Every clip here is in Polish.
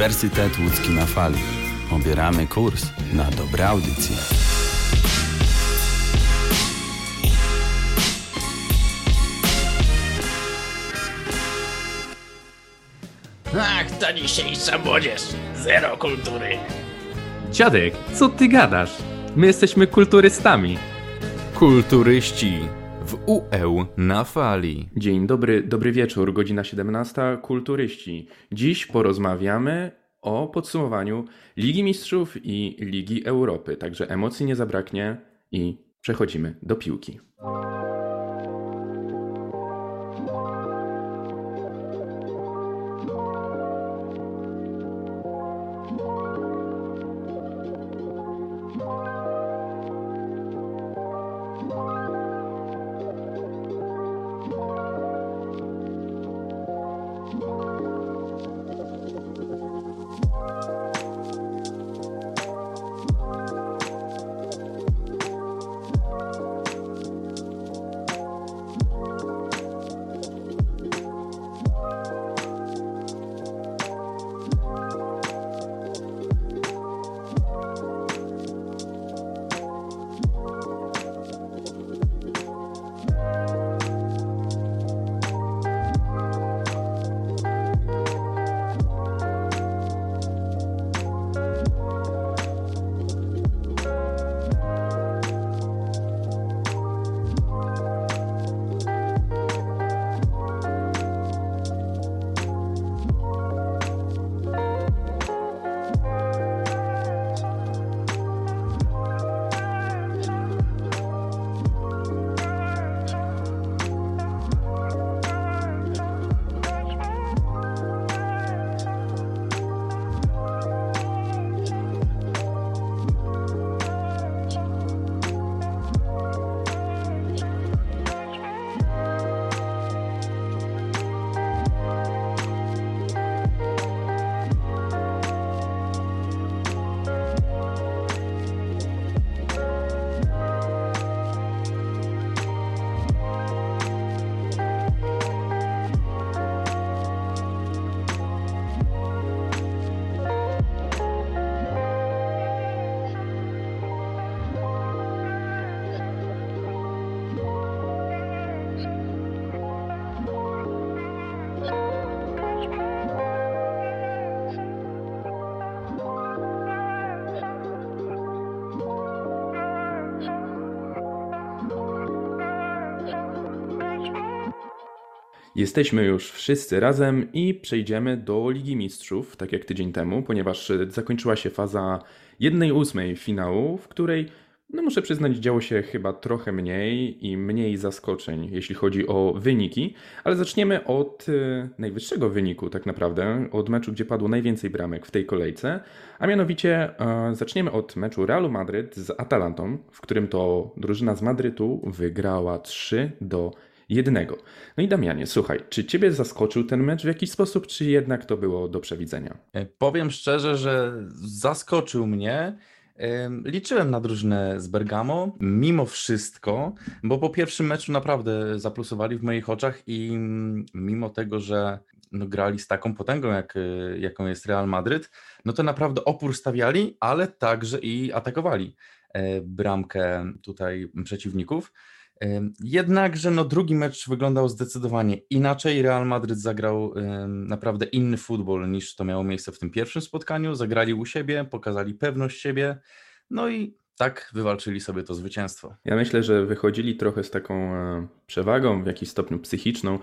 Uniwersytet Łódzki na fali. Obieramy kurs na dobre audycje. Ach, ta dzisiejsza młodzież. Zero kultury. Dziadek, co ty gadasz? My jesteśmy kulturystami. Kulturyści w UE na fali. Dzień dobry, dobry wieczór, godzina 17, kulturyści. Dziś porozmawiamy o podsumowaniu Ligi Mistrzów i Ligi Europy, także emocji nie zabraknie i przechodzimy do piłki. Jesteśmy już wszyscy razem i przejdziemy do Ligi Mistrzów, tak jak tydzień temu, ponieważ zakończyła się faza 1-8 finału, w której, no muszę przyznać, działo się chyba trochę mniej i mniej zaskoczeń, jeśli chodzi o wyniki, ale zaczniemy od y, najwyższego wyniku tak naprawdę, od meczu, gdzie padło najwięcej bramek w tej kolejce, a mianowicie e, zaczniemy od meczu Realu Madryt z Atalantą, w którym to drużyna z Madrytu wygrała 3 do jednego. No i Damianie, słuchaj, czy ciebie zaskoczył ten mecz w jakiś sposób, czy jednak to było do przewidzenia? E, Powiem szczerze, że zaskoczył mnie. Ym, Liczyłem na drużynę z Bergamo, mimo wszystko, bo po pierwszym meczu naprawdę zaplusowali w moich oczach i mimo tego, że no, grali z taką potęgą, jak, y, jaką jest Real Madryt, no to naprawdę opór stawiali, ale także i atakowali e, bramkę tutaj przeciwników. Jednakże no, drugi mecz wyglądał zdecydowanie inaczej. Real Madryt zagrał naprawdę inny futbol niż to miało miejsce w tym pierwszym spotkaniu. Zagrali u siebie, pokazali pewność siebie, no i tak wywalczyli sobie to zwycięstwo. Ja myślę, że wychodzili trochę z taką e, przewagą, w jakiś stopniu psychiczną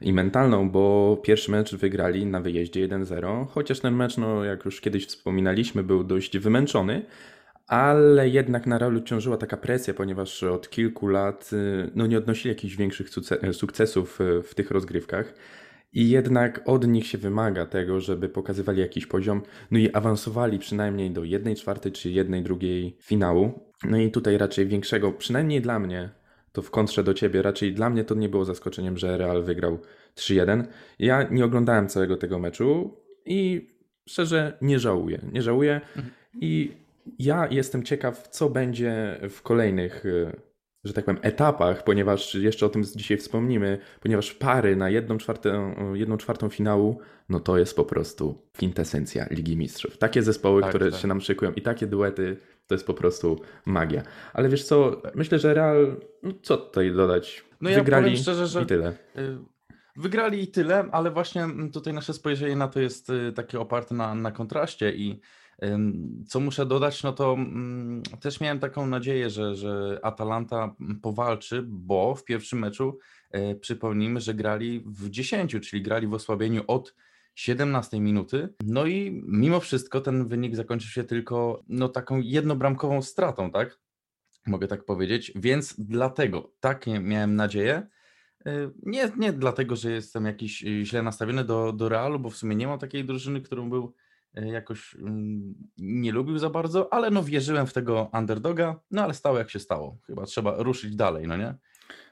i mentalną, bo pierwszy mecz wygrali na wyjeździe 1-0, chociaż ten mecz, no, jak już kiedyś wspominaliśmy, był dość wymęczony, ale jednak na Realu ciążyła taka presja, ponieważ od kilku lat y, no, nie odnosili jakichś większych suce- sukcesów y, w tych rozgrywkach. I jednak od nich się wymaga tego, żeby pokazywali jakiś poziom, no i awansowali przynajmniej do 1 czwartej czy 1 drugiej finału. No i tutaj raczej większego, przynajmniej dla mnie, to w kontrze do ciebie, raczej dla mnie to nie było zaskoczeniem, że Real wygrał 3-1. Ja nie oglądałem całego tego meczu i szczerze nie żałuję. Nie żałuję i ja jestem ciekaw, co będzie w kolejnych y, że tak powiem, etapach, ponieważ jeszcze o tym dzisiaj wspomnimy, ponieważ pary na jedną czwartą, jedną czwartą finału, no to jest po prostu kwintesencja Ligi Mistrzów. Takie zespoły, Tak, które tak. się nam szykują i takie duety, to jest po prostu magia. Ale wiesz co, myślę, że Real, no co tutaj dodać? No ja Wygrali szczerze, że- i tyle. Y, Wygrali i tyle, ale właśnie tutaj nasze spojrzenie na to jest y, takie oparte na, na kontraście i co muszę dodać, no to mm, też miałem taką nadzieję, że, że Atalanta powalczy, bo w pierwszym meczu y, przypomnijmy, że grali w 10, czyli grali w osłabieniu od 17 minuty. No i mimo wszystko ten wynik zakończył się tylko no, taką jednobramkową stratą, tak? Mogę tak powiedzieć, więc dlatego takie miałem nadzieję. Y, Nie, nie dlatego, że jestem jakiś y, źle nastawiony do, do Realu, bo w sumie nie mam takiej drużyny, którą był jakoś mm, nie lubił za bardzo, ale no wierzyłem w tego underdoga, no ale stało jak się stało. Chyba trzeba ruszyć dalej, no nie?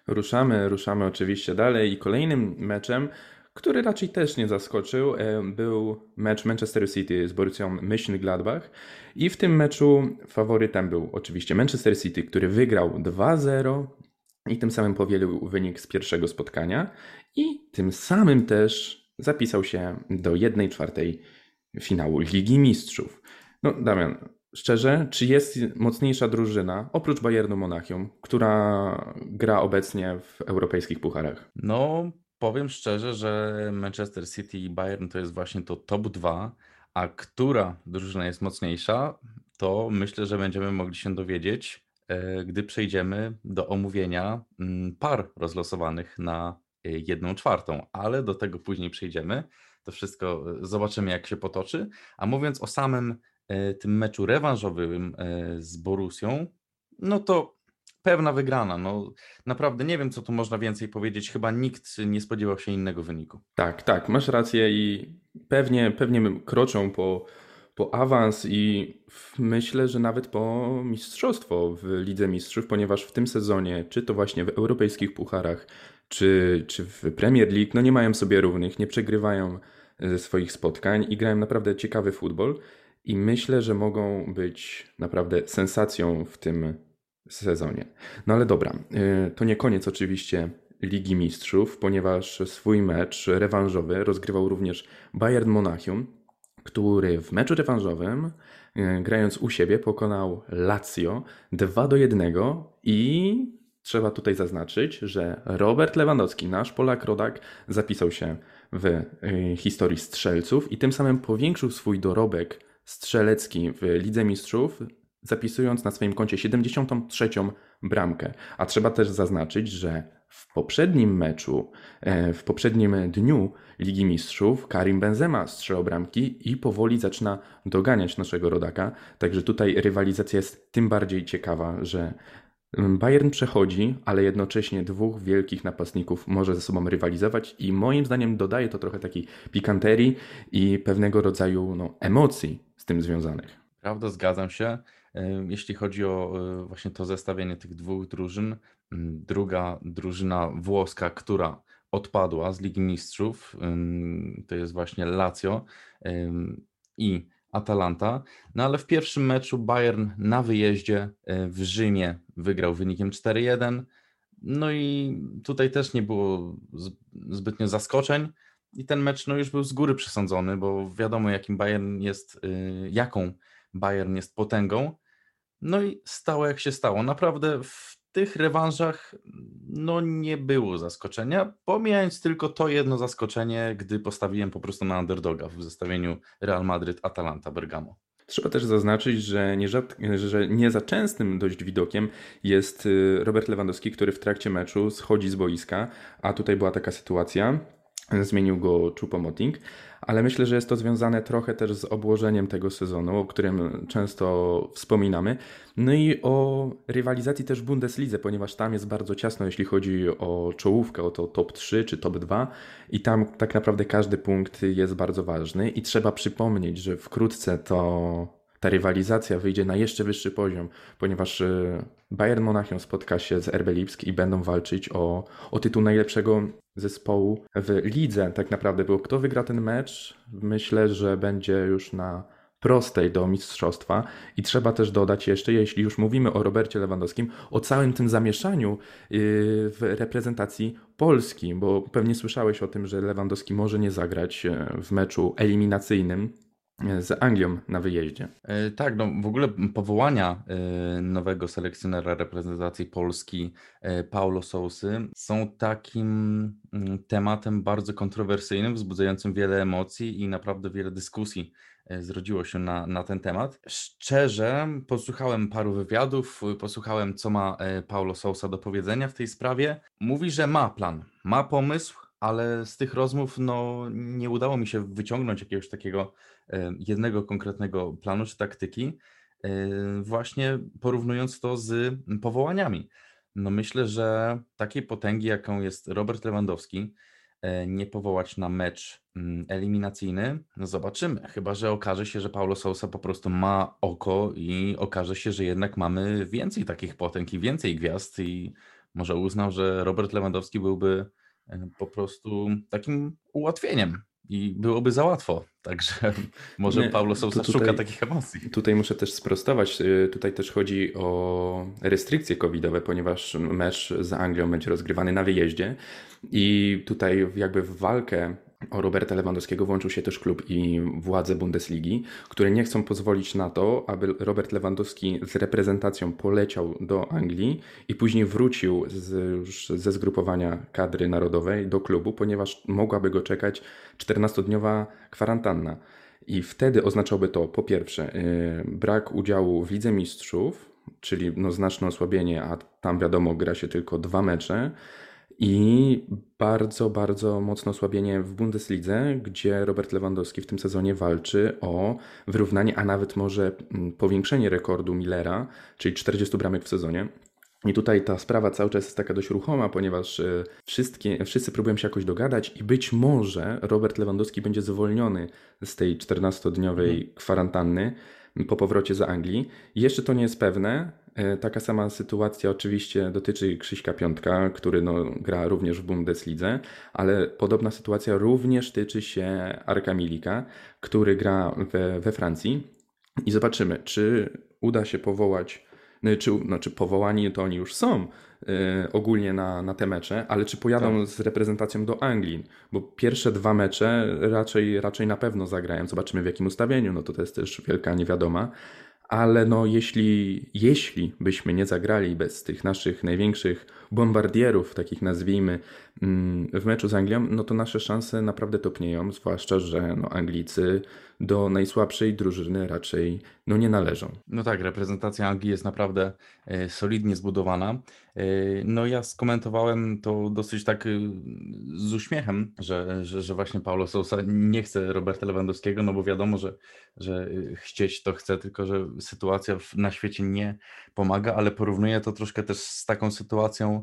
Ruszamy, ruszamy oczywiście dalej i kolejnym meczem, który raczej też nie zaskoczył, e, był mecz Manchester City z Borussią Mönchengladbach i w tym meczu faworytem był oczywiście Manchester City, który wygrał 2-0 i tym samym powielił wynik z pierwszego spotkania i tym samym też zapisał się do 1-4 finału Ligi Mistrzów. No Damian, szczerze, czy jest mocniejsza drużyna, oprócz Bayernu Monachium, która gra obecnie w europejskich pucharach? No, powiem szczerze, że Manchester City i Bayern to jest właśnie to top 2, a która drużyna jest mocniejsza, to myślę, że będziemy mogli się dowiedzieć, e, gdy przejdziemy do omówienia mm, par rozlosowanych na e, jedną czwartą, ale do tego później przejdziemy. To wszystko e, zobaczymy, jak się potoczy. A mówiąc o samym e, tym meczu rewanżowym e, z Borusią, no to pewna wygrana. No, naprawdę nie wiem, co tu można więcej powiedzieć. Chyba nikt nie spodziewał się innego wyniku. Tak, tak, masz rację i pewnie, pewnie kroczą po, po awans i myślę, że nawet po mistrzostwo w Lidze Mistrzów, ponieważ w tym sezonie, czy to właśnie w europejskich pucharach, czy, czy w Premier League, no nie mają sobie równych, nie przegrywają ze swoich spotkań i grają naprawdę ciekawy futbol i myślę, że mogą być naprawdę sensacją w tym sezonie. No ale dobra, y, to nie koniec oczywiście Ligi Mistrzów, ponieważ swój mecz rewanżowy rozgrywał również Bayern Monachium, który w meczu rewanżowym, y, grając u siebie, pokonał Lazio 2 do 1 i trzeba tutaj zaznaczyć, że Robert Lewandowski, nasz Polak rodak, zapisał się w y, historii strzelców i tym samym powiększył swój dorobek strzelecki w Lidze Mistrzów, zapisując na swoim koncie 73. bramkę. A trzeba też zaznaczyć, że w poprzednim meczu, e, w poprzednim dniu Ligi Mistrzów Karim Benzema strzelał bramki i powoli zaczyna doganiać naszego rodaka. Także tutaj rywalizacja jest tym bardziej ciekawa, że Bayern przechodzi, ale jednocześnie dwóch wielkich napastników może ze sobą rywalizować i moim zdaniem dodaje to trochę takiej pikanterii i pewnego rodzaju no, emocji z tym związanych. Prawda, zgadzam się. E, Jeśli chodzi o e, właśnie to zestawienie tych dwóch drużyn, druga drużyna włoska, która odpadła z Ligi Mistrzów, to jest właśnie Lazio i Atalanta. No ale w pierwszym meczu Bayern na wyjeździe e, w Rzymie wygrał wynikiem 4-1. No i tutaj też nie było zbytnio zaskoczeń. I ten mecz no, już był z góry przesądzony, bo wiadomo, jakim Bayern jest, y, jaką Bayern jest potęgą. No i stało jak się stało. Naprawdę w tych rewanżach no nie było zaskoczenia, pomijając tylko to jedno zaskoczenie, gdy postawiłem po prostu na underdoga w zestawieniu Real Madryt-Atalanta Bergamo. Trzeba też zaznaczyć, że nie, rzad, że nie za częstym dość widokiem jest y, Robert Lewandowski, który w trakcie meczu schodzi z boiska, a tutaj była taka sytuacja, zmienił go Choupo-Moting, ale myślę, że jest to związane trochę też z obłożeniem tego sezonu, o którym często wspominamy, no i o rywalizacji też w Bundeslidze, ponieważ tam jest bardzo ciasno, jeśli chodzi o czołówkę, o to top 3 czy top 2 i tam tak naprawdę każdy punkt jest bardzo ważny. I trzeba przypomnieć, że wkrótce to ta rywalizacja wyjdzie na jeszcze wyższy poziom, ponieważ y, Bayern Monachium spotka się z RB Lipsk i będą walczyć o, o tytuł najlepszego zespołu w lidze. Tak naprawdę, bo kto wygra ten mecz, myślę, że będzie już na prostej do mistrzostwa. I trzeba też dodać jeszcze, jeśli już mówimy o Robercie Lewandowskim, o całym tym zamieszaniu yy, w reprezentacji Polski, bo pewnie słyszałeś o tym, że Lewandowski może nie zagrać e, w meczu eliminacyjnym z Anglią na wyjeździe. E, tak, no w ogóle powołania e, nowego selekcjonera reprezentacji Polski, e, Paulo Sousy, są takim mm, tematem bardzo kontrowersyjnym, wzbudzającym wiele emocji i naprawdę wiele dyskusji zrodziło się na, na ten temat. Szczerze, posłuchałem paru wywiadów, posłuchałem, co ma Paulo Sousa do powiedzenia w tej sprawie. Mówi, że ma plan, ma pomysł, ale z tych rozmów no, nie udało mi się wyciągnąć jakiegoś takiego jednego konkretnego planu czy taktyki, właśnie porównując to z powołaniami. No myślę, że takiej potęgi, jaką jest Robert Lewandowski, e, nie powołać na mecz mm, eliminacyjny, no zobaczymy. Chyba, że okaże się, że Paulo Sousa po prostu ma oko i okaże się, że jednak mamy więcej takich potęg i więcej gwiazd i może uznał, że Robert Lewandowski byłby e, po prostu takim ułatwieniem i byłoby za łatwo. Także może Nie, Paulo Sousa szuka takich emocji. Tutaj muszę też sprostować. Y, tutaj też chodzi o restrykcje covidowe, ponieważ mecz z Anglią będzie rozgrywany na wyjeździe i tutaj jakby w walkę o Roberta Lewandowskiego włączył się też klub i władze Bundesligi, które nie chcą pozwolić na to, aby Robert Lewandowski z reprezentacją poleciał do Anglii i później wrócił z, ze zgrupowania kadry narodowej do klubu, ponieważ mogłaby go czekać 14-dniowa kwarantanna. I wtedy oznaczałoby to po pierwsze yy, brak udziału w Lidze Mistrzów, czyli no, znaczne osłabienie, a tam wiadomo gra się tylko dwa mecze i bardzo, bardzo mocne osłabienie w Bundeslidze, gdzie Robert Lewandowski w tym sezonie walczy o wyrównanie, a nawet może mm, powiększenie rekordu Millera, czyli 40 bramek w sezonie. I tutaj ta sprawa cały czas jest taka dość ruchoma, ponieważ e, wszystkie, wszyscy próbują się jakoś dogadać i być może Robert Lewandowski będzie zwolniony z tej 14-dniowej mhm. kwarantanny po powrocie z Anglii. Jeszcze to nie jest pewne, E, taka sama sytuacja oczywiście dotyczy Krzyśka Piątka, który no, gra również w Bundeslidze, ale podobna sytuacja również tyczy się Arka Milika, który gra we, we Francji. I zobaczymy, czy uda się powołać, czy, znaczy powołani to oni już są y, ogólnie na, na te mecze, ale czy pojadą tak. z reprezentacją do Anglii, bo pierwsze dwa mecze raczej, raczej na pewno zagrają. Zobaczymy w jakim ustawieniu, no to to jest też wielka niewiadoma ale no jeśli, jeśli byśmy nie zagrali bez tych naszych największych bombardierów, takich nazwijmy, mm, w meczu z Anglią, no to nasze szanse naprawdę topnieją, zwłaszcza, że no Anglicy do najsłabszej drużyny raczej no nie należą. No tak, reprezentacja Anglii jest naprawdę e, solidnie zbudowana. E, no ja skomentowałem to dosyć tak e, z uśmiechem, że, że, że właśnie Paulo Sousa nie chce Roberta Lewandowskiego, no bo wiadomo, że, że chcieć to chce, tylko że sytuacja na świecie nie pomaga, ale porównuję to troszkę też z taką sytuacją,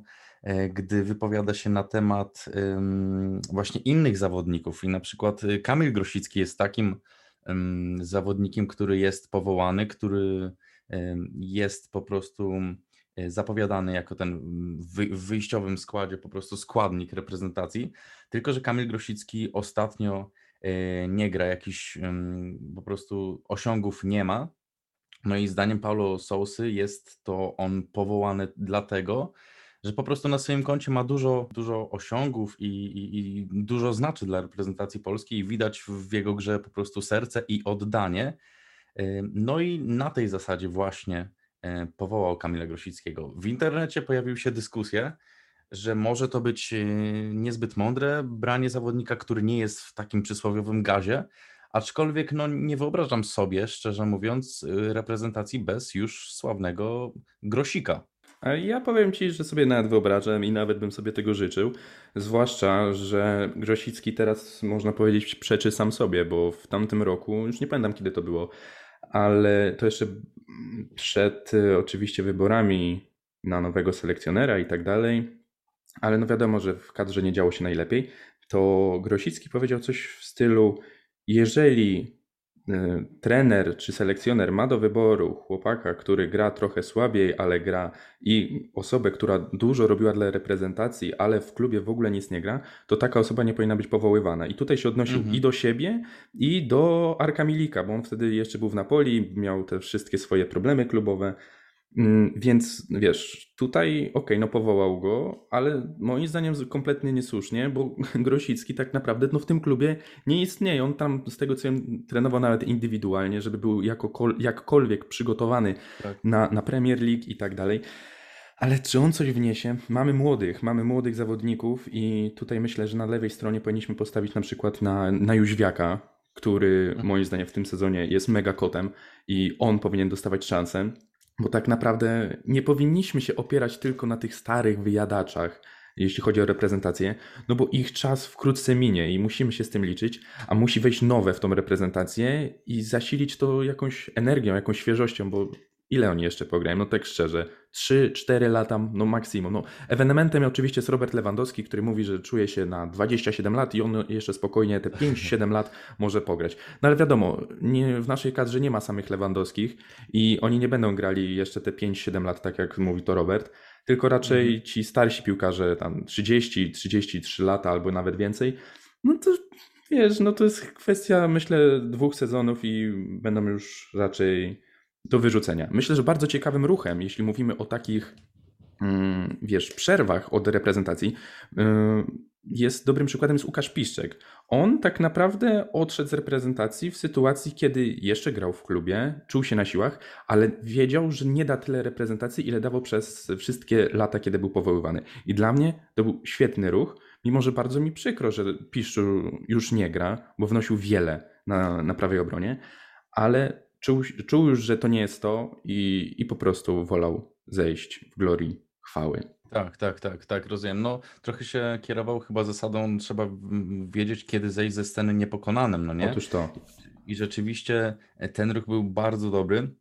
gdy wypowiada się na temat właśnie innych zawodników i na przykład Kamil Grosicki jest takim zawodnikiem, który jest powołany, który jest po prostu e, zapowiadany jako ten w wyjściowym składzie, po prostu składnik reprezentacji. Tylko, że Kamil Grosicki ostatnio e, nie gra, jakichś po prostu osiągów nie ma. No i zdaniem Paulo Sousy jest to on powołany dlatego, że po prostu na swoim koncie ma dużo, dużo osiągów i, i, i dużo znaczy dla reprezentacji Polski i widać w jego grze po prostu serce i oddanie. No i na tej zasadzie właśnie e, powołał Kamila Grosickiego. W internecie pojawiły się dyskusje, że może to być e, niezbyt mądre branie zawodnika, który nie jest w takim przysłowiowym gazie, aczkolwiek no, nie wyobrażam sobie, szczerze mówiąc, e, reprezentacji bez już sławnego Grosika. Ja powiem Ci, że sobie nawet wyobrażam i nawet bym sobie tego życzył. Zwłaszcza, że Grosicki teraz można powiedzieć przeczy sam sobie, bo w tamtym roku, już nie pamiętam kiedy to było, ale to jeszcze przed y, oczywiście wyborami na nowego selekcjonera i tak dalej, ale no wiadomo, że w kadrze nie działo się najlepiej, to Grosicki powiedział coś w stylu jeżeli trener czy selekcjoner ma do wyboru chłopaka, który gra trochę słabiej, ale gra i osobę, która dużo robiła dla reprezentacji, ale w klubie w ogóle nic nie gra, to taka osoba nie powinna być powoływana. I tutaj się odnosił Mhm. i do siebie, i do Arka Milika, bo on wtedy jeszcze był w Napoli, miał te wszystkie swoje problemy klubowe. Mm, Więc wiesz, tutaj okej, no powołał go, ale moim zdaniem kompletnie niesłusznie, bo Grosicki tak naprawdę no w tym klubie nie istnieje. On tam z tego co wiem trenował nawet indywidualnie, żeby był jakokol, jakkolwiek przygotowany Tak. na, na Premier League i tak dalej. Ale czy on coś wniesie? Mamy młodych, mamy młodych zawodników i tutaj myślę, że na lewej stronie powinniśmy postawić na przykład na, na Jóźwiaka, który moim zdaniem w tym sezonie jest mega kotem i on powinien dostawać szansę, bo tak naprawdę nie powinniśmy się opierać tylko na tych starych wyjadaczach, jeśli chodzi o reprezentację, no bo ich czas wkrótce minie i musimy się z tym liczyć, a musi wejść nowe w tą reprezentację i zasilić to jakąś energią, jakąś świeżością, bo ile oni jeszcze pograją? No tak szczerze, 3-4 lata, no maksimum. No, ewenementem oczywiście jest Robert Lewandowski, który mówi, że czuje się na 27 lat i on jeszcze spokojnie te 5-7 lat może pograć. No ale wiadomo, nie, w naszej kadrze nie ma samych Lewandowskich i oni nie będą grali jeszcze te 5-7 lat, tak jak mówi to Robert, tylko raczej ci starsi piłkarze, tam 30-33 lata albo nawet więcej, no to wiesz, no to jest kwestia myślę dwóch sezonów i będą już raczej do wyrzucenia. Myślę, że bardzo ciekawym ruchem, jeśli mówimy o takich, mm, wiesz, przerwach od reprezentacji, y, jest dobrym przykładem jest Łukasz Piszczek. On tak naprawdę odszedł z reprezentacji w sytuacji, kiedy jeszcze grał w klubie, czuł się na siłach, ale wiedział, że nie da tyle reprezentacji, ile dawał przez wszystkie lata, kiedy był powoływany. I dla mnie to był świetny ruch, mimo że bardzo mi przykro, że Piszczu już nie gra, bo wnosił wiele na, na prawej obronie, ale czuł, czuł już, że to nie jest to i, i po prostu wolał zejść w glorii chwały. Tak, tak, tak, tak, rozumiem. No, trochę się kierował chyba zasadą, trzeba wiedzieć, kiedy zejść ze sceny niepokonanym, no nie? Otóż to. I rzeczywiście e, ten ruch był bardzo dobry.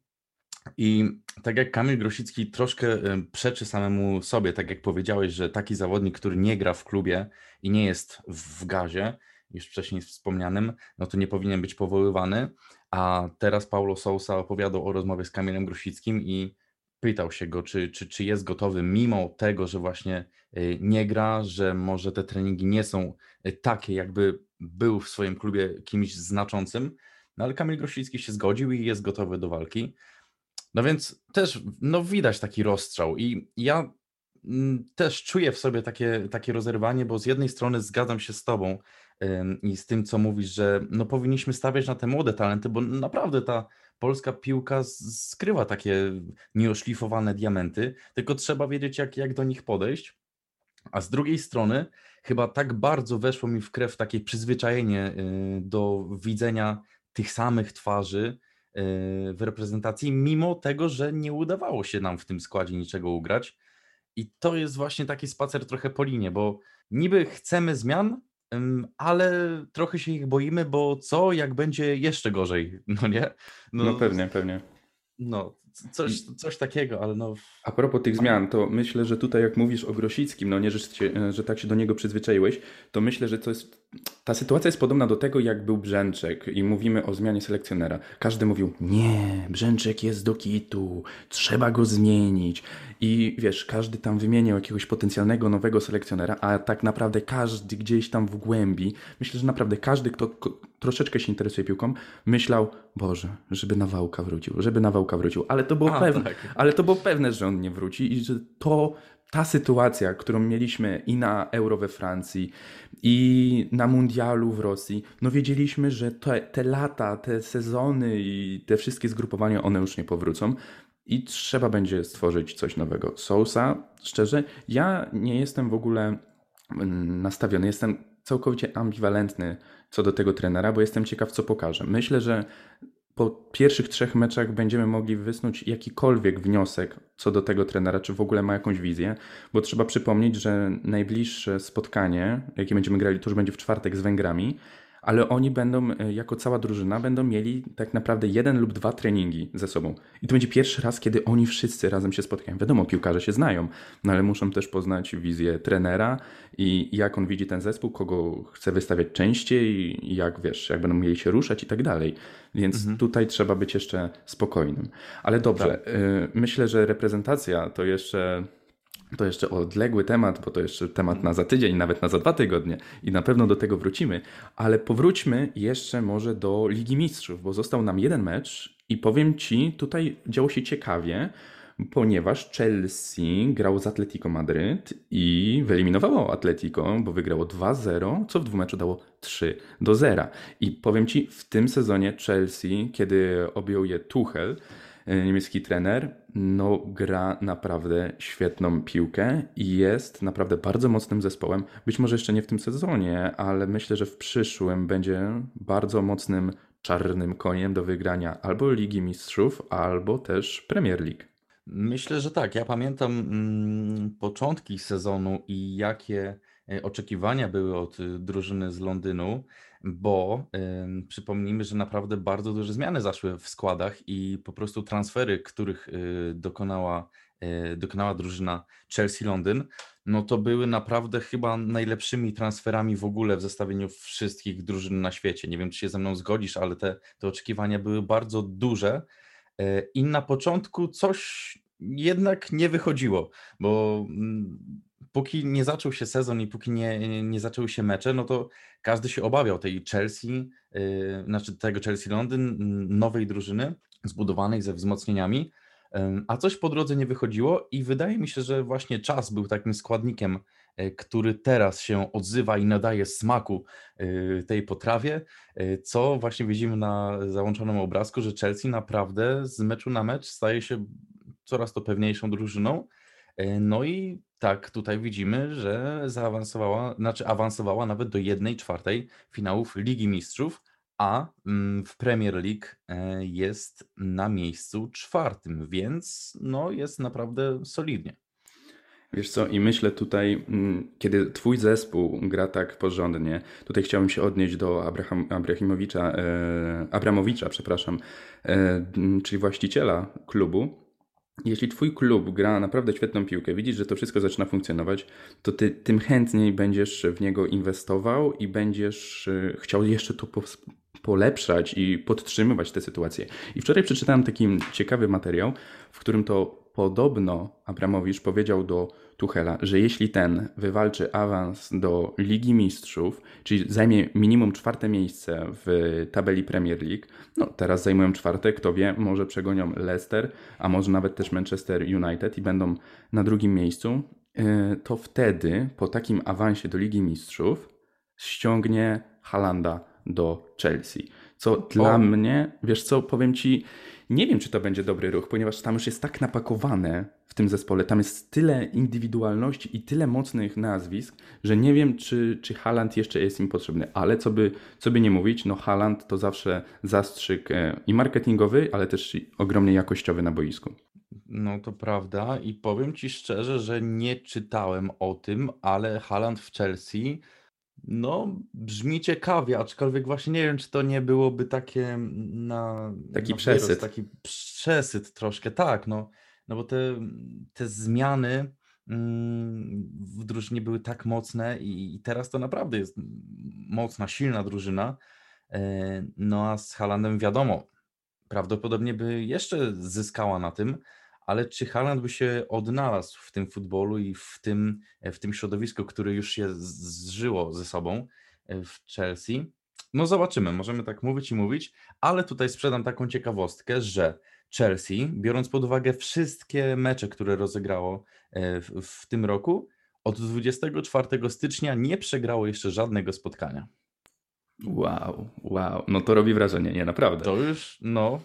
I tak jak Kamil Grosicki troszkę e, przeczy samemu sobie, tak jak powiedziałeś, że taki zawodnik, który nie gra w klubie i nie jest w gazie, już wcześniej wspomnianym, no to nie powinien być powoływany. A teraz Paulo Sousa opowiadał o rozmowie z Kamilem Grosickim i pytał się go, czy, czy, czy jest gotowy, mimo tego, że właśnie e, nie gra, że może te treningi nie są e, takie, jakby był w swoim klubie kimś znaczącym. No ale Kamil Grosicki się zgodził i jest gotowy do walki. No więc też no, widać taki rozstrzał i ja mm, też czuję w sobie takie, takie rozerwanie, bo z jednej strony zgadzam się z tobą i z tym, co mówisz, że no, powinniśmy stawiać na te młode talenty, bo naprawdę ta polska piłka skrywa takie nieoszlifowane diamenty, tylko trzeba wiedzieć, jak, jak do nich podejść. A z drugiej strony, chyba tak bardzo weszło mi w krew takie przyzwyczajenie y, do widzenia tych samych twarzy y, w reprezentacji, mimo tego, że nie udawało się nam w tym składzie niczego ugrać. I to jest właśnie taki spacer trochę po linie, bo niby chcemy zmian, ale trochę się ich boimy, bo co jak będzie jeszcze gorzej, no nie? No, pewnie, pewnie. No, coś, coś takiego, ale no. A propos tych zmian, to myślę, że tutaj jak mówisz o Grosickim, no nie, że, się, że tak się do niego przyzwyczaiłeś, to myślę, że to jest, ta sytuacja jest podobna do tego, jak był Brzęczek i mówimy o zmianie selekcjonera. Każdy mówił, nie, Brzęczek jest do kitu, trzeba go zmienić. I wiesz, każdy tam wymieniał jakiegoś potencjalnego nowego selekcjonera, a tak naprawdę każdy gdzieś tam w głębi, myślę, że naprawdę każdy, kto troszeczkę się interesuje piłką, myślał, Boże, żeby Nawałka wrócił, żeby Nawałka wrócił. Ale to było A, pewne, tak. ale to było pewne, że on nie wróci i że to ta sytuacja, którą mieliśmy i na Euro we Francji, i na Mundialu w Rosji, no wiedzieliśmy, że te, te lata, te sezony i te wszystkie zgrupowania, one już nie powrócą. I trzeba będzie stworzyć coś nowego. Sousa, szczerze, ja nie jestem w ogóle mm, nastawiony, jestem całkowicie ambiwalentny co do tego trenera, bo jestem ciekaw, co pokaże. Myślę, że po pierwszych trzech meczach będziemy mogli wysnuć jakikolwiek wniosek co do tego trenera, czy w ogóle ma jakąś wizję, bo trzeba przypomnieć, że najbliższe spotkanie, jakie będziemy grali, to już będzie w czwartek z Węgrami, ale oni będą, e, jako cała drużyna, będą mieli tak naprawdę jeden lub dwa treningi ze sobą. I to będzie pierwszy raz, kiedy oni wszyscy razem się spotkają. Wiadomo, piłkarze się znają, no ale muszą też poznać wizję trenera i jak on widzi ten zespół, kogo chce wystawiać częściej, jak wiesz, jak będą mieli się ruszać i tak dalej. Więc mhm. tutaj trzeba być jeszcze spokojnym. Ale dobrze, tak. y, myślę, że reprezentacja to jeszcze to jeszcze odległy temat, bo to jeszcze temat na za tydzień, nawet na za dwa tygodnie i na pewno do tego wrócimy, ale powróćmy jeszcze może do Ligi Mistrzów, bo został nam jeden mecz i powiem Ci, tutaj działo się ciekawie, ponieważ Chelsea grał z Atletico Madryt i wyeliminowało Atletico, bo wygrało 2-0, co w dwóch meczu dało 3 do 0. I powiem Ci, w tym sezonie Chelsea, kiedy objął je Tuchel, niemiecki trener, no gra naprawdę świetną piłkę i jest naprawdę bardzo mocnym zespołem. Być może jeszcze nie w tym sezonie, ale myślę, że w przyszłym będzie bardzo mocnym czarnym koniem do wygrania albo Ligi Mistrzów, albo też Premier League. Myślę, że tak. Ja pamiętam mm, początki sezonu i jakie e, oczekiwania były od y, drużyny z Londynu bo y, przypomnijmy, że naprawdę bardzo duże zmiany zaszły w składach i po prostu transfery, których y, dokonała, y, dokonała drużyna Chelsea Londyn, no to były naprawdę chyba najlepszymi transferami w ogóle w zestawieniu wszystkich drużyn na świecie. Nie wiem, czy się ze mną zgodzisz, ale te, te oczekiwania były bardzo duże y, i na początku coś jednak nie wychodziło, bo mm, póki nie zaczął się sezon i póki nie, nie zaczęły się mecze, no to każdy się obawiał tej Chelsea, yy, znaczy tego Chelsea Londyn, nowej drużyny zbudowanej ze wzmocnieniami, yy, a coś po drodze nie wychodziło i wydaje mi się, że właśnie czas był takim składnikiem, yy, który teraz się odzywa i nadaje smaku yy, tej potrawie, yy, co właśnie widzimy na załączonym obrazku, że Chelsea naprawdę z meczu na mecz staje się coraz to pewniejszą drużyną. Yy, no i tak, tutaj widzimy, że zaawansowała, znaczy awansowała nawet do 1 czwartej finałów Ligi Mistrzów, a mm, w Premier League e, jest na miejscu czwartym, więc no jest naprawdę solidnie. Wiesz co, i myślę tutaj, mm, kiedy twój zespół gra tak porządnie, tutaj chciałbym się odnieść do Abraham, Abrahimowicza, e, Abramowicza, przepraszam, e, czyli właściciela klubu, jeśli twój klub gra naprawdę świetną piłkę, widzisz, że to wszystko zaczyna funkcjonować, to ty tym chętniej będziesz w niego inwestował i będziesz y, chciał jeszcze to polepszać i podtrzymywać tę sytuację. I wczoraj przeczytałem taki ciekawy materiał, w którym to podobno Abramowicz powiedział do Tuchela, że jeśli ten wywalczy awans do Ligi Mistrzów, czyli zajmie minimum czwarte miejsce w tabeli Premier League, no teraz zajmują czwarte, kto wie, może przegonią Leicester, a może nawet też Manchester United i będą na drugim miejscu, y, to wtedy po takim awansie do Ligi Mistrzów ściągnie Halanda do Chelsea. Co dla o. mnie, wiesz co, powiem ci, nie wiem, czy to będzie dobry ruch, ponieważ tam już jest tak napakowane w tym zespole, tam jest tyle indywidualności i tyle mocnych nazwisk, że nie wiem, czy, czy Haaland jeszcze jest im potrzebny. Ale co by, co by nie mówić, no Haaland to zawsze zastrzyk e, i marketingowy, ale też ogromnie jakościowy na boisku. No to prawda i powiem Ci szczerze, że nie czytałem o tym, ale Haaland w Chelsea no, brzmi ciekawie, aczkolwiek właśnie nie wiem, czy to nie byłoby takie na. Taki na przesyt. Wyrost, taki przesyt troszkę, tak. No, no bo te, te zmiany mm, w drużynie były tak mocne i, i teraz to naprawdę jest mocna, silna drużyna. E, no a z Halandem wiadomo, prawdopodobnie by jeszcze zyskała na tym, ale czy Haaland by się odnalazł w tym futbolu i w tym, w tym środowisku, które już się zżyło ze sobą e, w Chelsea? No zobaczymy, możemy tak mówić i mówić, ale tutaj sprzedam taką ciekawostkę, że Chelsea, biorąc pod uwagę wszystkie mecze, które rozegrało e, w, w tym roku, od 24 stycznia nie przegrało jeszcze żadnego spotkania. Wow, wow, no to robi wrażenie, nie naprawdę. To już, no,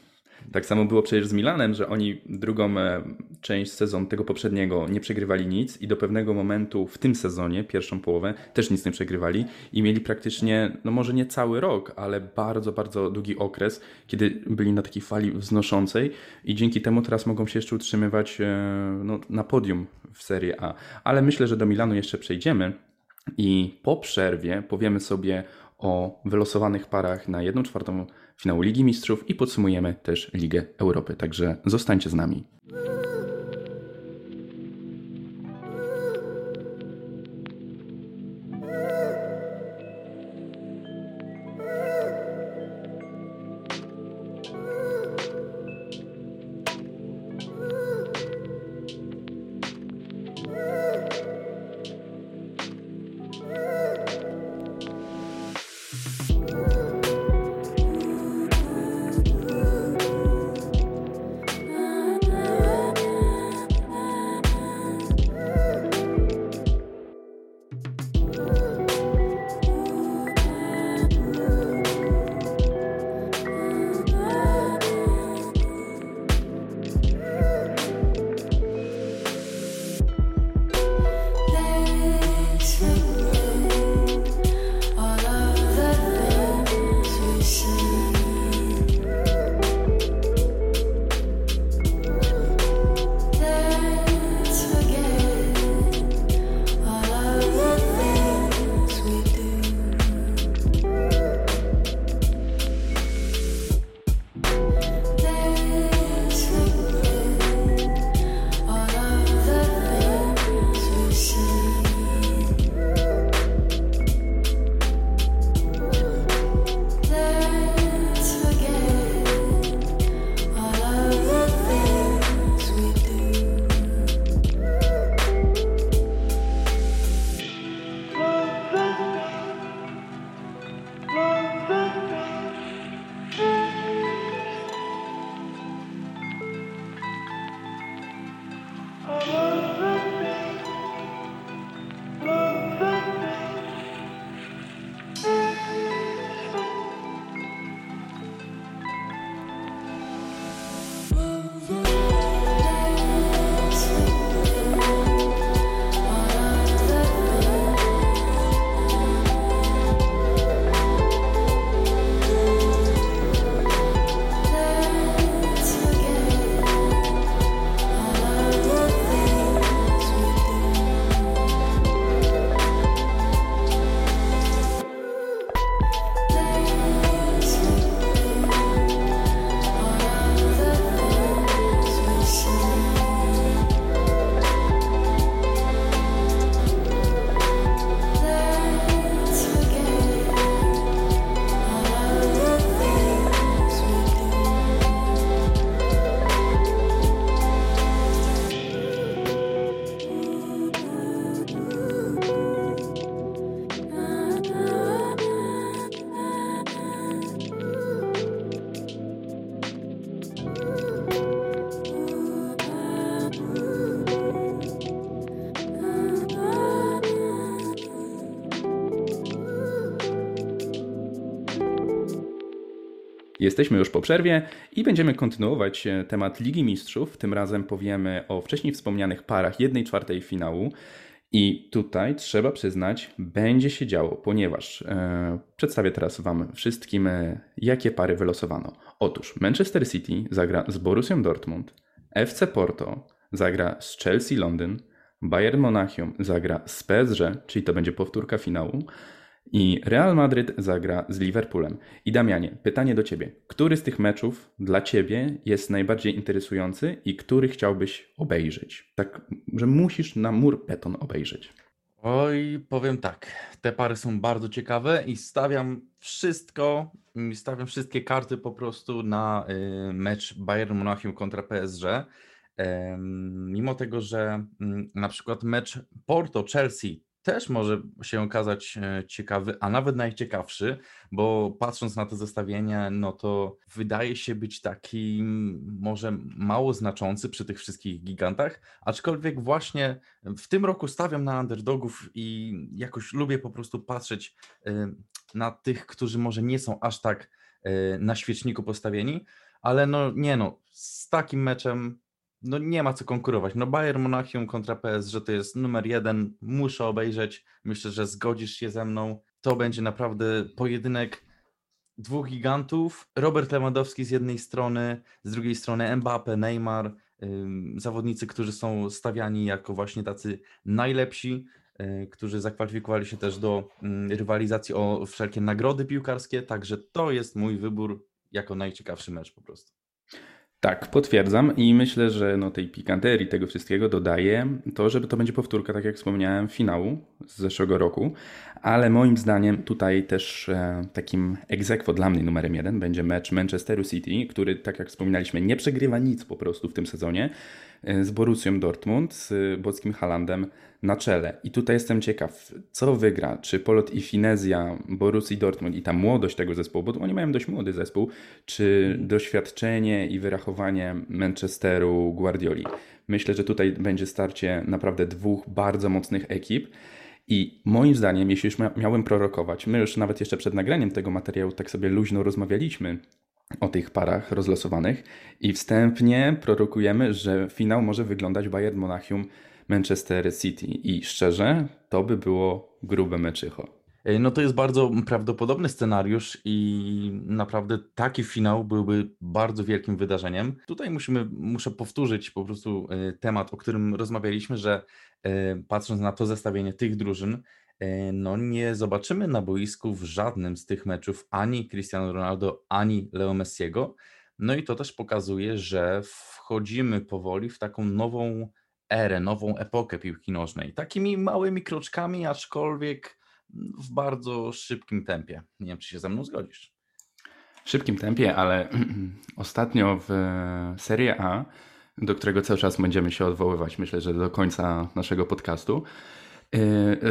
tak samo było przecież z Milanem, że oni drugą e, część sezonu tego poprzedniego nie przegrywali nic i do pewnego momentu w tym sezonie, pierwszą połowę, też nic nie przegrywali i mieli praktycznie, no może nie cały rok, ale bardzo, bardzo długi okres, kiedy byli na takiej fali wznoszącej i dzięki temu teraz mogą się jeszcze utrzymywać e, no, na podium w Serie A. Ale myślę, że do Milanu jeszcze przejdziemy i po przerwie powiemy sobie o wylosowanych parach na 1 czwartą finału Ligi Mistrzów i podsumujemy też Ligę Europy. Także zostańcie z nami. Jesteśmy już po przerwie i będziemy kontynuować e, temat Ligi Mistrzów. Tym razem powiemy o wcześniej wspomnianych parach 1 czwartej finału. I tutaj trzeba przyznać, będzie się działo, ponieważ e, przedstawię teraz Wam wszystkim, e, jakie pary wylosowano. Otóż Manchester City zagra z Borussią Dortmund, FC Porto zagra z Chelsea Londyn, Bayern Monachium zagra z PSG, czyli to będzie powtórka finału, i Real Madryt zagra z Liverpoolem. I Damianie, pytanie do Ciebie. Który z tych meczów dla Ciebie jest najbardziej interesujący i który chciałbyś obejrzeć? Tak, że musisz na mur beton obejrzeć. Oj, powiem tak. Te pary są bardzo ciekawe i stawiam wszystko, stawiam wszystkie karty po prostu na y, mecz Bayern Monachium kontra PSG. Mimo tego, że mm, na przykład mecz Porto-Chelsea też może się okazać e, ciekawy, a nawet najciekawszy, bo patrząc na to zestawienie, no to wydaje się być taki może mało znaczący przy tych wszystkich gigantach, aczkolwiek właśnie w tym roku stawiam na underdogów i jakoś lubię po prostu patrzeć e, na tych, którzy może nie są aż tak e, na świeczniku postawieni, ale no nie no, z takim meczem no nie ma co konkurować. No Bayern Monachium kontra PSG to jest numer jeden, muszę obejrzeć. Myślę, że zgodzisz się ze mną. To będzie naprawdę pojedynek dwóch gigantów. Robert Lewandowski z jednej strony, z drugiej strony Mbappe, Neymar, ym, zawodnicy, którzy są stawiani jako właśnie tacy najlepsi e, którzy zakwalifikowali się też do mm, rywalizacji o wszelkie nagrody piłkarskie, także to jest mój wybór jako najciekawszy mecz po prostu. Tak, potwierdzam i myślę, że no tej pikanterii tego wszystkiego dodaje to, że to będzie powtórka, tak jak wspomniałem, finału z zeszłego roku, ale moim zdaniem tutaj też e, takim egzekwo dla mnie numerem jeden będzie mecz Manchesteru City, który, tak jak wspominaliśmy, nie przegrywa nic po prostu w tym sezonie z Borussią Dortmund, z Bockim Halandem na czele. I tutaj jestem ciekaw, co wygra, czy polot i finezja Borussii Dortmund i ta młodość tego zespołu, bo oni mają dość młody zespół, czy doświadczenie i wyrachowanie Manchesteru Guardioli. Myślę, że tutaj będzie starcie naprawdę dwóch bardzo mocnych ekip. I moim zdaniem, jeśli już mia- miałem prorokować, my już nawet jeszcze przed nagraniem tego materiału tak sobie luźno rozmawialiśmy o tych parach rozlosowanych i wstępnie prorokujemy, że finał może wyglądać Bayern Monachium Manchester City i szczerze, to by było grube meczycho. No to jest bardzo prawdopodobny scenariusz i naprawdę taki finał byłby bardzo wielkim wydarzeniem. Tutaj musimy, muszę powtórzyć po prostu e, temat, o którym rozmawialiśmy, że e, patrząc na to zestawienie tych drużyn, no nie zobaczymy na boisku w żadnym z tych meczów ani Cristiano Ronaldo, ani Leo Messiego. No i to też pokazuje, że wchodzimy powoli w taką nową erę, nową epokę piłki nożnej. Takimi małymi kroczkami, aczkolwiek w bardzo szybkim tempie. Nie wiem, czy się ze mną zgodzisz. W szybkim tempie, ale ostatnio w Serie A, do którego cały czas będziemy się odwoływać, myślę, że do końca naszego podcastu,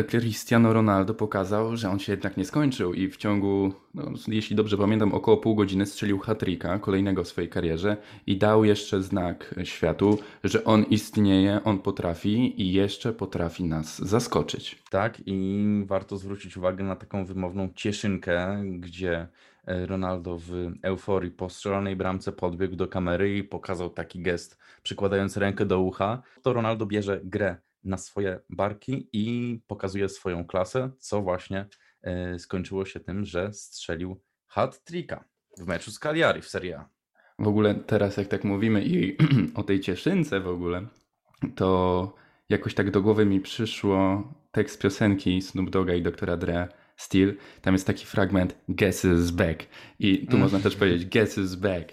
Cristiano Ronaldo pokazał, że on się jednak nie skończył i w ciągu, no, jeśli dobrze pamiętam, około pół godziny strzelił hat-tricka, kolejnego w swojej karierze i dał jeszcze znak światu, że on istnieje, on potrafi i jeszcze potrafi nas zaskoczyć. Tak, i warto zwrócić uwagę na taką wymowną cieszynkę, gdzie e, Ronaldo w euforii po strzelonej bramce podbiegł do kamery i pokazał taki gest, przykładając rękę do ucha. To Ronaldo bierze grę na swoje barki i pokazuje swoją klasę, co właśnie e, skończyło się tym, że strzelił hat-tricka w meczu z Cagliari w Serie A. W ogóle teraz jak tak mówimy i o tej cieszynce w ogóle, to jakoś tak do głowy mi przyszło tekst piosenki Snoop Dogga i doktora Dre Steel. Tam jest taki fragment Guess is back. I tu można też powiedzieć Guess is back.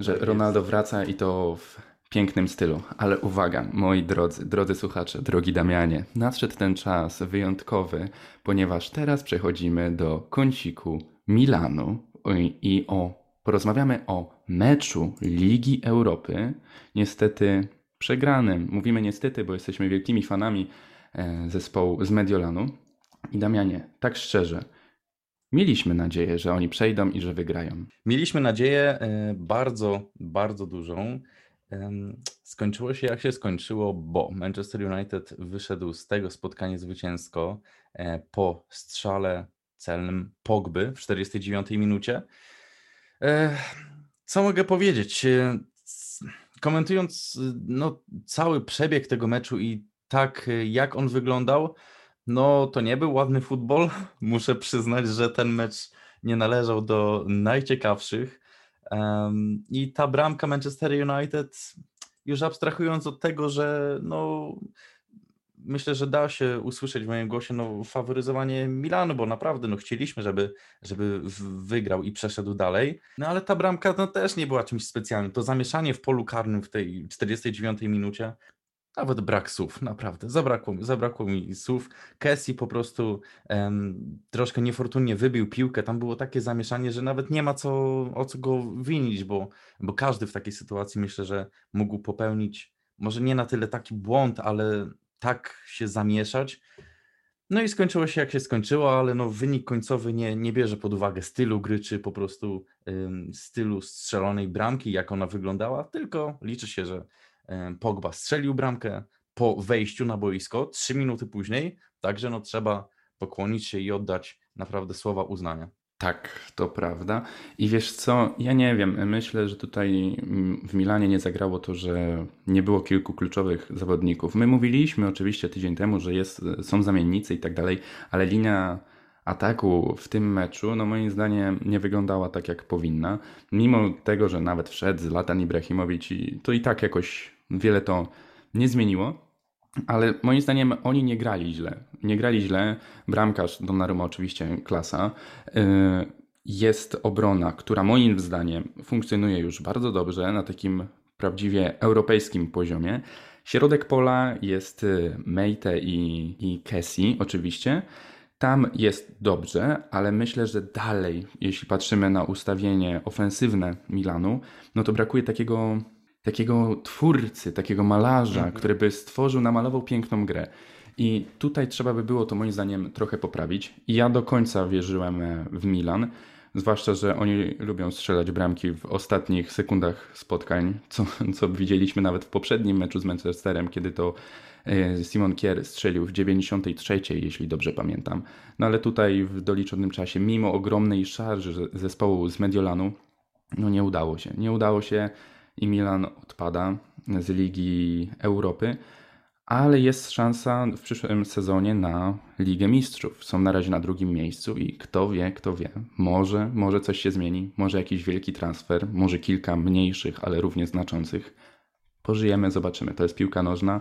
Że Ronaldo wraca i to w pięknym stylu. Ale uwaga, moi drodzy, drodzy słuchacze, drogi Damianie, nadszedł ten czas wyjątkowy, ponieważ teraz przechodzimy do kąciku Milanu i, i o, porozmawiamy o meczu Ligi Europy. Niestety przegranym. Mówimy niestety, bo jesteśmy wielkimi fanami e, zespołu z Mediolanu. I Damianie, tak szczerze, mieliśmy nadzieję, że oni przejdą i że wygrają. Mieliśmy nadzieję e, bardzo, bardzo dużą. Skończyło się jak się skończyło, bo Manchester United wyszedł z tego spotkania zwycięsko e, po strzale celnym Pogby w 49 minucie. E, Co mogę powiedzieć? E, Komentując no, cały przebieg tego meczu i tak jak on wyglądał, no to nie był ładny futbol. Muszę przyznać, że ten mecz nie należał do najciekawszych. Em, I ta bramka Manchester United, już abstrahując od tego, że no, myślę, że da się usłyszeć w moim głosie no, faworyzowanie Milanu, bo naprawdę no, chcieliśmy, żeby, żeby wygrał i przeszedł dalej. No ale ta bramka no, też nie była czymś specjalnym. To zamieszanie w polu karnym w tej 49 minucie, nawet brak słów, naprawdę. Zabrakło, zabrakło mi słów. Kessi po prostu troszkę niefortunnie wybił piłkę. Tam było takie zamieszanie, że nawet nie ma co, o co go winić, bo, bo każdy w takiej sytuacji myślę, że mógł popełnić może nie na tyle taki błąd, ale tak się zamieszać. No i skończyło się jak się skończyło, ale no wynik końcowy nie, nie bierze pod uwagę stylu gry, czy po prostu stylu strzelonej bramki, jak ona wyglądała, tylko liczy się, że Pogba strzelił bramkę po wejściu na boisko, trzy minuty później, także no trzeba pokłonić się i oddać naprawdę słowa uznania. Tak, to prawda. I wiesz co, ja nie wiem, myślę, że tutaj mm, w Milanie nie zagrało to, że nie było kilku kluczowych zawodników. My mówiliśmy oczywiście tydzień temu, że jest, są zamiennicy i tak dalej, ale linia ataku w tym meczu, no moim zdaniem nie wyglądała tak jak powinna. Mimo tego, że nawet wszedł Zlatan Ibrahimowicz i to i tak jakoś wiele to nie zmieniło. Ale moim zdaniem oni nie grali źle. Nie grali źle. Bramkarz Donnarumma oczywiście klasa. Yy, Jest obrona, która moim zdaniem funkcjonuje już bardzo dobrze na takim prawdziwie europejskim poziomie. Środek pola jest y, Meite i, i Kessi oczywiście. Tam jest dobrze, ale myślę, że dalej, jeśli patrzymy na ustawienie ofensywne Milanu, no to brakuje takiego, takiego twórcy, takiego malarza, który by stworzył, namalował piękną grę. I tutaj trzeba by było to moim zdaniem trochę poprawić. I ja do końca wierzyłem e, w Milan, zwłaszcza, że oni lubią strzelać bramki w ostatnich sekundach spotkań, co, co widzieliśmy nawet w poprzednim meczu z Manchesterem, kiedy to e, Simon Kier strzelił w 93, jeśli dobrze pamiętam. No ale tutaj w doliczonym czasie, mimo ogromnej szarży zespołu z Mediolanu, no nie udało się. Nie udało się i Milan odpada z Ligi Europy, ale jest szansa w przyszłym sezonie na Ligę Mistrzów. Są na razie na drugim miejscu i kto wie, kto wie, może, może coś się zmieni, może jakiś wielki transfer, może kilka mniejszych, ale równie znaczących. Pożyjemy, zobaczymy. To jest piłka nożna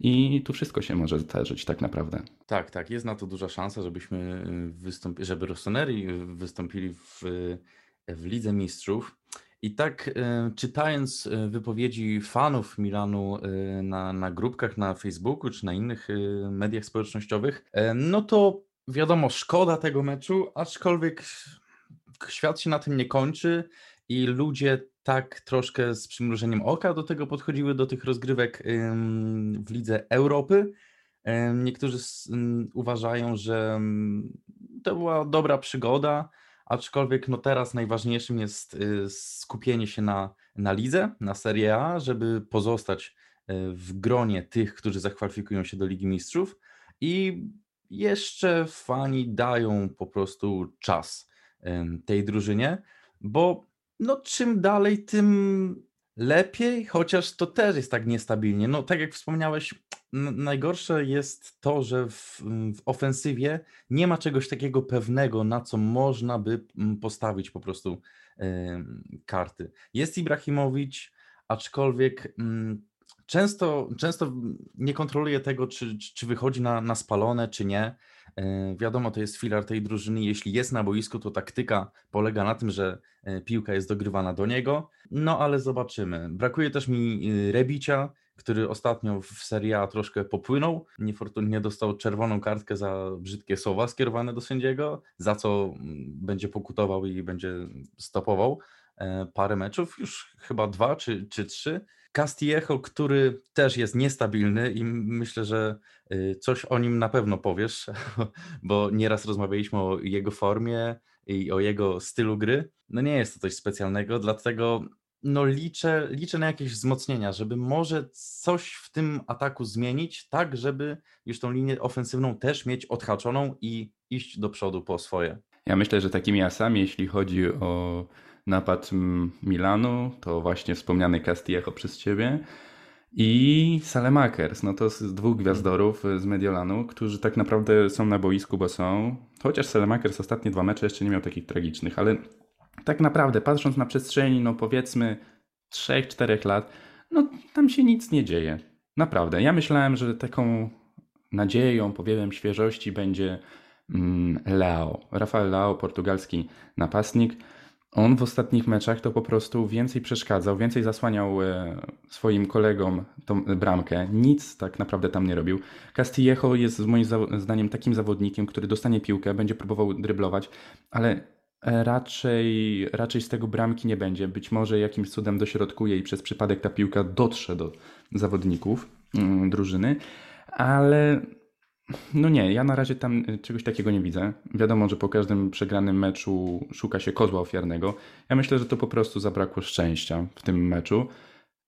i tu wszystko się może zdarzyć tak naprawdę. Tak, tak, jest na to duża szansa, żebyśmy wystąpili, żeby Rossoneri wystąpili w, w Lidze Mistrzów. I tak e, czytając e, wypowiedzi fanów Milanu e, na, na grupkach na Facebooku czy na innych mediach społecznościowych, no to wiadomo, szkoda tego meczu, aczkolwiek świat się na tym nie kończy i ludzie tak troszkę z przymrużeniem oka do tego podchodziły, do tych rozgrywek w Lidze Europy. Niektórzy uważają, że to była dobra przygoda, aczkolwiek no teraz najważniejszym jest y, skupienie się na, na lidze, na Serie A, żeby pozostać y, w gronie tych, którzy zakwalifikują się do Ligi Mistrzów i jeszcze fani dają po prostu czas tej drużynie, bo no czym dalej, tym lepiej, chociaż to też jest tak niestabilnie. No tak jak wspomniałeś, najgorsze jest to, że w, w ofensywie nie ma czegoś takiego pewnego, na co można by mm, postawić po prostu karty. Jest Ibrahimowicz, aczkolwiek mm, często, często nie kontroluje tego, czy, czy czy wychodzi na, na spalone, czy nie. E, Wiadomo, to jest filar tej drużyny. Jeśli jest na boisku, to taktyka polega na tym, że e, piłka jest dogrywana do niego. No ale zobaczymy. Brakuje też mi y, Rebicia, który ostatnio w Serie A troszkę popłynął. Niefortunnie dostał czerwoną kartkę za brzydkie słowa skierowane do sędziego, za co mm, będzie pokutował i będzie stopował e, parę meczów, już chyba dwa czy, czy trzy. Castillejo, który też jest niestabilny i myślę, że y, coś o nim na pewno powiesz, bo nieraz rozmawialiśmy o jego formie i o jego stylu gry. No nie jest to coś specjalnego, dlatego no liczę, liczę na jakieś wzmocnienia, żeby może coś w tym ataku zmienić, tak żeby już tą linię ofensywną też mieć odhaczoną i iść do przodu po swoje. Ja myślę, że takimi asami, jeśli chodzi o napad Milanu, to właśnie wspomniany Castillejo przez ciebie i Salemakers, no to z dwóch gwiazdorów z Mediolanu, którzy tak naprawdę są na boisku, bo są, chociaż Salemakers ostatnie dwa mecze jeszcze nie miał takich tragicznych, ale tak naprawdę patrząc na przestrzeni, no powiedzmy 3-4 lat, no tam się nic nie dzieje. Naprawdę. Ja myślałem, że taką nadzieją, powiewem świeżości będzie mm, Leao. Rafael Leao, portugalski napastnik. On w ostatnich meczach to po prostu więcej przeszkadzał, więcej zasłaniał e, swoim kolegom tą bramkę. Nic tak naprawdę tam nie robił. Castillejo jest moim zdaniem takim zawodnikiem, który dostanie piłkę, będzie próbował dryblować, ale raczej, raczej z tego bramki nie będzie. Być może jakimś cudem dośrodkuje i przez przypadek ta piłka dotrze do zawodników mm, drużyny, ale no nie, ja na razie tam y, czegoś takiego nie widzę. Wiadomo, że po każdym przegranym meczu szuka się kozła ofiarnego. Ja myślę, że to po prostu zabrakło szczęścia w tym meczu,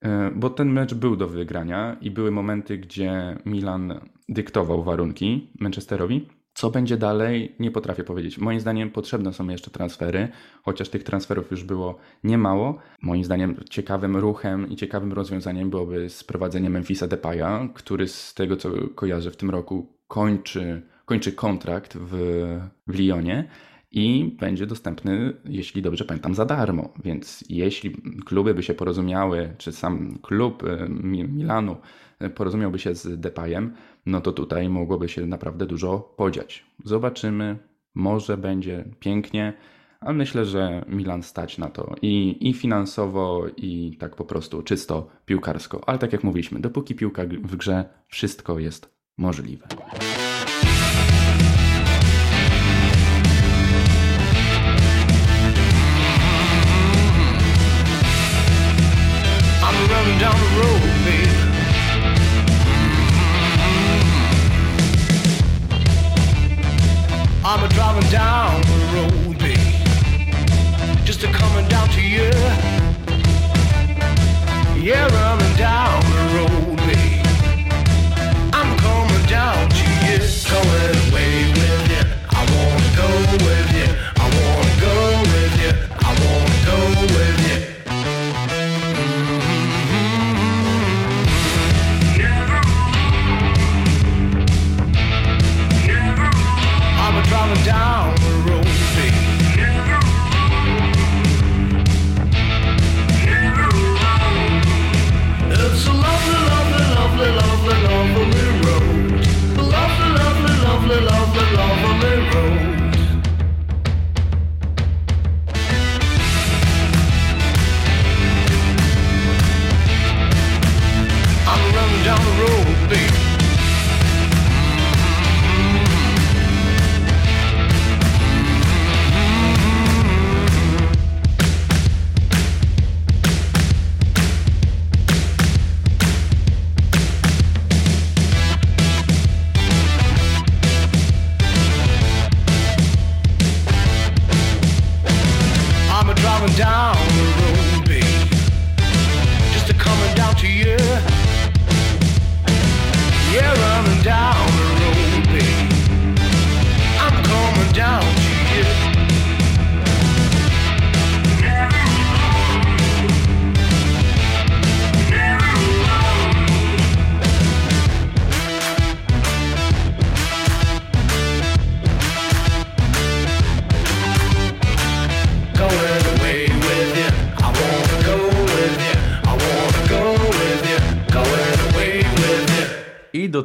y, bo ten mecz był do wygrania i były momenty, gdzie Milan dyktował warunki Manchesterowi. Co będzie dalej, nie potrafię powiedzieć. Moim zdaniem potrzebne są jeszcze transfery, chociaż tych transferów już było niemało. Moim zdaniem ciekawym ruchem i ciekawym rozwiązaniem byłoby sprowadzenie Memphisa Depaya, który z tego co kojarzę w tym roku kończy, kończy kontrakt w, w Lyonie i będzie dostępny, jeśli dobrze pamiętam, za darmo. Więc jeśli kluby by się porozumiały, czy sam klub y, Mi- Milanu porozumiałby się z Depayem, no to tutaj mogłoby się naprawdę dużo podziać. Zobaczymy, może będzie pięknie, ale myślę, że Milan stać na to i, i finansowo, i tak po prostu czysto piłkarsko. Ale tak jak mówiliśmy, dopóki piłka w grze, wszystko jest możliwe.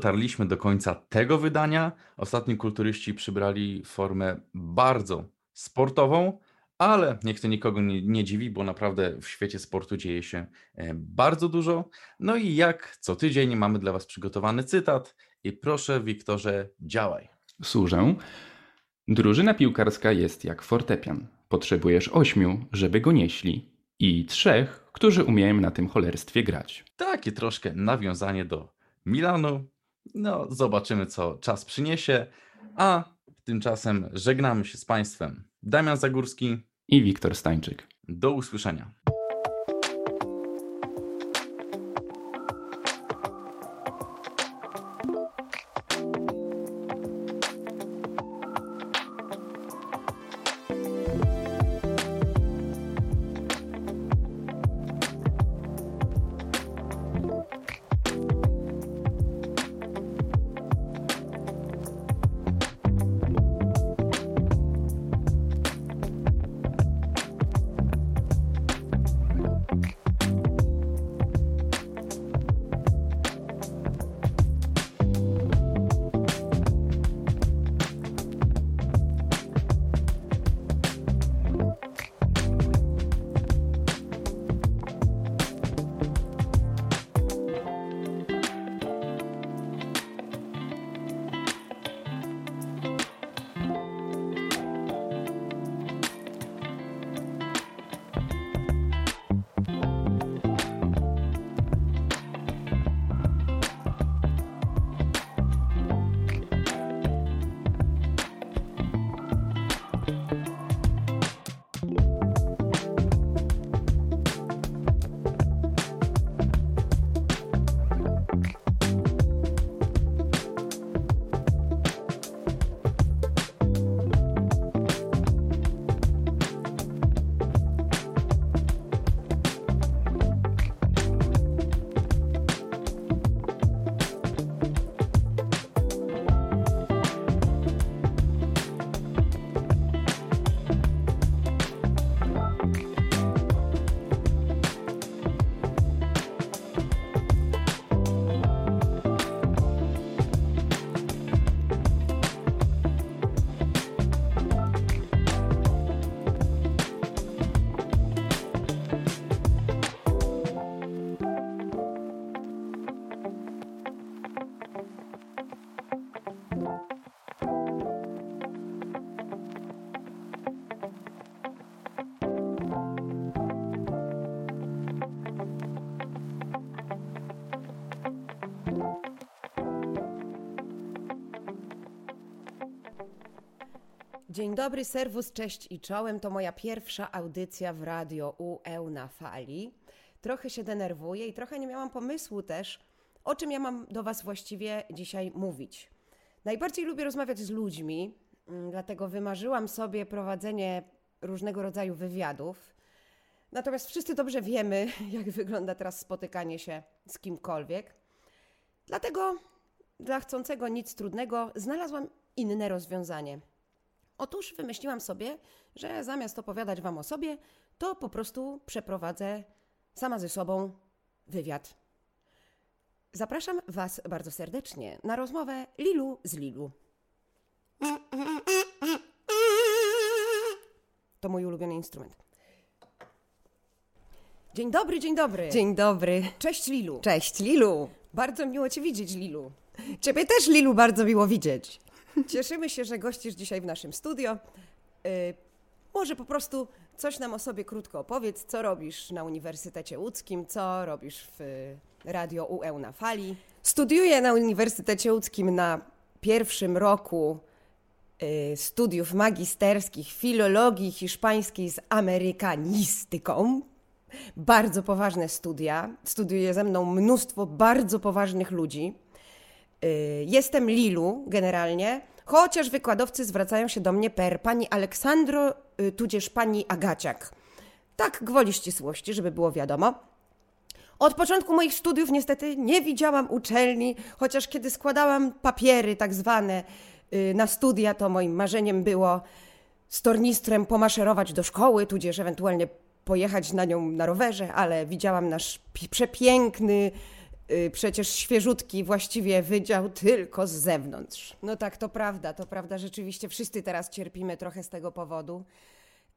Dotarliśmy do końca tego wydania. Ostatni kulturyści przybrali formę bardzo sportową, ale niech to nikogo nie, nie dziwi, bo naprawdę w świecie sportu dzieje się e, bardzo dużo. No i jak co tydzień mamy dla Was przygotowany cytat. I proszę, Wiktorze, działaj. Służę. Drużyna piłkarska jest jak fortepian. Potrzebujesz ośmiu, żeby go nieśli, i trzech, którzy umieją na tym cholerstwie grać. Takie troszkę nawiązanie do Milanu. No, zobaczymy, co czas przyniesie. A tymczasem żegnamy się z Państwem. Damian Zagórski, I Wiktor Stańczyk. do usłyszenia. Dobry, serwus, cześć i czołem. To moja pierwsza audycja w radio UE na fali. Trochę się denerwuję i trochę nie miałam pomysłu też, o czym ja mam do Was właściwie dzisiaj mówić. Najbardziej lubię rozmawiać z ludźmi, mm, dlatego wymarzyłam sobie prowadzenie różnego rodzaju wywiadów. Natomiast wszyscy dobrze wiemy, jak wygląda teraz spotykanie się z kimkolwiek. Dlatego dla chcącego nic trudnego znalazłam inne rozwiązanie. Otóż wymyśliłam sobie, że zamiast opowiadać Wam o sobie, to po prostu przeprowadzę sama ze sobą wywiad. Zapraszam Was bardzo serdecznie na rozmowę Lilu z Lilu. To mój ulubiony instrument. Dzień dobry, dzień dobry. Dzień dobry. Cześć Lilu. Cześć, Lilu. Bardzo miło Cię widzieć, Lilu. Ciebie też, Lilu, bardzo miło widzieć. Cieszymy się, że gościsz dzisiaj w naszym studio. Y, może po prostu coś nam o sobie krótko opowiedz, co robisz na Uniwersytecie Łódzkim, co robisz w y, Radio UE na fali. Studiuję na Uniwersytecie Łódzkim na pierwszym roku y, studiów magisterskich filologii hiszpańskiej z amerykanistyką. Bardzo poważne studia. Studiuje ze mną mnóstwo bardzo poważnych ludzi. Y, Jestem Lilu generalnie, chociaż wykładowcy zwracają się do mnie per pani Aleksandro, y, tudzież pani Agaciak. Tak gwoli ścisłości, żeby było wiadomo. Od początku moich studiów niestety nie widziałam uczelni, chociaż kiedy składałam papiery tak zwane y, na studia, to moim marzeniem było z tornistrem pomaszerować do szkoły, tudzież ewentualnie pojechać na nią na rowerze, ale widziałam nasz pi- przepiękny, przecież świeżutki właściwie wydział tylko z zewnątrz. No tak, to prawda, to prawda, rzeczywiście wszyscy teraz cierpimy trochę z tego powodu.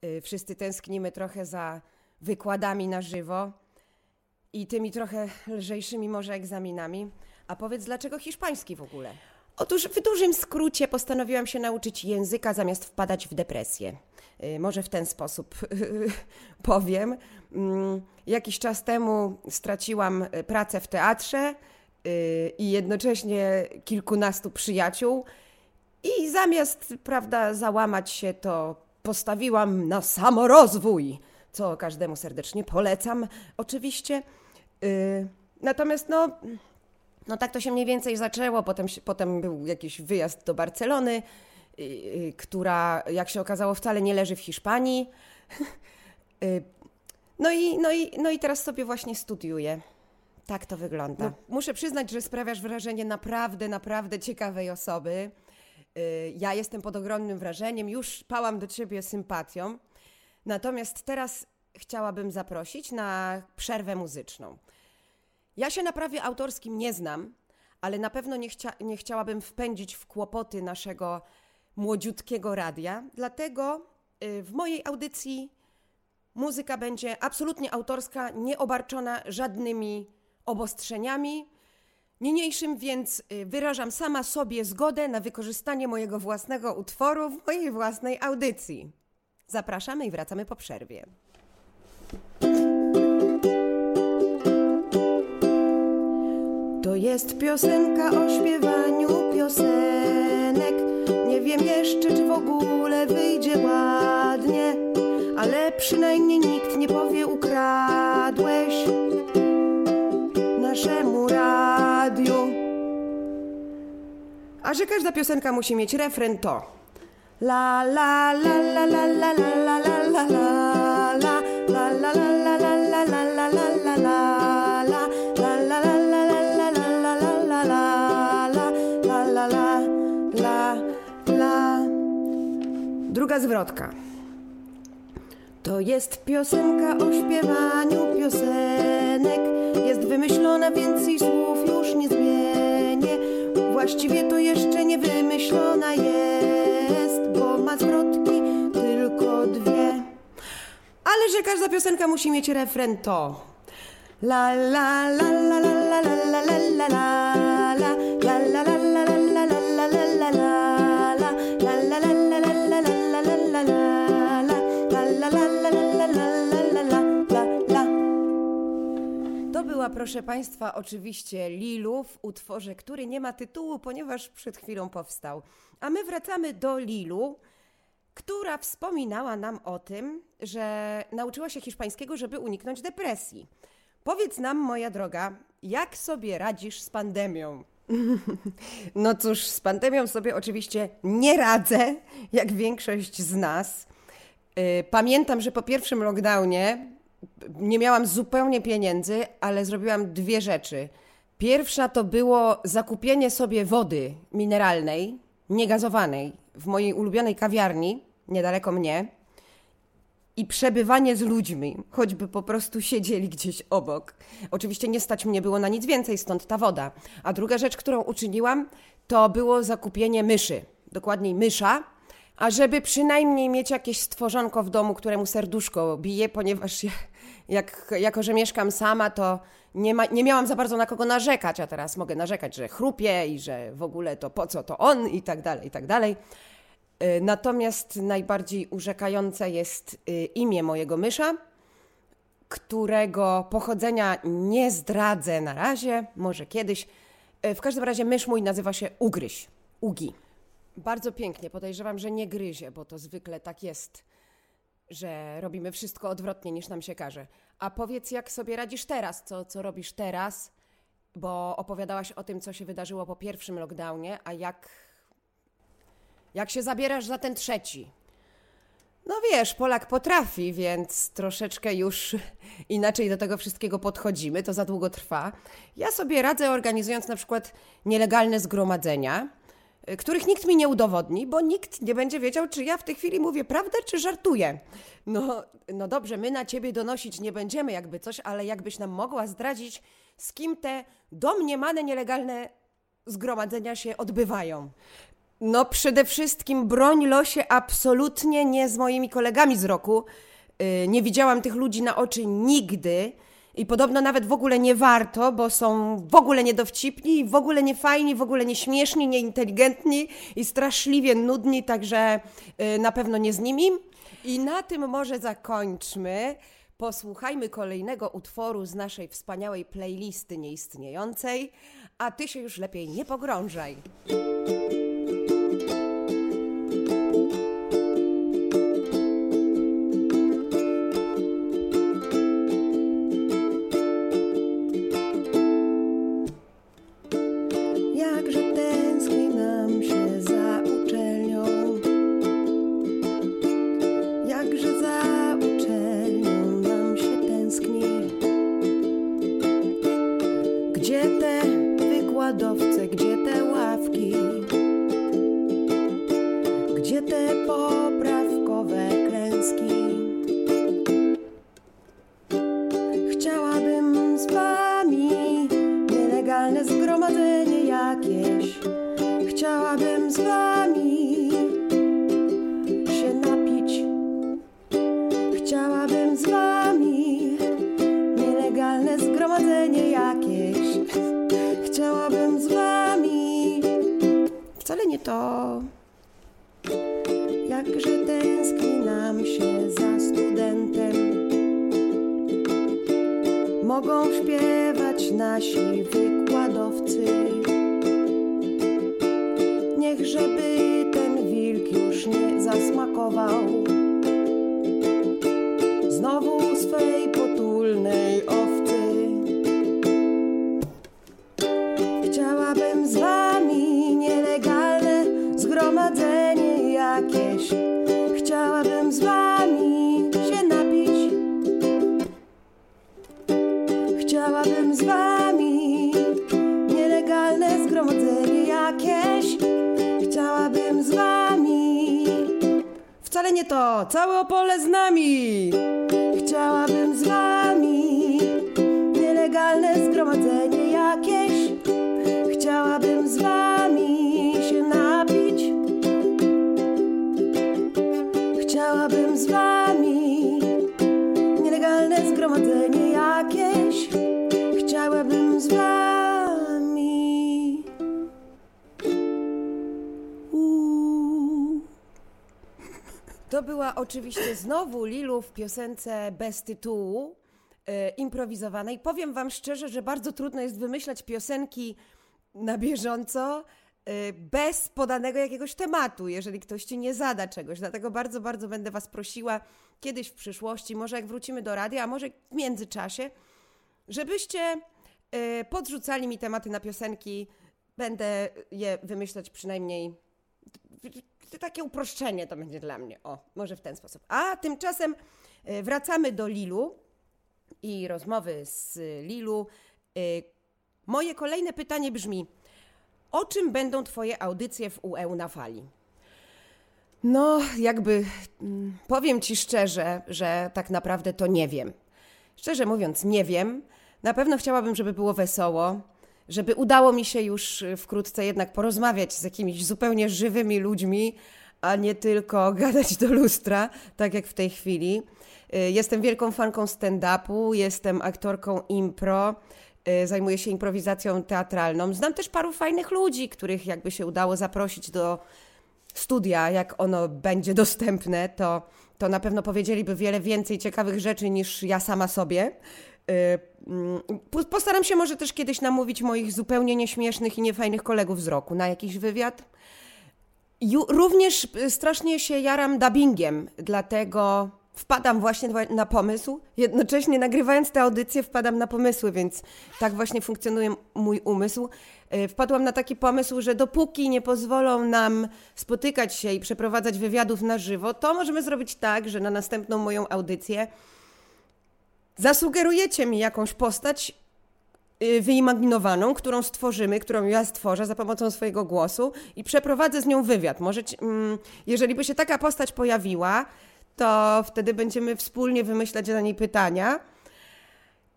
Y, Wszyscy tęsknimy trochę za wykładami na żywo i tymi trochę lżejszymi może egzaminami. A powiedz, dlaczego hiszpański w ogóle? Otóż w dużym skrócie postanowiłam się nauczyć języka zamiast wpadać w depresję. Y, Może w ten sposób powiem. Mm, Jakiś czas temu straciłam y, pracę w teatrze y, i jednocześnie kilkunastu przyjaciół. I zamiast, prawda, załamać się, to postawiłam na samorozwój, co każdemu serdecznie polecam, oczywiście. Natomiast, no, no tak to się mniej więcej zaczęło. Potem, potem był jakiś wyjazd do Barcelony, y, y, która, jak się okazało, wcale nie leży w Hiszpanii. Y, No i, no, i, no i teraz sobie właśnie studiuję. Tak to wygląda. No, muszę przyznać, że sprawiasz wrażenie naprawdę, naprawdę ciekawej osoby. Ja jestem pod ogromnym wrażeniem, już pałam do ciebie sympatią. Natomiast teraz chciałabym zaprosić na przerwę muzyczną. Ja się na prawie autorskim nie znam, ale na pewno nie, chcia, nie chciałabym wpędzić w kłopoty naszego młodziutkiego radia. Dlatego y, w mojej audycji muzyka będzie absolutnie autorska, nieobarczona żadnymi obostrzeniami. Niniejszym więc y, wyrażam sama sobie zgodę na wykorzystanie mojego własnego utworu w mojej własnej audycji. Zapraszamy i wracamy po przerwie. Jest piosenka o śpiewaniu piosenek. Nie wiem jeszcze, czy w ogóle wyjdzie ładnie, ale przynajmniej nikt nie powie ukradłeś naszemu radiu. A że każda piosenka musi mieć refren, to La la la la la la la la la la Druga zwrotka. To jest piosenka o śpiewaniu piosenek. Jest wymyślona, więc jej słów już nie zmienię. Właściwie to jeszcze nie wymyślona jest, bo ma zwrotki tylko dwie. Ale że każda piosenka musi mieć refren, to la la la la la la la la la la la la la la była, proszę Państwa, oczywiście Lilu w utworze, który nie ma tytułu, ponieważ przed chwilą powstał. A my wracamy do Lilu, która wspominała nam o tym, że nauczyła się hiszpańskiego, żeby uniknąć depresji. Powiedz nam, moja droga, jak sobie radzisz z pandemią? No cóż, z pandemią sobie oczywiście nie radzę, jak większość z nas. Y, Pamiętam, że po pierwszym lockdownie nie miałam zupełnie pieniędzy, ale zrobiłam dwie rzeczy. Pierwsza to było zakupienie sobie wody mineralnej, niegazowanej, w mojej ulubionej kawiarni, niedaleko mnie, i przebywanie z ludźmi, choćby po prostu siedzieli gdzieś obok. Oczywiście nie stać mnie było na nic więcej, stąd ta woda. A druga rzecz, którą uczyniłam, to było zakupienie myszy, dokładniej mysza, a żeby przynajmniej mieć jakieś stworzonko w domu, któremu serduszko bije, ponieważ ja, jak, jako, że mieszkam sama, to nie, ma, nie miałam za bardzo na kogo narzekać, a teraz mogę narzekać, że chrupie i że w ogóle to po co to on i tak dalej, i tak dalej. Y, Natomiast najbardziej urzekające jest y, imię mojego mysza, którego pochodzenia nie zdradzę na razie, może kiedyś. Y, W każdym razie mysz mój nazywa się Ugryś, Ugi. Bardzo pięknie, podejrzewam, że nie gryzie, bo to zwykle tak jest, że robimy wszystko odwrotnie niż nam się każe. A powiedz, jak sobie radzisz teraz, co, co robisz teraz, bo opowiadałaś o tym, co się wydarzyło po pierwszym lockdownie, a jak jak się zabierasz za ten trzeci? No wiesz, Polak potrafi, więc troszeczkę już inaczej do tego wszystkiego podchodzimy, to za długo trwa. Ja sobie radzę organizując na przykład nielegalne zgromadzenia, których nikt mi nie udowodni, bo nikt nie będzie wiedział, czy ja w tej chwili mówię prawdę, czy żartuję. No, no dobrze, my na ciebie donosić nie będziemy jakby coś, ale jakbyś nam mogła zdradzić, z kim te domniemane nielegalne zgromadzenia się odbywają. No przede wszystkim broń losie absolutnie nie z moimi kolegami z roku. Yy, nie widziałam tych ludzi na oczy nigdy i podobno nawet w ogóle nie warto, bo są w ogóle niedowcipni, w ogóle nie fajni, w ogóle nie śmieszni, nieinteligentni i straszliwie nudni, także yy, na pewno nie z nimi. I na tym może zakończmy. Posłuchajmy kolejnego utworu z naszej wspaniałej playlisty nieistniejącej, a ty się już lepiej nie pogrążaj. To. Jakże tęskni nam się za studentem. Mogą śpiewać nasi wykładowcy. Niech żeby ten wilk już nie zasmakował to, całe Opole z nami. Chciałabym z wami nielegalne zgromadzenie była oczywiście znowu Lilu w piosence bez tytułu, e, improwizowanej. Powiem Wam szczerze, że bardzo trudno jest wymyślać piosenki na bieżąco, y, bez podanego jakiegoś tematu, jeżeli ktoś ci nie zada czegoś. Dlatego bardzo, bardzo będę Was prosiła kiedyś w przyszłości, może jak wrócimy do radia, a może w międzyczasie, żebyście y, podrzucali mi tematy na piosenki. Będę je wymyślać przynajmniej. Takie uproszczenie to będzie dla mnie. O, może w ten sposób. A tymczasem y, wracamy do Lilu i rozmowy z Lilu. Y, Moje kolejne pytanie brzmi: o czym będą Twoje audycje w UE na fali? No, jakby mm, powiem Ci szczerze, że tak naprawdę to nie wiem. Szczerze mówiąc, nie wiem. Na pewno chciałabym, żeby było wesoło, żeby udało mi się już y, wkrótce jednak porozmawiać z jakimiś zupełnie żywymi ludźmi, a nie tylko gadać do lustra, tak jak w tej chwili. Y, Jestem wielką fanką stand-upu, jestem aktorką impro, y, zajmuję się improwizacją teatralną. Znam też paru fajnych ludzi, których jakby się udało zaprosić do studia, jak ono będzie dostępne, to, to na pewno powiedzieliby wiele więcej ciekawych rzeczy niż ja sama sobie. Y, mm, po- Postaram się może też kiedyś namówić moich zupełnie nieśmiesznych i niefajnych kolegów z roku na jakiś wywiad. Również y, strasznie się jaram dubbingiem, dlatego wpadam właśnie na pomysł. Jednocześnie nagrywając te audycje wpadam na pomysły, więc tak właśnie funkcjonuje mój umysł. Y, Wpadłam na taki pomysł, że dopóki nie pozwolą nam spotykać się i przeprowadzać wywiadów na żywo, to możemy zrobić tak, że na następną moją audycję zasugerujecie mi jakąś postać y, wyimaginowaną, którą stworzymy, którą ja stworzę za pomocą swojego głosu i przeprowadzę z nią wywiad. Może, ci- mm, jeżeli by się taka postać pojawiła, to wtedy będziemy wspólnie wymyślać dla niej pytania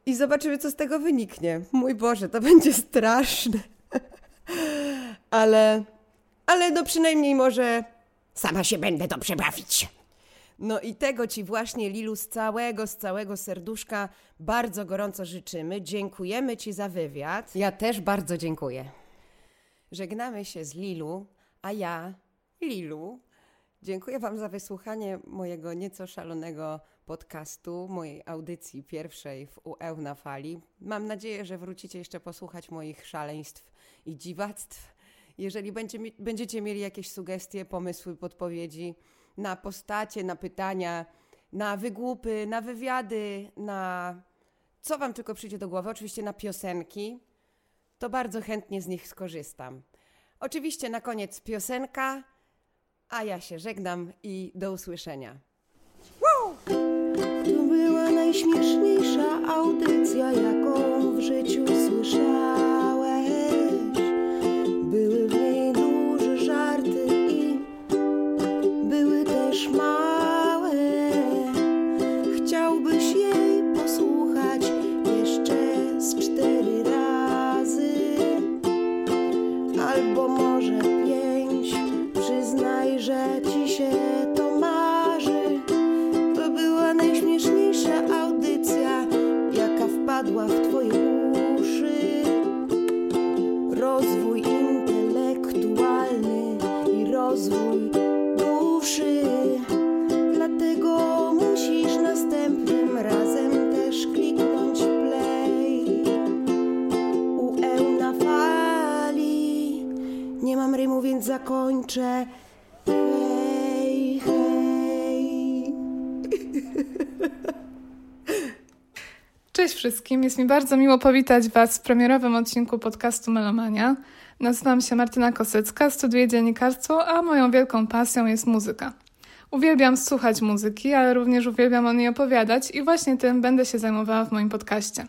i zobaczymy, co z tego wyniknie. Mój Boże, to będzie straszne. ale, ale no przynajmniej może sama się będę dobrze bawić. No i tego Ci właśnie, Lilu, z całego, z całego serduszka bardzo gorąco życzymy. Dziękujemy Ci za wywiad. Ja też bardzo dziękuję. Żegnamy się z Lilu, a ja, Lilu, dziękuję Wam za wysłuchanie mojego nieco szalonego podcastu, mojej audycji pierwszej w UE na fali. Mam nadzieję, że wrócicie jeszcze posłuchać moich szaleństw i dziwactw. Jeżeli będzie, będziecie mieli jakieś sugestie, pomysły, podpowiedzi na postacie, na pytania, na wygłupy, na wywiady, na co Wam tylko przyjdzie do głowy, oczywiście na piosenki, to bardzo chętnie z nich skorzystam. Oczywiście na koniec piosenka, a ja się żegnam i do usłyszenia. To była najśmieszniejsza audycja, jaką w życiu słyszałeś. Wszystkim, jest mi bardzo miło powitać Was w premierowym odcinku podcastu Melomania. Nazywam się Martyna Kosycka, studiuję dziennikarstwo, a moją wielką pasją jest muzyka. Uwielbiam słuchać muzyki, ale również uwielbiam o niej opowiadać i właśnie tym będę się zajmowała w moim podcaście.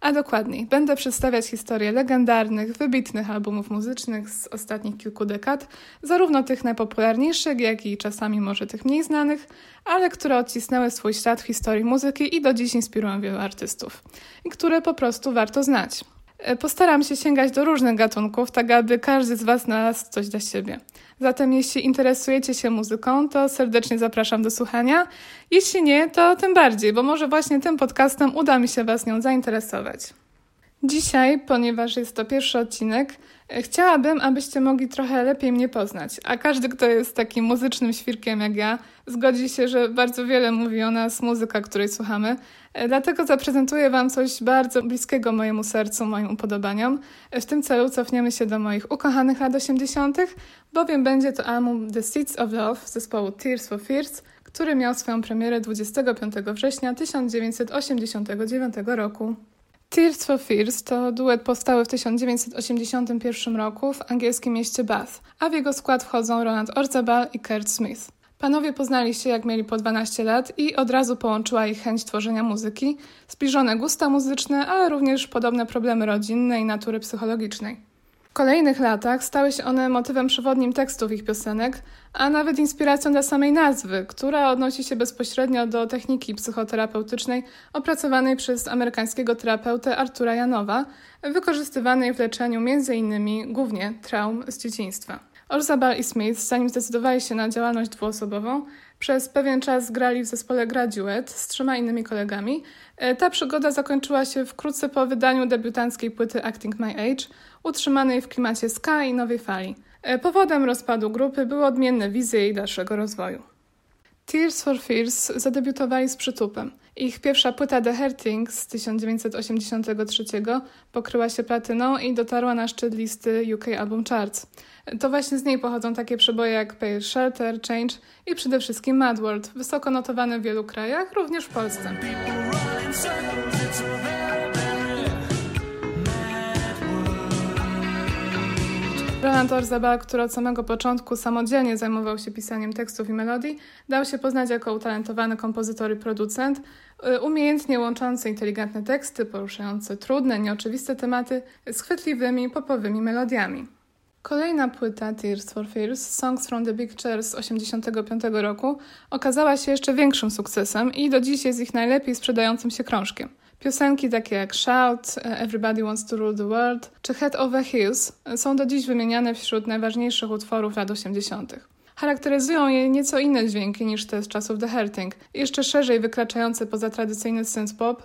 A dokładniej, będę przedstawiać historie legendarnych, wybitnych albumów muzycznych z ostatnich kilku dekad, zarówno tych najpopularniejszych, jak i czasami może tych mniej znanych, ale które odcisnęły swój ślad w historii muzyki i do dziś inspirują wielu artystów, i które po prostu warto znać. E, Postaram się sięgać do różnych gatunków, tak aby każdy z Was znalazł coś dla siebie. Zatem jeśli interesujecie się muzyką, to serdecznie zapraszam do słuchania. Jeśli nie, to tym bardziej, bo może właśnie tym podcastem uda mi się Was nią zainteresować. Dzisiaj, ponieważ jest to pierwszy odcinek, Chciałabym, abyście mogli trochę lepiej mnie poznać, a każdy, kto jest takim muzycznym świrkiem jak ja, zgodzi się, że bardzo wiele mówi o nas muzyka, której słuchamy. E, Dlatego zaprezentuję Wam coś bardzo bliskiego mojemu sercu, moim upodobaniom. E, W tym celu cofniemy się do moich ukochanych lat 80., bowiem będzie to album The Seeds of Love zespołu Tears for Fears, który miał swoją premierę 25 września 1989 roku. Tears for Fears to duet powstały w 1981 roku w angielskim mieście Bath, a w jego skład wchodzą Roland Orzabal i Kurt Smith. Panowie poznali się jak mieli po 12 lat i od razu połączyła ich chęć tworzenia muzyki, zbliżone gusta muzyczne, ale również podobne problemy rodzinne i natury psychologicznej. W kolejnych latach stały się one motywem przewodnim tekstów ich piosenek, a nawet inspiracją dla samej nazwy, która odnosi się bezpośrednio do techniki psychoterapeutycznej opracowanej przez amerykańskiego terapeutę Artura Janowa, wykorzystywanej w leczeniu m.in. głównie traum z dzieciństwa. Orzabal i Smith, zanim zdecydowali się na działalność dwuosobową, przez pewien czas grali w zespole Graduate z trzema innymi kolegami. E, Ta przygoda zakończyła się wkrótce po wydaniu debiutanckiej płyty Acting My Age, utrzymanej w klimacie ska i nowej fali. E, Powodem rozpadu grupy były odmienne wizje jej dalszego rozwoju. Tears for Fears zadebiutowali z przytupem. Ich pierwsza płyta The Hurting z 1983 pokryła się platyną i dotarła na szczyt listy UK Album Charts. To właśnie z niej pochodzą takie przeboje jak Pale Shelter, Change i przede wszystkim Mad World, wysoko notowane w wielu krajach, również w Polsce. Roland Orzabal, który od samego początku samodzielnie zajmował się pisaniem tekstów i melodii, dał się poznać jako utalentowany kompozytor i producent, y, umiejętnie łączący inteligentne teksty, poruszające trudne, nieoczywiste tematy z chwytliwymi, popowymi melodiami. Kolejna płyta Tears for Fears, Songs from the Big Chair z 1985 roku, okazała się jeszcze większym sukcesem i do dziś jest ich najlepiej sprzedającym się krążkiem. Piosenki takie jak Shout, Everybody Wants to Rule the World czy Head Over Heels są do dziś wymieniane wśród najważniejszych utworów lat 80. Charakteryzują je nieco inne dźwięki niż te z czasów The Hurting, jeszcze szerzej wykraczające poza tradycyjny synth-pop,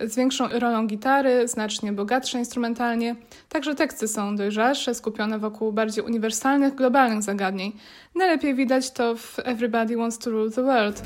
z większą rolą gitary, znacznie bogatsze instrumentalnie. Także teksty są dojrzalsze, skupione wokół bardziej uniwersalnych, globalnych zagadnień. Najlepiej widać to w Everybody Wants to Rule the World.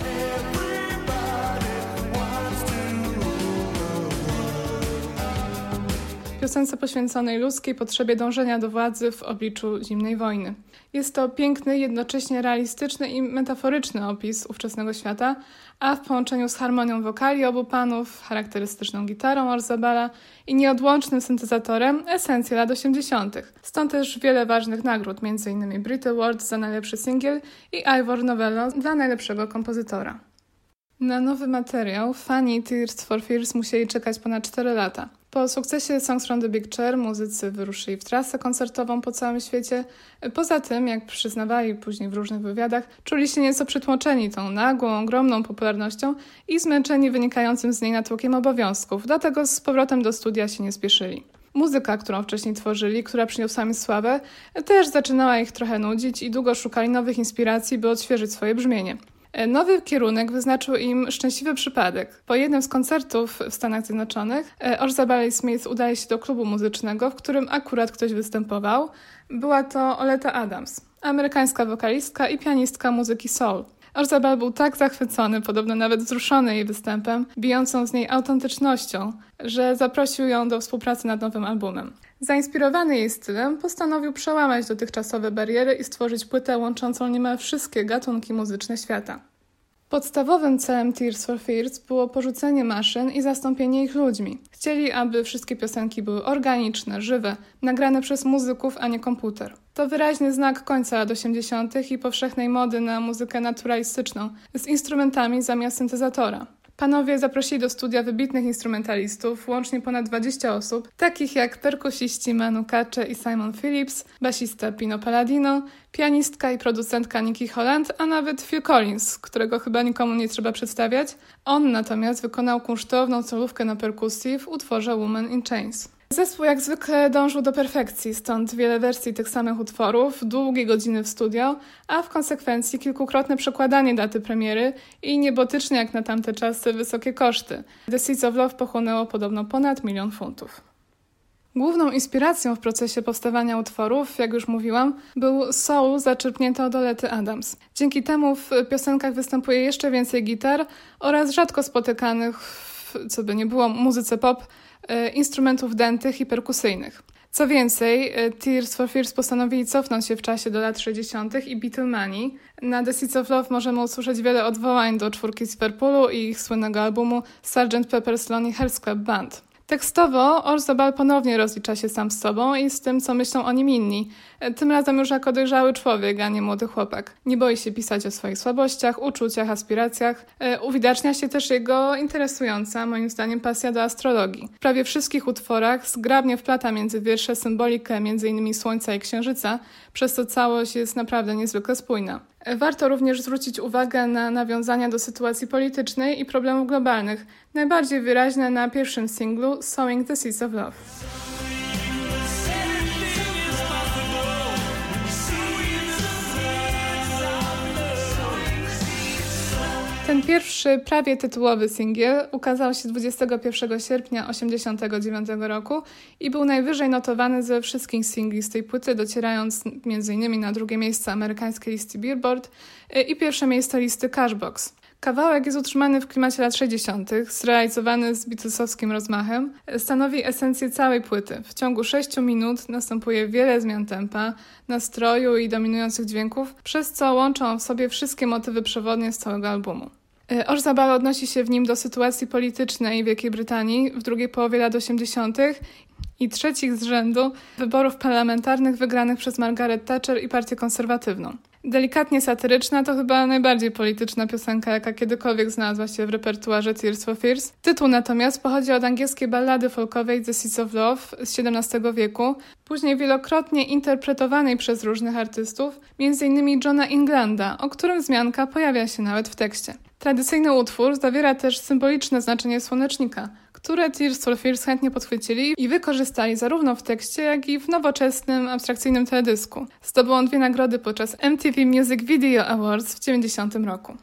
Piosence poświęconej ludzkiej potrzebie dążenia do władzy w obliczu zimnej wojny. Jest to piękny, jednocześnie realistyczny i metaforyczny opis ówczesnego świata, a w połączeniu z harmonią wokali obu panów, charakterystyczną gitarą Orzabala i nieodłącznym syntezatorem esencja lat 80. Stąd też wiele ważnych nagród, m.in. Brit Award za najlepszy singiel i Ivor Novello dla najlepszego kompozytora. Na nowy materiał fani Tears for Fears musieli czekać ponad 4 lata. Po sukcesie Songs from the Big Chair muzycy wyruszyli w trasę koncertową po całym świecie. Poza tym, jak przyznawali później w różnych wywiadach, czuli się nieco przytłoczeni tą nagłą, ogromną popularnością i zmęczeni wynikającym z niej natłokiem obowiązków, dlatego z powrotem do studia się nie spieszyli. Muzyka, którą wcześniej tworzyli, która przyniosła im sławę, też zaczynała ich trochę nudzić i długo szukali nowych inspiracji, by odświeżyć swoje brzmienie. Nowy kierunek wyznaczył im szczęśliwy przypadek. Po jednym z koncertów w Stanach Zjednoczonych Orzabal i Smith udali się do klubu muzycznego, w którym akurat ktoś występował. Była to Oleta Adams, amerykańska wokalistka i pianistka muzyki soul. Orzabal był tak zachwycony, podobno nawet wzruszony jej występem, bijącą z niej autentycznością, że zaprosił ją do współpracy nad nowym albumem. Zainspirowany jej stylem, postanowił przełamać dotychczasowe bariery i stworzyć płytę łączącą niemal wszystkie gatunki muzyczne świata. Podstawowym celem Tears for Fears było porzucenie maszyn i zastąpienie ich ludźmi. Chcieli, aby wszystkie piosenki były organiczne, żywe, nagrane przez muzyków, a nie komputer. To wyraźny znak końca lat 80. i powszechnej mody na muzykę naturalistyczną, z instrumentami zamiast syntezatora. Panowie zaprosili do studia wybitnych instrumentalistów, łącznie ponad 20 osób, takich jak perkusiści Manu Katche i Simon Phillips, basista Pino Palladino, pianistka i producentka Nikki Holland, a nawet Phil Collins, którego chyba nikomu nie trzeba przedstawiać. On natomiast wykonał kunsztowną solówkę na perkusji w utworze Woman in Chains. Zespół jak zwykle dążył do perfekcji, stąd wiele wersji tych samych utworów, długie godziny w studio, a w konsekwencji kilkukrotne przekładanie daty premiery i niebotycznie jak na tamte czasy wysokie koszty. The Seeds of Love pochłonęło podobno ponad milion funtów. Główną inspiracją w procesie powstawania utworów, jak już mówiłam, był soul zaczerpnięty od Olety Adams. Dzięki temu w piosenkach występuje jeszcze więcej gitar oraz rzadko spotykanych, w, co by nie było, muzyce pop, instrumentów dętych i perkusyjnych. Co więcej, e, Tears for Fears postanowili cofnąć się w czasie do lat 60. i Beatlemanii. Na The Seeds of Love możemy usłyszeć wiele odwołań do czwórki z Liverpoolu i ich słynnego albumu Sgt. Pepper's Lonely Hearts Club Band. Tekstowo Orzabal ponownie rozlicza się sam z sobą i z tym, co myślą o nim inni. Tym razem już jako dojrzały człowiek, a nie młody chłopak. Nie boi się pisać o swoich słabościach, uczuciach, aspiracjach. E, Uwidacznia się też jego interesująca, moim zdaniem, pasja do astrologii. W prawie wszystkich utworach zgrabnie wplata między wiersze symbolikę m.in. Słońca i Księżyca, przez co całość jest naprawdę niezwykle spójna. E, Warto również zwrócić uwagę na nawiązania do sytuacji politycznej i problemów globalnych, najbardziej wyraźne na pierwszym singlu Sowing the Seeds of Love. Ten pierwszy, prawie tytułowy singiel ukazał się 21 sierpnia 1989 roku i był najwyżej notowany ze wszystkich singli z tej płyty, docierając m.in. na drugie miejsce amerykańskiej listy Billboard y, i pierwsze miejsce listy Cashbox. Kawałek jest utrzymany w klimacie lat 60., zrealizowany z Beatlesowskim rozmachem, stanowi esencję całej płyty. W ciągu 6 minut następuje wiele zmian tempa, nastroju i dominujących dźwięków, przez co łączą w sobie wszystkie motywy przewodnie z całego albumu. Y, Orzabal odnosi się w nim do sytuacji politycznej Wielkiej Brytanii w drugiej połowie lat 80. i trzecich z rzędu wyborów parlamentarnych wygranych przez Margaret Thatcher i Partię Konserwatywną. Delikatnie satyryczna to chyba najbardziej polityczna piosenka, jaka kiedykolwiek znalazła się w repertuarze Tears for Fears. Tytuł natomiast pochodzi od angielskiej ballady folkowej The Seeds of Love z XVII wieku, później wielokrotnie interpretowanej przez różnych artystów, m.in. Johna Englanda, o którym wzmianka pojawia się nawet w tekście. Tradycyjny utwór zawiera też symboliczne znaczenie słonecznika, które Tears for Fears chętnie podchwycili i wykorzystali zarówno w tekście, jak i w nowoczesnym, abstrakcyjnym teledysku. Zdobył on dwie nagrody podczas MTV Music Video Awards w 90 roku.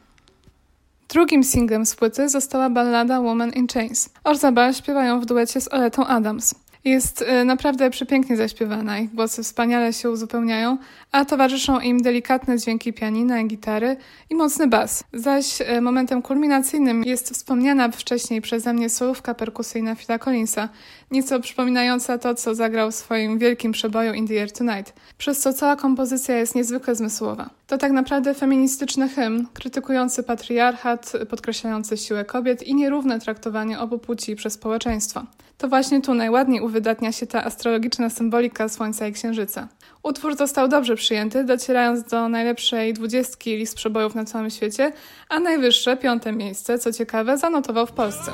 Drugim singlem z płyty została ballada Woman in Chains. Orzabal śpiewają w duecie z Oletą Adams. Jest y, naprawdę przepięknie zaśpiewana, ich głosy wspaniale się uzupełniają, a towarzyszą im delikatne dźwięki pianina gitary i mocny bas. Zaś y, momentem kulminacyjnym jest wspomniana wcześniej przeze mnie solówka perkusyjna Phila Collinsa, nieco przypominająca to, co zagrał w swoim wielkim przeboju In the Air Tonight, przez co cała kompozycja jest niezwykle zmysłowa. To tak naprawdę feministyczny hymn, krytykujący patriarchat, podkreślający siłę kobiet i nierówne traktowanie obu płci przez społeczeństwo. To właśnie tu najładniej uwydatnia się ta astrologiczna symbolika Słońca i Księżyca. Utwór został dobrze przyjęty, docierając do najlepszej dwudziestki list przebojów na całym świecie, a najwyższe, piąte miejsce, co ciekawe, zanotował w Polsce.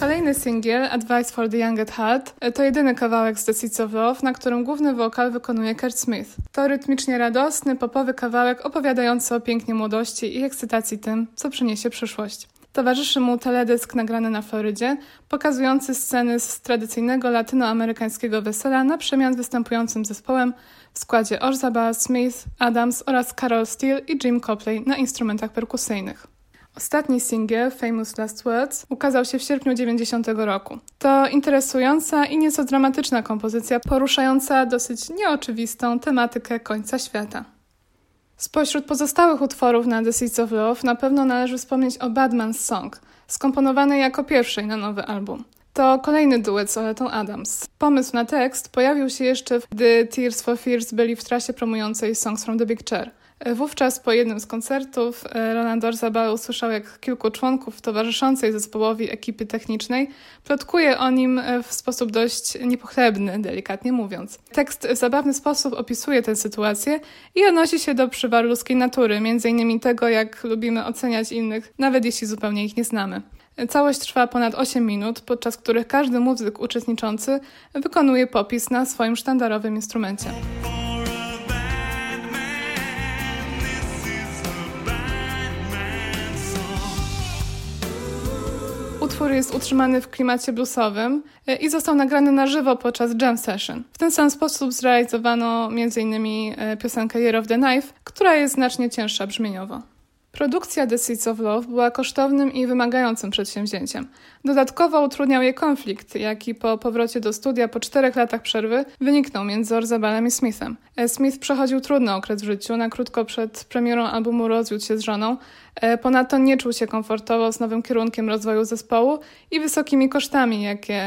Kolejny singiel, Advice for the Young at Heart, to jedyny kawałek z The Seeds of Love, na którym główny wokal wykonuje Kurt Smith. To rytmicznie radosny, popowy kawałek opowiadający o pięknie młodości i ekscytacji tym, co przyniesie przyszłość. Towarzyszy mu teledysk nagrany na Florydzie, pokazujący sceny z tradycyjnego latynoamerykańskiego wesela na przemian z występującym zespołem w składzie Orzabal, Smith, Adams oraz Carol Steele i Jim Copley na instrumentach perkusyjnych. Ostatni singiel, Famous Last Words, ukazał się w sierpniu 90 roku. To interesująca i nieco dramatyczna kompozycja, poruszająca dosyć nieoczywistą tematykę końca świata. Spośród pozostałych utworów na The Seeds of Love na pewno należy wspomnieć o Badman's Song, skomponowanej jako pierwszej na nowy album. To kolejny duet z Oletą Adams. Pomysł na tekst pojawił się jeszcze, gdy Tears for Fears byli w trasie promującej Songs from the Big Chair. Wówczas po jednym z koncertów e, Roland Orzabal usłyszał, jak kilku członków towarzyszącej zespołowi ekipy technicznej plotkuje o nim e, w sposób dość niepochlebny, delikatnie mówiąc. Tekst w zabawny sposób opisuje tę sytuację i odnosi się do przywaru ludzkiej natury, innymi tego, jak lubimy oceniać innych, nawet jeśli zupełnie ich nie znamy. Całość trwa ponad 8 minut, podczas których każdy muzyk uczestniczący wykonuje popis na swoim sztandarowym instrumencie. Utwór jest utrzymany w klimacie bluesowym e, i został nagrany na żywo podczas jam session. W ten sam sposób zrealizowano m.in. e, piosenkę Year of the Knife, która jest znacznie cięższa brzmieniowo. Produkcja The Seeds of Love była kosztownym i wymagającym przedsięwzięciem. Dodatkowo utrudniał je konflikt, jaki po powrocie do studia po czterech latach przerwy wyniknął między Orzabalem i Smithem. E, Smith przechodził trudny okres w życiu, na krótko przed premierą albumu rozwiódł się z żoną, ponadto nie czuł się komfortowo z nowym kierunkiem rozwoju zespołu i wysokimi kosztami, jakie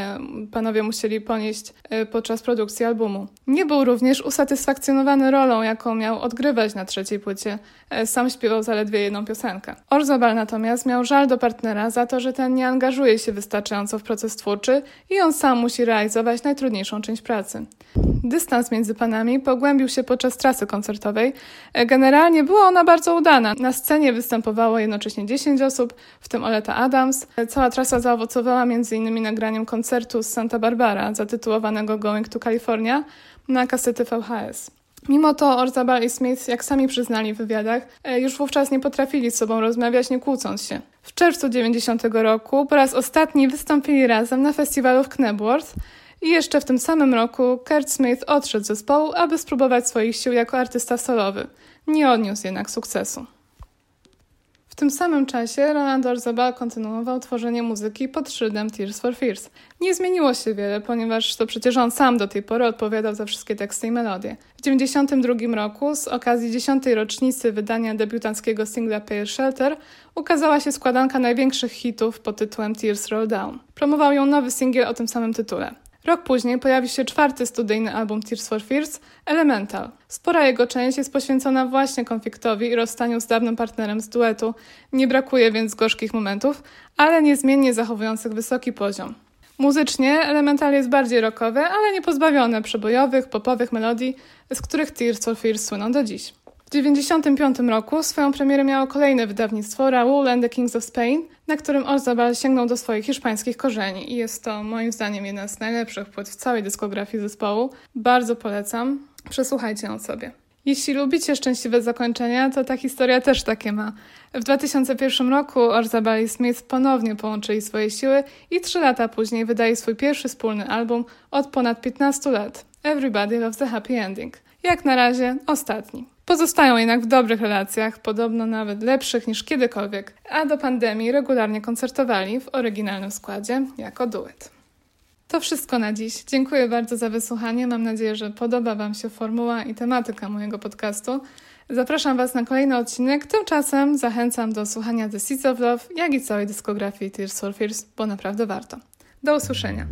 panowie musieli ponieść e, podczas produkcji albumu. Nie był również usatysfakcjonowany rolą, jaką miał odgrywać na trzeciej płycie. E, Sam śpiewał zaledwie jedną piosenkę. Orzabal natomiast miał żal do partnera za to, że ten nie angażuje się wystarczająco w proces twórczy i on sam musi realizować najtrudniejszą część pracy. Dystans między panami pogłębił się podczas trasy koncertowej. Generalnie była ona bardzo udana. Na scenie występowało jednocześnie 10 osób, w tym Oleta Adams. Cała trasa zaowocowała m.in. nagraniem koncertu z Santa Barbara, zatytułowanego Going to California, na kasety VHS. Mimo to Orzabal i Smith, jak sami przyznali w wywiadach, e, już wówczas nie potrafili z sobą rozmawiać, nie kłócąc się. W czerwcu 90 roku po raz ostatni wystąpili razem na festiwalu w Knebworth i jeszcze w tym samym roku Kurt Smith odszedł z zespołu, aby spróbować swoich sił jako artysta solowy. Nie odniósł jednak sukcesu. W tym samym czasie Roland Orzabal kontynuował tworzenie muzyki pod szyldem Tears for Fears. Nie zmieniło się wiele, ponieważ to przecież on sam do tej pory odpowiadał za wszystkie teksty i melodie. W 1992 roku, z okazji 10. rocznicy wydania debiutanckiego singla Pale Shelter, ukazała się składanka największych hitów pod tytułem Tears Roll Down. Promował ją nowy singiel o tym samym tytule. Rok później pojawi się czwarty studyjny album Tears for Fears, Elemental. Spora jego część jest poświęcona właśnie konfliktowi i rozstaniu z dawnym partnerem z duetu. Nie brakuje więc gorzkich momentów, ale niezmiennie zachowujących wysoki poziom. Muzycznie Elemental jest bardziej rockowy, ale nie pozbawione przebojowych, popowych melodii, z których Tears for Fears słyną do dziś. W 1995 roku swoją premierę miało kolejne wydawnictwo Raoul and the Kings of Spain, na którym Orzabal sięgnął do swoich hiszpańskich korzeni i jest to moim zdaniem jedna z najlepszych płyt w całej dyskografii zespołu. Bardzo polecam. Przesłuchajcie ją sobie. Jeśli lubicie szczęśliwe zakończenia, to ta historia też takie ma. W 2001 roku Orzabal i Smith ponownie połączyli swoje siły i trzy lata później wydali swój pierwszy wspólny album od ponad 15 lat. Everybody Loves a Happy Ending. Jak na razie ostatni. Pozostają jednak w dobrych relacjach, podobno nawet lepszych niż kiedykolwiek, a do pandemii regularnie koncertowali w oryginalnym składzie jako duet. To wszystko na dziś. Dziękuję bardzo za wysłuchanie. Mam nadzieję, że podoba Wam się formuła i tematyka mojego podcastu. Zapraszam Was na kolejny odcinek. Tymczasem zachęcam do słuchania The Seeds of Love, jak i całej dyskografii Tears for Fears, bo naprawdę warto. Do usłyszenia.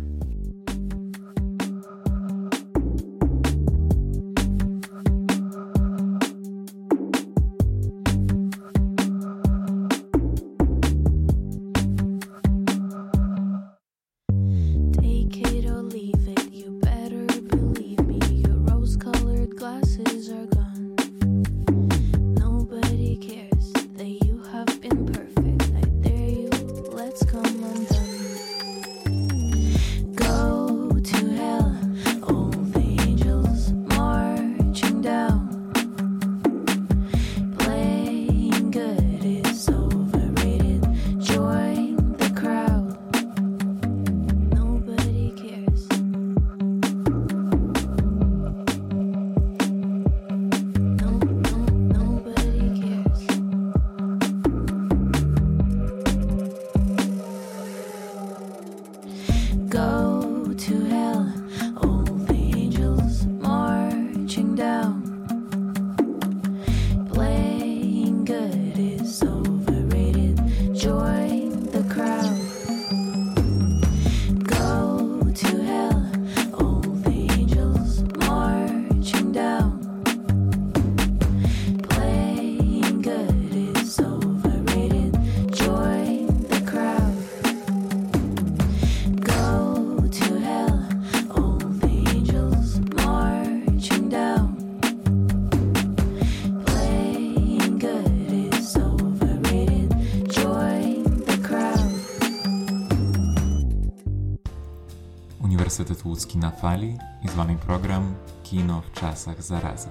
Czasach zarazy.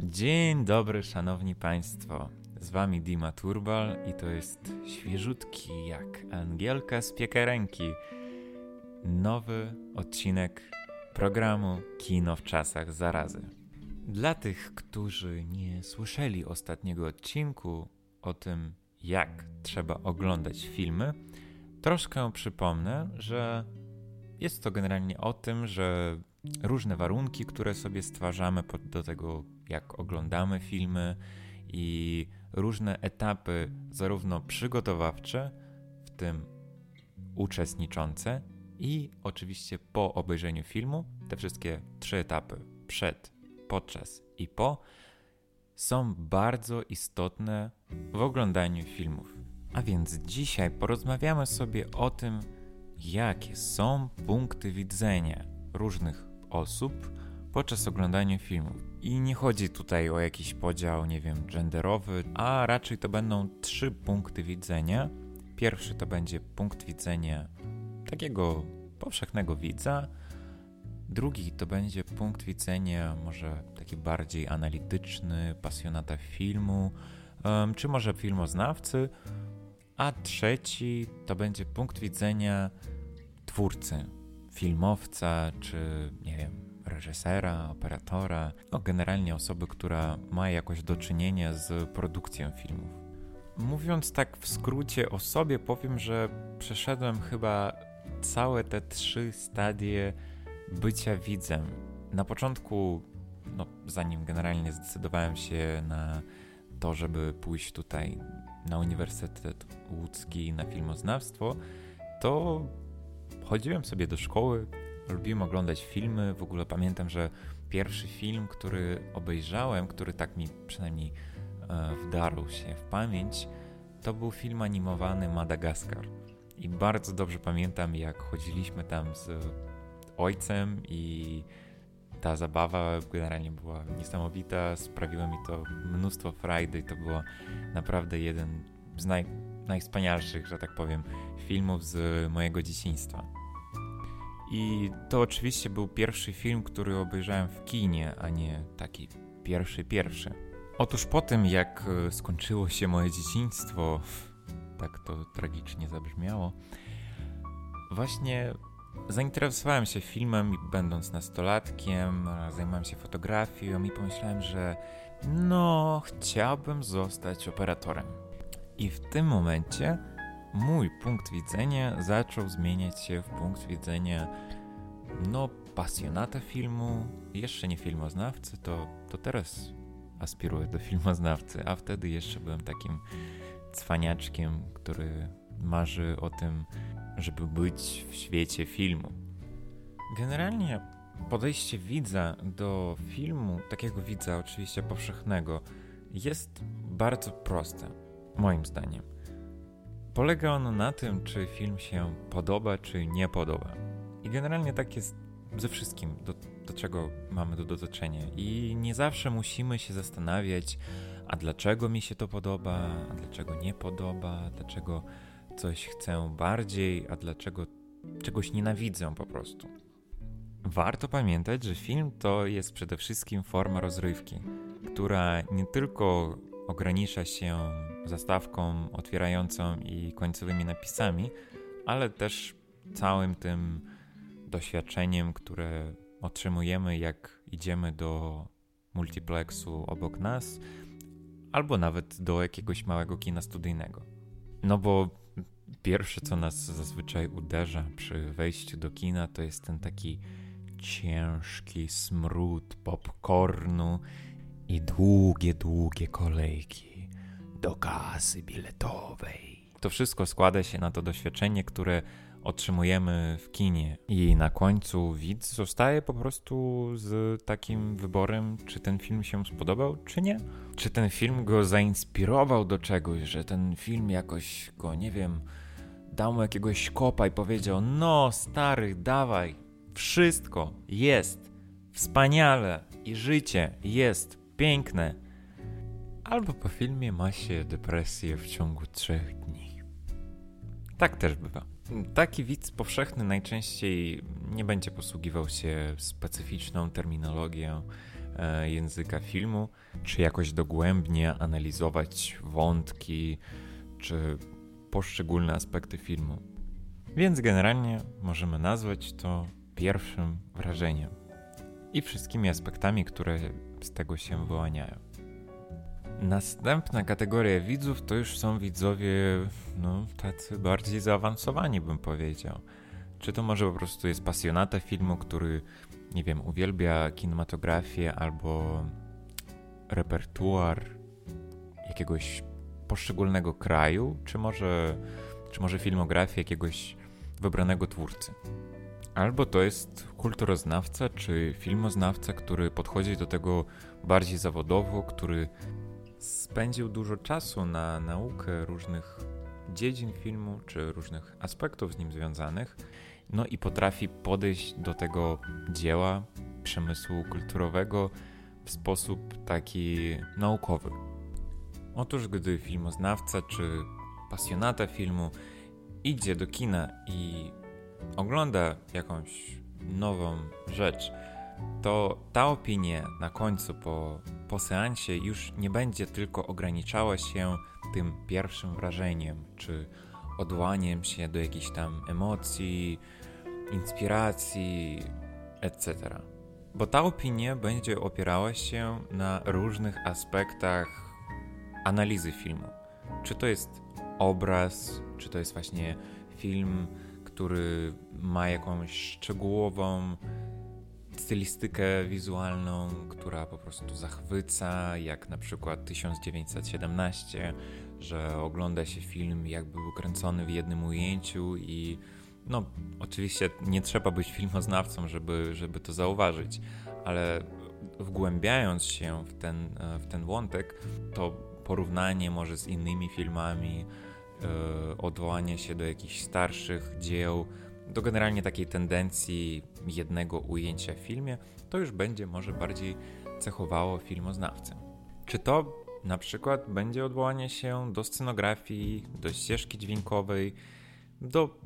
Dzień dobry, szanowni państwo. Z wami Dima Turbal i to jest świeżutki jak angielka z piekaręki. Nowy odcinek programu Kino w czasach zarazy. Dla tych, którzy nie słyszeli ostatniego odcinku o tym, jak trzeba oglądać filmy, troszkę przypomnę, że jest to generalnie o tym, że różne warunki, które sobie stwarzamy do tego, jak oglądamy filmy i różne etapy, zarówno przygotowawcze, w tym uczestniczące, i oczywiście po obejrzeniu filmu, te wszystkie trzy etapy przed, podczas i po są bardzo istotne w oglądaniu filmów. A więc dzisiaj porozmawiamy sobie o tym, jakie są punkty widzenia różnych osób podczas oglądania filmów. I nie chodzi tutaj o jakiś podział, nie wiem, genderowy, a raczej to będą trzy punkty widzenia. Pierwszy to będzie punkt widzenia takiego powszechnego widza. Drugi to będzie punkt widzenia może taki bardziej analityczny, pasjonata filmu, czy może filmoznawcy. A trzeci to będzie punkt widzenia twórcy, filmowca, czy nie wiem, reżysera, operatora, no generalnie osoby, która ma jakoś do czynienia z produkcją filmów. Mówiąc tak w skrócie o sobie, powiem, że przeszedłem chyba całe te trzy stadie bycia widzem. Na początku, no, zanim generalnie zdecydowałem się na to, żeby pójść tutaj na Uniwersytet Łódzki na filmoznawstwo, to chodziłem sobie do szkoły, lubiłem oglądać filmy. W ogóle pamiętam, że pierwszy film, który obejrzałem, który tak mi przynajmniej e, wdarł się w pamięć, to był film animowany Madagaskar. I bardzo dobrze pamiętam, jak chodziliśmy tam z ojcem i ta zabawa generalnie była niesamowita, sprawiło mi to mnóstwo frajdy i to było naprawdę jeden z naj, najwspanialszych, że tak powiem, filmów z mojego dzieciństwa. I to oczywiście był pierwszy film, który obejrzałem w kinie, a nie taki pierwszy, pierwszy. Otóż po tym, jak e, skończyło się moje dzieciństwo, tak to tragicznie zabrzmiało, właśnie zainteresowałem się filmem, będąc nastolatkiem, zajmowałem się fotografią i pomyślałem, że no, chciałbym zostać operatorem. I w tym momencie mój punkt widzenia zaczął zmieniać się w punkt widzenia no, pasjonata filmu, jeszcze nie filmoznawcy, to, to teraz aspiruję do filmoznawcy, a wtedy jeszcze byłem takim cwaniaczkiem, który marzy o tym, żeby być w świecie filmu. Generalnie podejście widza do filmu, takiego widza oczywiście powszechnego, jest bardzo proste, moim zdaniem. Polega ono na tym, czy film się podoba, czy nie podoba. I generalnie tak jest ze wszystkim, do, do czego mamy do dotoczenia. I nie zawsze musimy się zastanawiać, a dlaczego mi się to podoba, a dlaczego nie podoba, dlaczego coś chcę bardziej, a dlaczego czegoś nienawidzę po prostu. Warto pamiętać, że film to jest przede wszystkim forma rozrywki, która nie tylko ogranicza się zastawką otwierającą i końcowymi napisami, ale też całym tym doświadczeniem, które otrzymujemy, jak idziemy do multiplexu obok nas, albo nawet do jakiegoś małego kina studyjnego. No bo pierwsze, co nas zazwyczaj uderza przy wejściu do kina, to jest ten taki ciężki smród popcornu i długie, długie kolejki do kasy biletowej. To wszystko składa się na to doświadczenie, które otrzymujemy w kinie. I na końcu widz zostaje po prostu z takim wyborem, czy ten film się spodobał, czy nie. Czy ten film go zainspirował do czegoś, że ten film jakoś go, nie wiem, dał mu jakiegoś kopa i powiedział: No, stary, dawaj, wszystko jest wspaniale i życie jest piękne. Albo po filmie ma się depresję w ciągu trzech dni. Tak też bywa. Taki widz powszechny najczęściej nie będzie posługiwał się specyficzną terminologią, e, języka filmu, czy jakoś dogłębnie analizować wątki, czy poszczególne aspekty filmu. Więc generalnie możemy nazwać to pierwszym wrażeniem i wszystkimi aspektami, które z tego się wyłaniają. Następna kategoria widzów to już są widzowie, no, tacy bardziej zaawansowani, bym powiedział. Czy to może po prostu jest pasjonata filmu, który, nie wiem, uwielbia kinematografię albo repertuar jakiegoś poszczególnego kraju, czy może, czy może filmografię jakiegoś wybranego twórcy. Albo to jest kulturoznawca czy filmoznawca, który podchodzi do tego bardziej zawodowo, który spędził dużo czasu na naukę różnych dziedzin filmu czy różnych aspektów z nim związanych, no i potrafi podejść do tego dzieła, przemysłu kulturowego w sposób taki naukowy. Otóż, gdy filmoznawca czy pasjonata filmu idzie do kina i ogląda jakąś nową rzecz, to ta opinia na końcu po, po seansie już nie będzie tylko ograniczała się tym pierwszym wrażeniem, czy odłaniem się do jakichś tam emocji, inspiracji, etc. Bo ta opinia będzie opierała się na różnych aspektach analizy filmu. Czy to jest obraz, czy to jest właśnie film, który ma jakąś szczegółową stylistykę wizualną, która po prostu zachwyca, jak na przykład 1917, że ogląda się film jakby był kręcony w jednym ujęciu i no oczywiście nie trzeba być filmoznawcą, żeby, żeby to zauważyć, ale wgłębiając się w ten, w ten wątek, to porównanie może z innymi filmami, yy, odwołanie się do jakichś starszych dzieł, do generalnie takiej tendencji jednego ujęcia w filmie, to już będzie może bardziej cechowało filmoznawcę. Czy to na przykład będzie odwołanie się do scenografii, do ścieżki dźwiękowej, do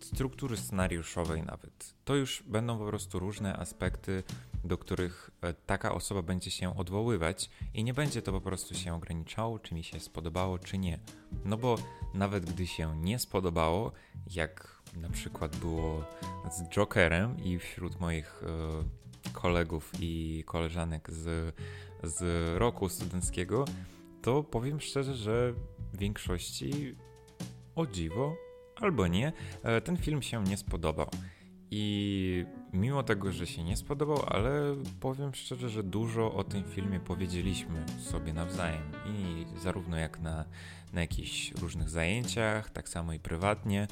struktury scenariuszowej nawet. To już będą po prostu różne aspekty, do których e, taka osoba będzie się odwoływać i nie będzie to po prostu się ograniczało, czy mi się spodobało, czy nie. No bo nawet gdy się nie spodobało, jak na przykład było z Jokerem i wśród moich e, kolegów i koleżanek z, z roku studenckiego, to powiem szczerze, że w większości o dziwo albo nie, e, ten film się nie spodobał. I mimo tego, że się nie spodobał, ale powiem szczerze, że dużo o tym filmie powiedzieliśmy sobie nawzajem. I zarówno jak na, na jakichś różnych zajęciach, tak samo i prywatnie.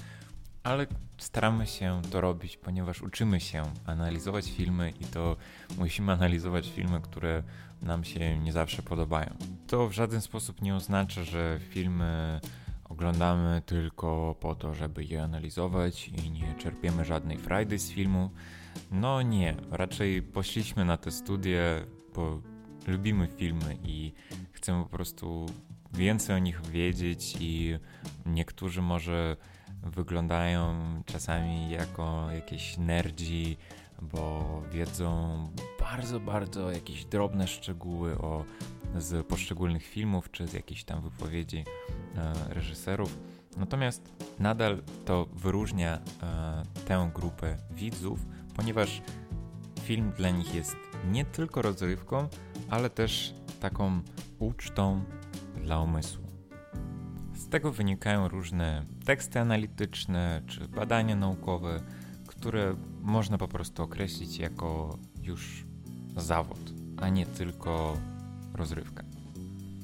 Ale staramy się to robić, ponieważ uczymy się analizować filmy i to musimy analizować filmy, które nam się nie zawsze podobają. To w żaden sposób nie oznacza, że filmy oglądamy tylko po to, żeby je analizować i nie czerpiemy żadnej frajdy z filmu. No nie, raczej poszliśmy na te studie, bo lubimy filmy i chcemy po prostu więcej o nich wiedzieć i niektórzy może wyglądają czasami jako jakieś nerdzi, bo wiedzą bardzo, bardzo jakieś drobne szczegóły o, z poszczególnych filmów czy z jakichś tam wypowiedzi e, reżyserów. Natomiast nadal to wyróżnia e, tę grupę widzów, ponieważ film dla nich jest nie tylko rozrywką, ale też taką ucztą dla umysłu. Z tego wynikają różne teksty analityczne czy badania naukowe, które można po prostu określić jako już zawód, a nie tylko rozrywka.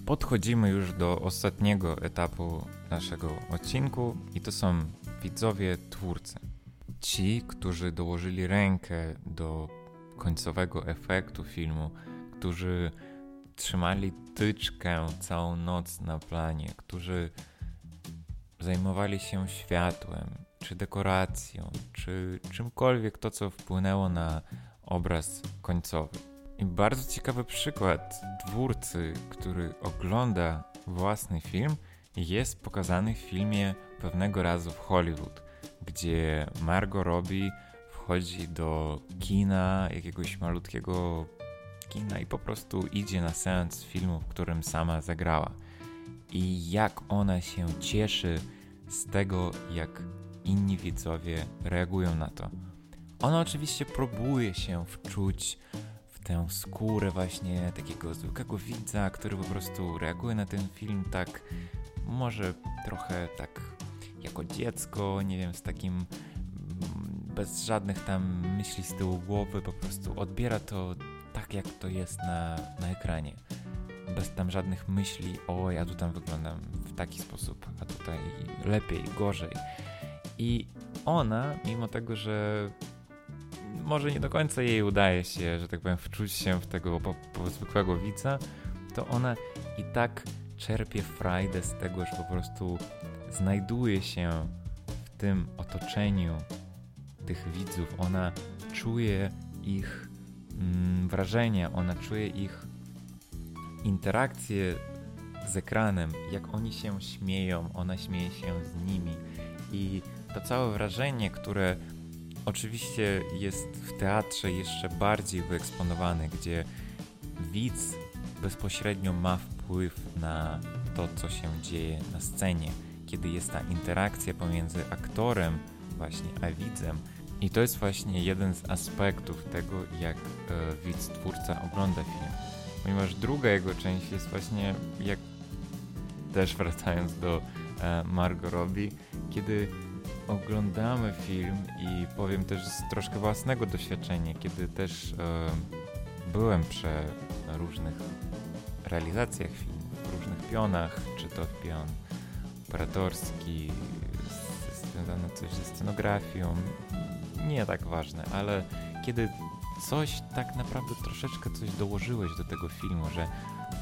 Podchodzimy już do ostatniego etapu naszego odcinku i to są widzowie twórcy. Ci, którzy dołożyli rękę do końcowego efektu filmu, którzy trzymali tyczkę całą noc na planie, którzy zajmowali się światłem, czy dekoracją, czy czymkolwiek to, co wpłynęło na obraz końcowy. I bardzo ciekawy przykład twórcy, który ogląda własny film, jest pokazany w filmie pewnego razu w Hollywood, gdzie Margot Robbie wchodzi do kina jakiegoś malutkiego kina i po prostu idzie na seans filmu, w którym sama zagrała. I jak ona się cieszy z tego, jak inni widzowie reagują na to. Ona oczywiście próbuje się wczuć w tę skórę właśnie takiego zwykłego widza, który po prostu reaguje na ten film tak może trochę tak jako dziecko, nie wiem, z takim mm, bez żadnych tam myśli z tyłu głowy, po prostu odbiera to tak, jak to jest na, na ekranie. Bez tam żadnych myśli, o ja tu tam wyglądam w taki sposób, a tutaj lepiej, gorzej. I ona, mimo tego, że może nie do końca jej udaje się, że tak powiem, wczuć się w tego po, po zwykłego widza, to ona i tak czerpie frajdę z tego, że po prostu znajduje się w tym otoczeniu tych widzów. Ona czuje ich mm, wrażenia, ona czuje ich interakcje z ekranem, jak oni się śmieją, ona śmieje się z nimi i to całe wrażenie, które oczywiście jest w teatrze jeszcze bardziej wyeksponowane, gdzie widz bezpośrednio ma wpływ na to, co się dzieje na scenie, kiedy jest ta interakcja pomiędzy aktorem właśnie a widzem. I to jest właśnie jeden z aspektów tego, jak e, widz, twórca ogląda film. Ponieważ druga jego część jest właśnie, jak też wracając do e, Margot Robbie, kiedy oglądamy film i powiem też z troszkę własnego doświadczenia, kiedy też e, byłem przy różnych realizacjach filmów, różnych pionach, czy to pion operatorski, z- związany coś ze scenografią, nie tak ważne, ale kiedy coś tak naprawdę troszeczkę coś dołożyłeś do tego filmu, że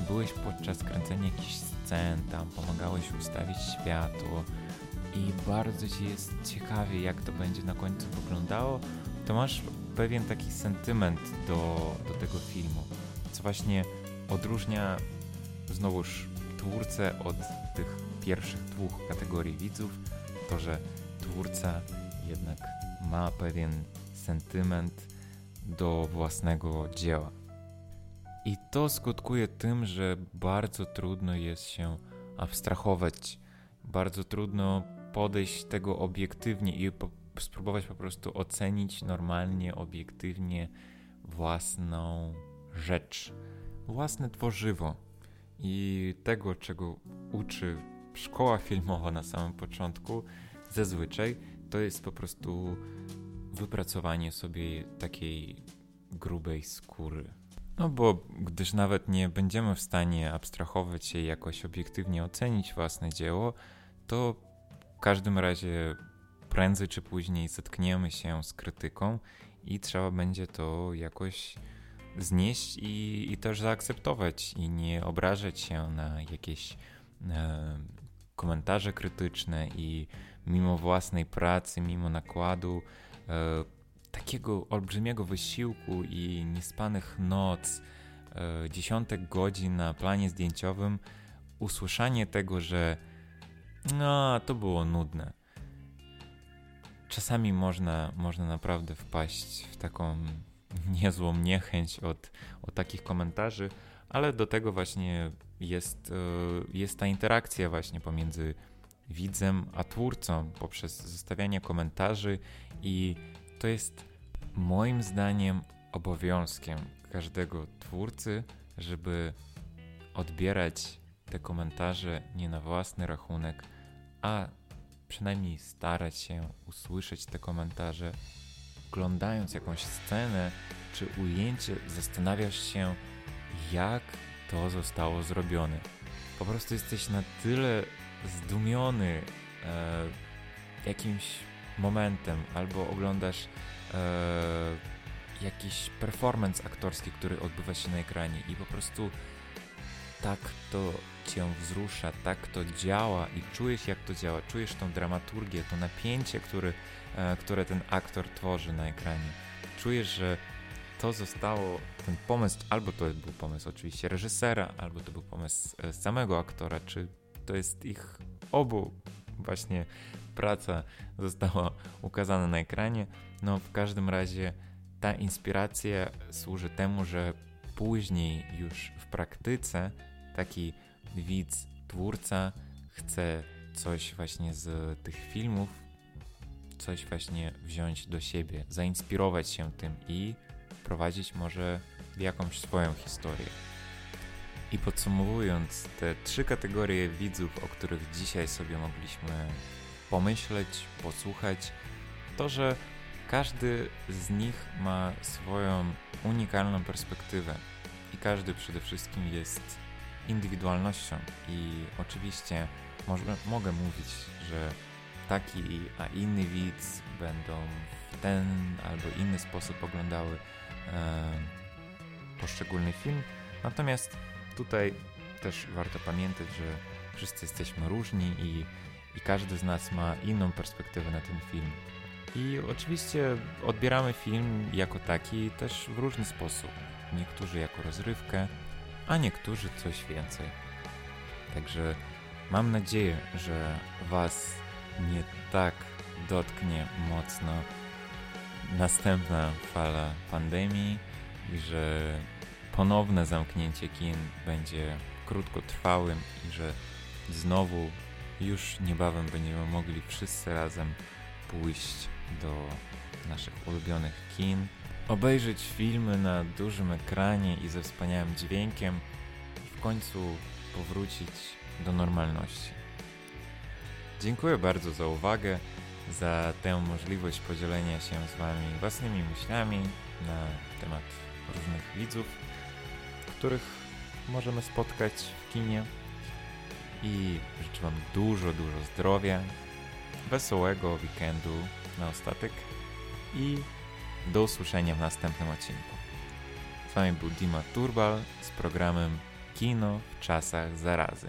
byłeś podczas kręcenia jakichś scen, tam pomagałeś ustawić światło i bardzo ci jest ciekawie, jak to będzie na końcu wyglądało, to masz pewien taki sentyment do, do tego filmu, co właśnie odróżnia znowuż twórcę od tych pierwszych dwóch kategorii widzów, to że twórca jednak ma pewien sentyment do własnego dzieła. I to skutkuje tym, że bardzo trudno jest się abstrahować, bardzo trudno podejść tego obiektywnie i po, spróbować po prostu ocenić normalnie, obiektywnie własną rzecz, własne tworzywo. I tego, czego uczy szkoła filmowa na samym początku, zazwyczaj to jest po prostu wypracowanie sobie takiej grubej skóry. No bo gdyż nawet nie będziemy w stanie abstrahować się jakoś obiektywnie ocenić własne dzieło, to w każdym razie prędzej czy później zetkniemy się z krytyką i trzeba będzie to jakoś znieść i, i też zaakceptować i nie obrażać się na jakieś e, komentarze krytyczne i mimo własnej pracy, mimo nakładu, takiego olbrzymiego wysiłku i niespanych noc, e, dziesiątek godzin na planie zdjęciowym, usłyszanie tego, że no, to było nudne. Czasami można, można naprawdę wpaść w taką niezłą niechęć od, od takich komentarzy, ale do tego właśnie jest, e, jest ta interakcja właśnie pomiędzy widzem a twórcą poprzez zostawianie komentarzy i to jest moim zdaniem obowiązkiem każdego twórcy, żeby odbierać te komentarze nie na własny rachunek, a przynajmniej starać się usłyszeć te komentarze. Oglądając jakąś scenę czy ujęcie, zastanawiasz się, jak to zostało zrobione. Po prostu jesteś na tyle zdumiony e, jakimś momentem, albo oglądasz e, jakiś performance aktorski, który odbywa się na ekranie i po prostu tak to cię wzrusza, tak to działa i czujesz jak to działa, czujesz tą dramaturgię, to napięcie, który, e, które ten aktor tworzy na ekranie. Czujesz, że to zostało, ten pomysł, albo to był pomysł oczywiście reżysera, albo to był pomysł e, samego aktora, czy to jest ich obu właśnie praca została ukazana na ekranie. No w każdym razie ta inspiracja służy temu, że później już w praktyce taki widz, twórca chce coś właśnie z tych filmów, coś właśnie wziąć do siebie, zainspirować się tym i prowadzić może jakąś swoją historię. I podsumowując te trzy kategorie widzów, o których dzisiaj sobie mogliśmy pomyśleć, posłuchać, to że każdy z nich ma swoją unikalną perspektywę i każdy przede wszystkim jest indywidualnością. I oczywiście może, mogę mówić, że taki a inny widz będą w ten albo inny sposób oglądały e, poszczególny film. Natomiast tutaj też warto pamiętać, że wszyscy jesteśmy różni i, i każdy z nas ma inną perspektywę na ten film. I oczywiście odbieramy film jako taki też w różny sposób. Niektórzy jako rozrywkę, a niektórzy coś więcej. Także mam nadzieję, że Was nie tak dotknie mocno następna fala pandemii i że ponowne zamknięcie kin będzie krótkotrwałym i że znowu już niebawem będziemy mogli wszyscy razem pójść do naszych ulubionych kin, obejrzeć filmy na dużym ekranie i ze wspaniałym dźwiękiem i w końcu powrócić do normalności. Dziękuję bardzo za uwagę, za tę możliwość podzielenia się z Wami własnymi myślami na temat różnych widzów, których możemy spotkać w kinie. I życzę Wam dużo, dużo zdrowia, wesołego weekendu na ostatek i do usłyszenia w następnym odcinku. Z Wami był Dima Turbal z programem Kino w czasach zarazy.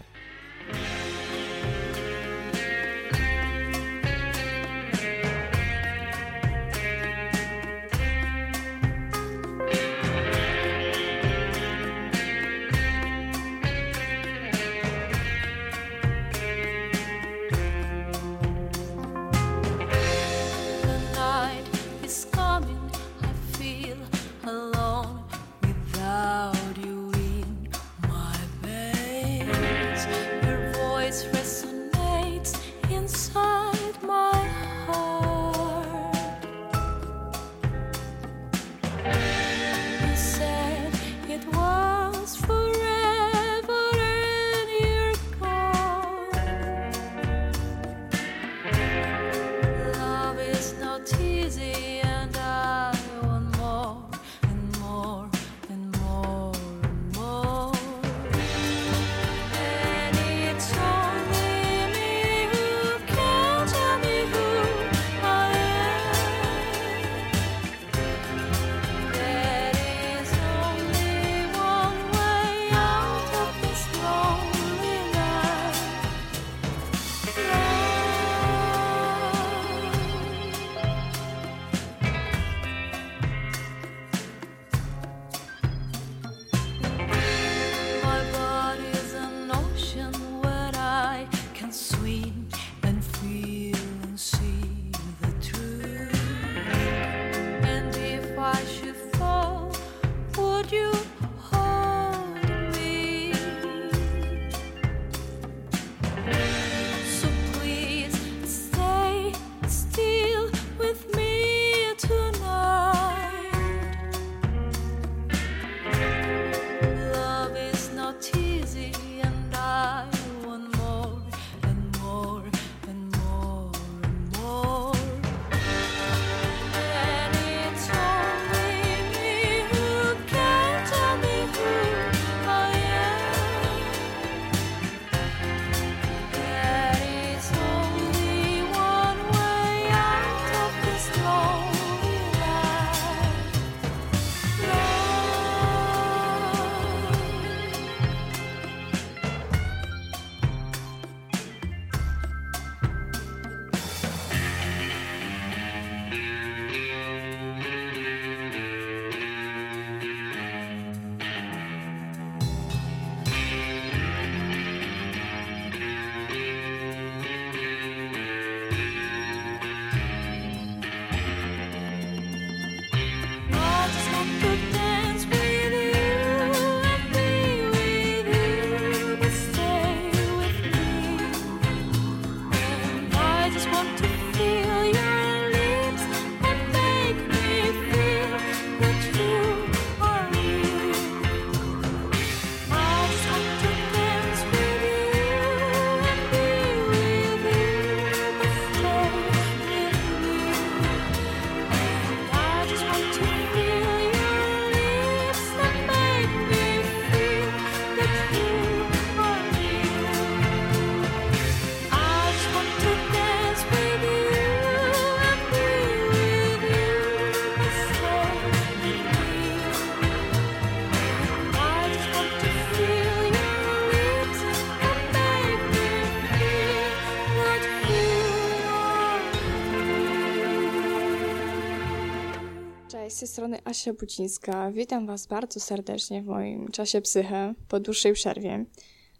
Cześć, z tej strony Asia Bucińska. Witam Was bardzo serdecznie w moim czasie psyche po dłuższej przerwie.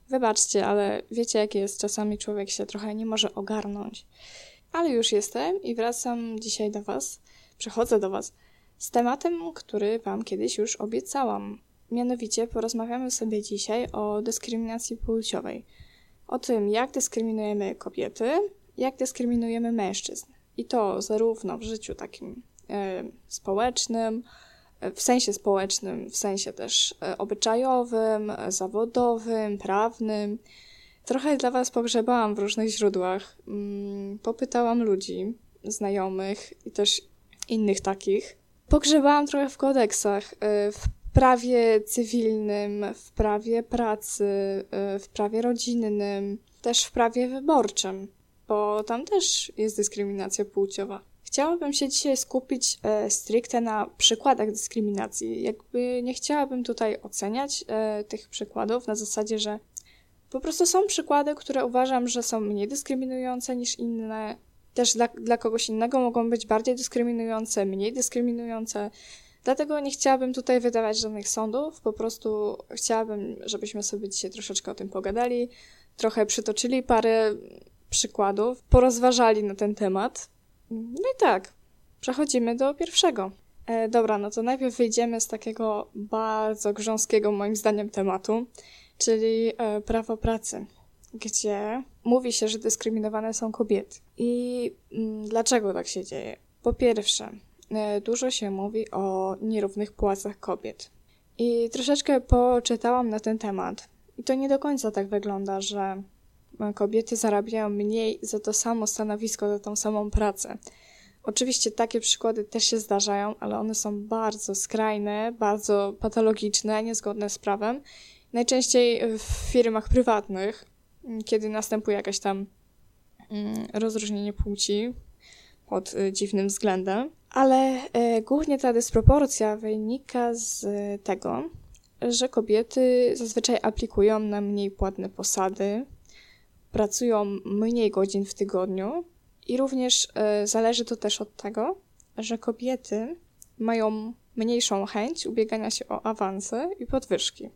Wybaczcie, ale wiecie jak jest, czasami człowiek się trochę nie może ogarnąć. Ale już jestem i wracam dzisiaj do Was, przechodzę do Was z tematem, który Wam kiedyś już obiecałam. Mianowicie porozmawiamy sobie dzisiaj o dyskryminacji płciowej. O tym, jak dyskryminujemy kobiety, jak dyskryminujemy mężczyzn. I to zarówno w życiu takim społecznym, e, w sensie społecznym, w sensie też e, obyczajowym, e, zawodowym, prawnym. Trochę dla Was pogrzebałam w różnych źródłach. Mm, popytałam ludzi, znajomych i też innych takich. Pogrzebałam trochę w kodeksach, e, w prawie cywilnym, w prawie pracy, e, w prawie rodzinnym, też w prawie wyborczym, bo tam też jest dyskryminacja płciowa. Chciałabym się dzisiaj skupić e, stricte na przykładach dyskryminacji. Jakby nie chciałabym tutaj oceniać e, tych przykładów na zasadzie, że po prostu są przykłady, które uważam, że są mniej dyskryminujące niż inne. Też dla, dla kogoś innego mogą być bardziej dyskryminujące, mniej dyskryminujące. Dlatego nie chciałabym tutaj wydawać żadnych sądów, po prostu chciałabym, żebyśmy sobie dzisiaj troszeczkę o tym pogadali, trochę przytoczyli parę przykładów, porozważali na ten temat. No i tak, przechodzimy do pierwszego. E, dobra, no to najpierw wyjdziemy z takiego bardzo grząskiego moim zdaniem tematu, czyli e, prawo pracy, gdzie mówi się, że dyskryminowane są kobiety. I mm, dlaczego tak się dzieje? Po pierwsze, e, dużo się mówi o nierównych płacach kobiet. I troszeczkę poczytałam na ten temat. I to nie do końca tak wygląda, że kobiety zarabiają mniej za to samo stanowisko, za tą samą pracę. Oczywiście takie przykłady też się zdarzają, ale one są bardzo skrajne, bardzo patologiczne, niezgodne z prawem. Najczęściej w firmach prywatnych, kiedy następuje jakaś tam rozróżnienie płci pod y, dziwnym względem. Ale y, głównie ta dysproporcja wynika z tego, że kobiety zazwyczaj aplikują na mniej płatne posady, pracują mniej godzin w tygodniu i również e, zależy to też od tego, że kobiety mają mniejszą chęć ubiegania się o awanse i podwyżki.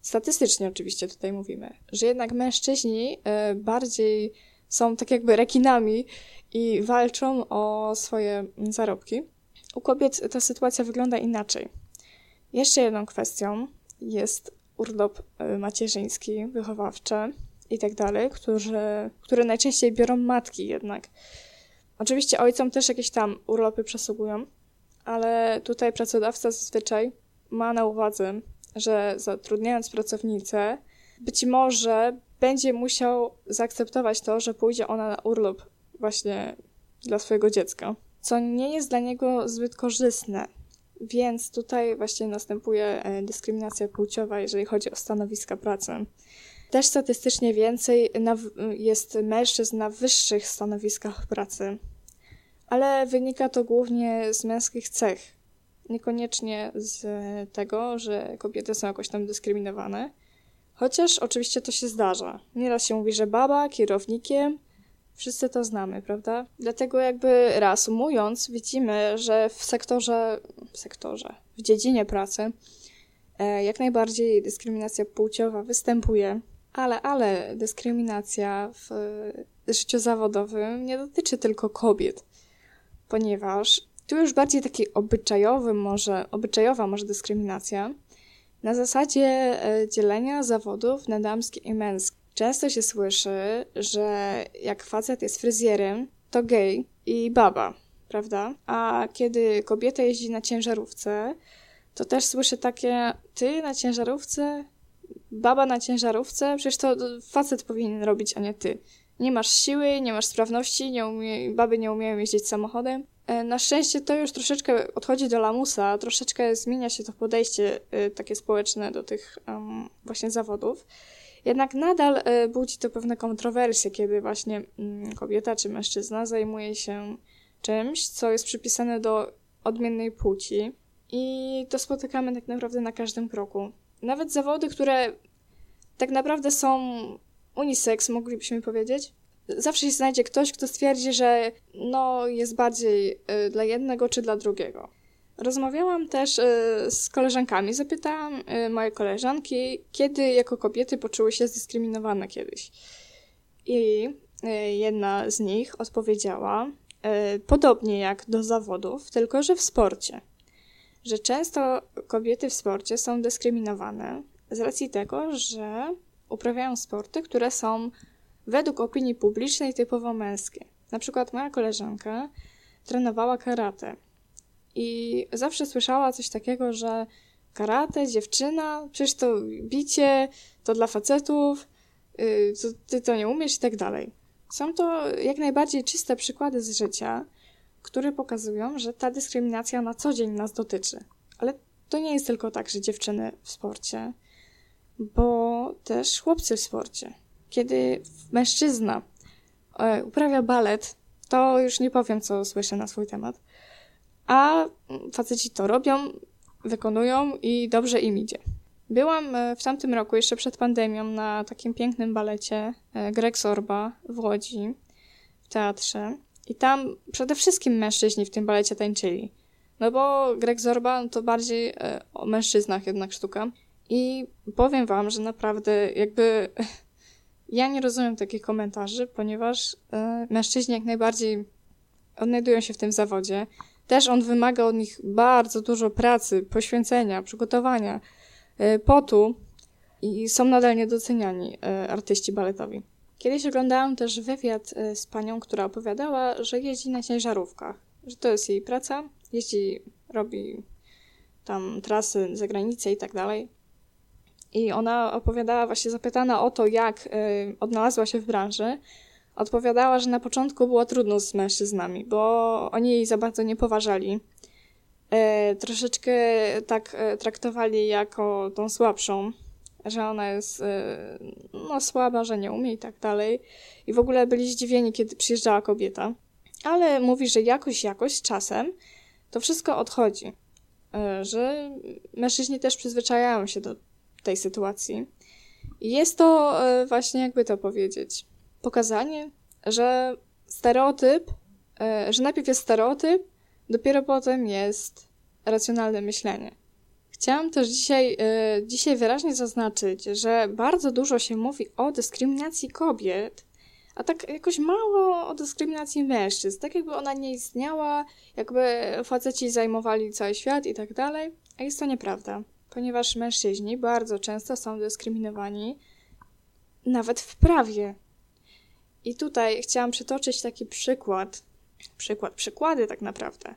Statystycznie oczywiście tutaj mówimy, że jednak mężczyźni e, bardziej są tak jakby rekinami i walczą o swoje zarobki. U kobiet ta sytuacja wygląda inaczej. Jeszcze jedną kwestią jest urlop e, macierzyński, wychowawczy i tak dalej, które najczęściej biorą matki jednak. Oczywiście ojcom też jakieś tam urlopy przysługują, ale tutaj pracodawca zazwyczaj ma na uwadze, że zatrudniając pracownicę, być może będzie musiał zaakceptować to, że pójdzie ona na urlop właśnie dla swojego dziecka, co nie jest dla niego zbyt korzystne. Więc tutaj właśnie następuje e, dyskryminacja płciowa, jeżeli chodzi o stanowiska pracy. Też statystycznie więcej na, jest mężczyzn na wyższych stanowiskach pracy, ale wynika to głównie z męskich cech, niekoniecznie z tego, że kobiety są jakoś tam dyskryminowane. Chociaż oczywiście to się zdarza. Nieraz się mówi, że baba kierownikiem, wszyscy to znamy, prawda? Dlatego jakby reasumując, widzimy, że w sektorze, w sektorze, w dziedzinie pracy e, jak najbardziej dyskryminacja płciowa występuje, ale, ale dyskryminacja w życiu zawodowym nie dotyczy tylko kobiet, ponieważ tu już bardziej taki obyczajowy może, obyczajowa może dyskryminacja na zasadzie e, dzielenia zawodów na damskie i męskie. Często się słyszy, że jak facet jest fryzjerem, to gej i baba, prawda? A kiedy kobieta jeździ na ciężarówce, to też słyszę takie, ty na ciężarówce baba na ciężarówce, przecież to facet powinien robić, a nie ty. Nie masz siły, nie masz sprawności, nie umie, baby nie umieją jeździć samochodem. E, na szczęście to już troszeczkę odchodzi do lamusa, troszeczkę zmienia się to podejście y, takie społeczne do tych um, właśnie zawodów. Jednak nadal y, budzi to pewne kontrowersje, kiedy właśnie y, kobieta czy mężczyzna zajmuje się czymś, co jest przypisane do odmiennej płci. I to spotykamy tak naprawdę na każdym kroku nawet zawody, które tak naprawdę są unisex, moglibyśmy powiedzieć, zawsze się znajdzie ktoś, kto stwierdzi, że no jest bardziej y, dla jednego czy dla drugiego. Rozmawiałam też y, z koleżankami, zapytałam y, moje koleżanki, kiedy jako kobiety poczuły się zdyskryminowane kiedyś. I y, jedna z nich odpowiedziała, y, podobnie jak do zawodów, tylko że w sporcie. Że często kobiety w sporcie są dyskryminowane z racji tego, że uprawiają sporty, które są według opinii publicznej typowo męskie. Na przykład moja koleżanka trenowała karate i zawsze słyszała coś takiego, że karate, dziewczyna, przecież to bicie, to dla facetów, yy, to ty to nie umiesz i tak dalej. Są to jak najbardziej czyste przykłady z życia, które pokazują, że ta dyskryminacja na co dzień nas dotyczy. Ale to nie jest tylko tak, że dziewczyny w sporcie, bo też chłopcy w sporcie. Kiedy mężczyzna e, uprawia balet, to już nie powiem, co słyszę na swój temat. A faceci to robią, wykonują i dobrze im idzie. Byłam e, w tamtym roku, jeszcze przed pandemią, na takim pięknym balecie e, Greg Sorba w Łodzi, w teatrze. I tam przede wszystkim mężczyźni w tym balecie tańczyli. No bo Greg Zorba to bardziej e, o mężczyznach jednak sztuka. I powiem wam, że naprawdę jakby ja nie rozumiem takich komentarzy, ponieważ e, mężczyźni jak najbardziej odnajdują się w tym zawodzie. Też on wymaga od nich bardzo dużo pracy, poświęcenia, przygotowania, e, potu i są nadal niedoceniani artyści baletowi. Kiedyś oglądałam też wywiad e, z panią, która opowiadała, że jeździ na ciężarówkach, że to jest jej praca, jeździ, robi tam trasy za granicę i tak dalej. I ona opowiadała, właśnie zapytana o to, jak y, odnalazła się w branży, odpowiadała, że na początku było trudno z mężczyznami, bo oni jej za bardzo nie poważali. E, troszeczkę tak traktowali jako tą słabszą, że ona jest e, no, słaba, że nie umie i tak dalej. I w ogóle byli zdziwieni, kiedy przyjeżdżała kobieta. Ale mówi, że jakoś, jakoś czasem to wszystko odchodzi. E, że mężczyźni też przyzwyczajają się do tej sytuacji. I jest to e, właśnie, jakby to powiedzieć, pokazanie, że stereotyp, że najpierw jest stereotyp, dopiero potem jest racjonalne myślenie. Chciałam też dzisiaj, e, dzisiaj wyraźnie zaznaczyć, że bardzo dużo się mówi o dyskryminacji kobiet, a tak jakoś mało o dyskryminacji mężczyzn. Tak jakby ona nie istniała, jakby faceci zajmowali cały świat i tak dalej. A jest to nieprawda, ponieważ mężczyźni bardzo często są dyskryminowani nawet w prawie. I tutaj chciałam przytoczyć taki przykład, przykład, przykłady tak naprawdę,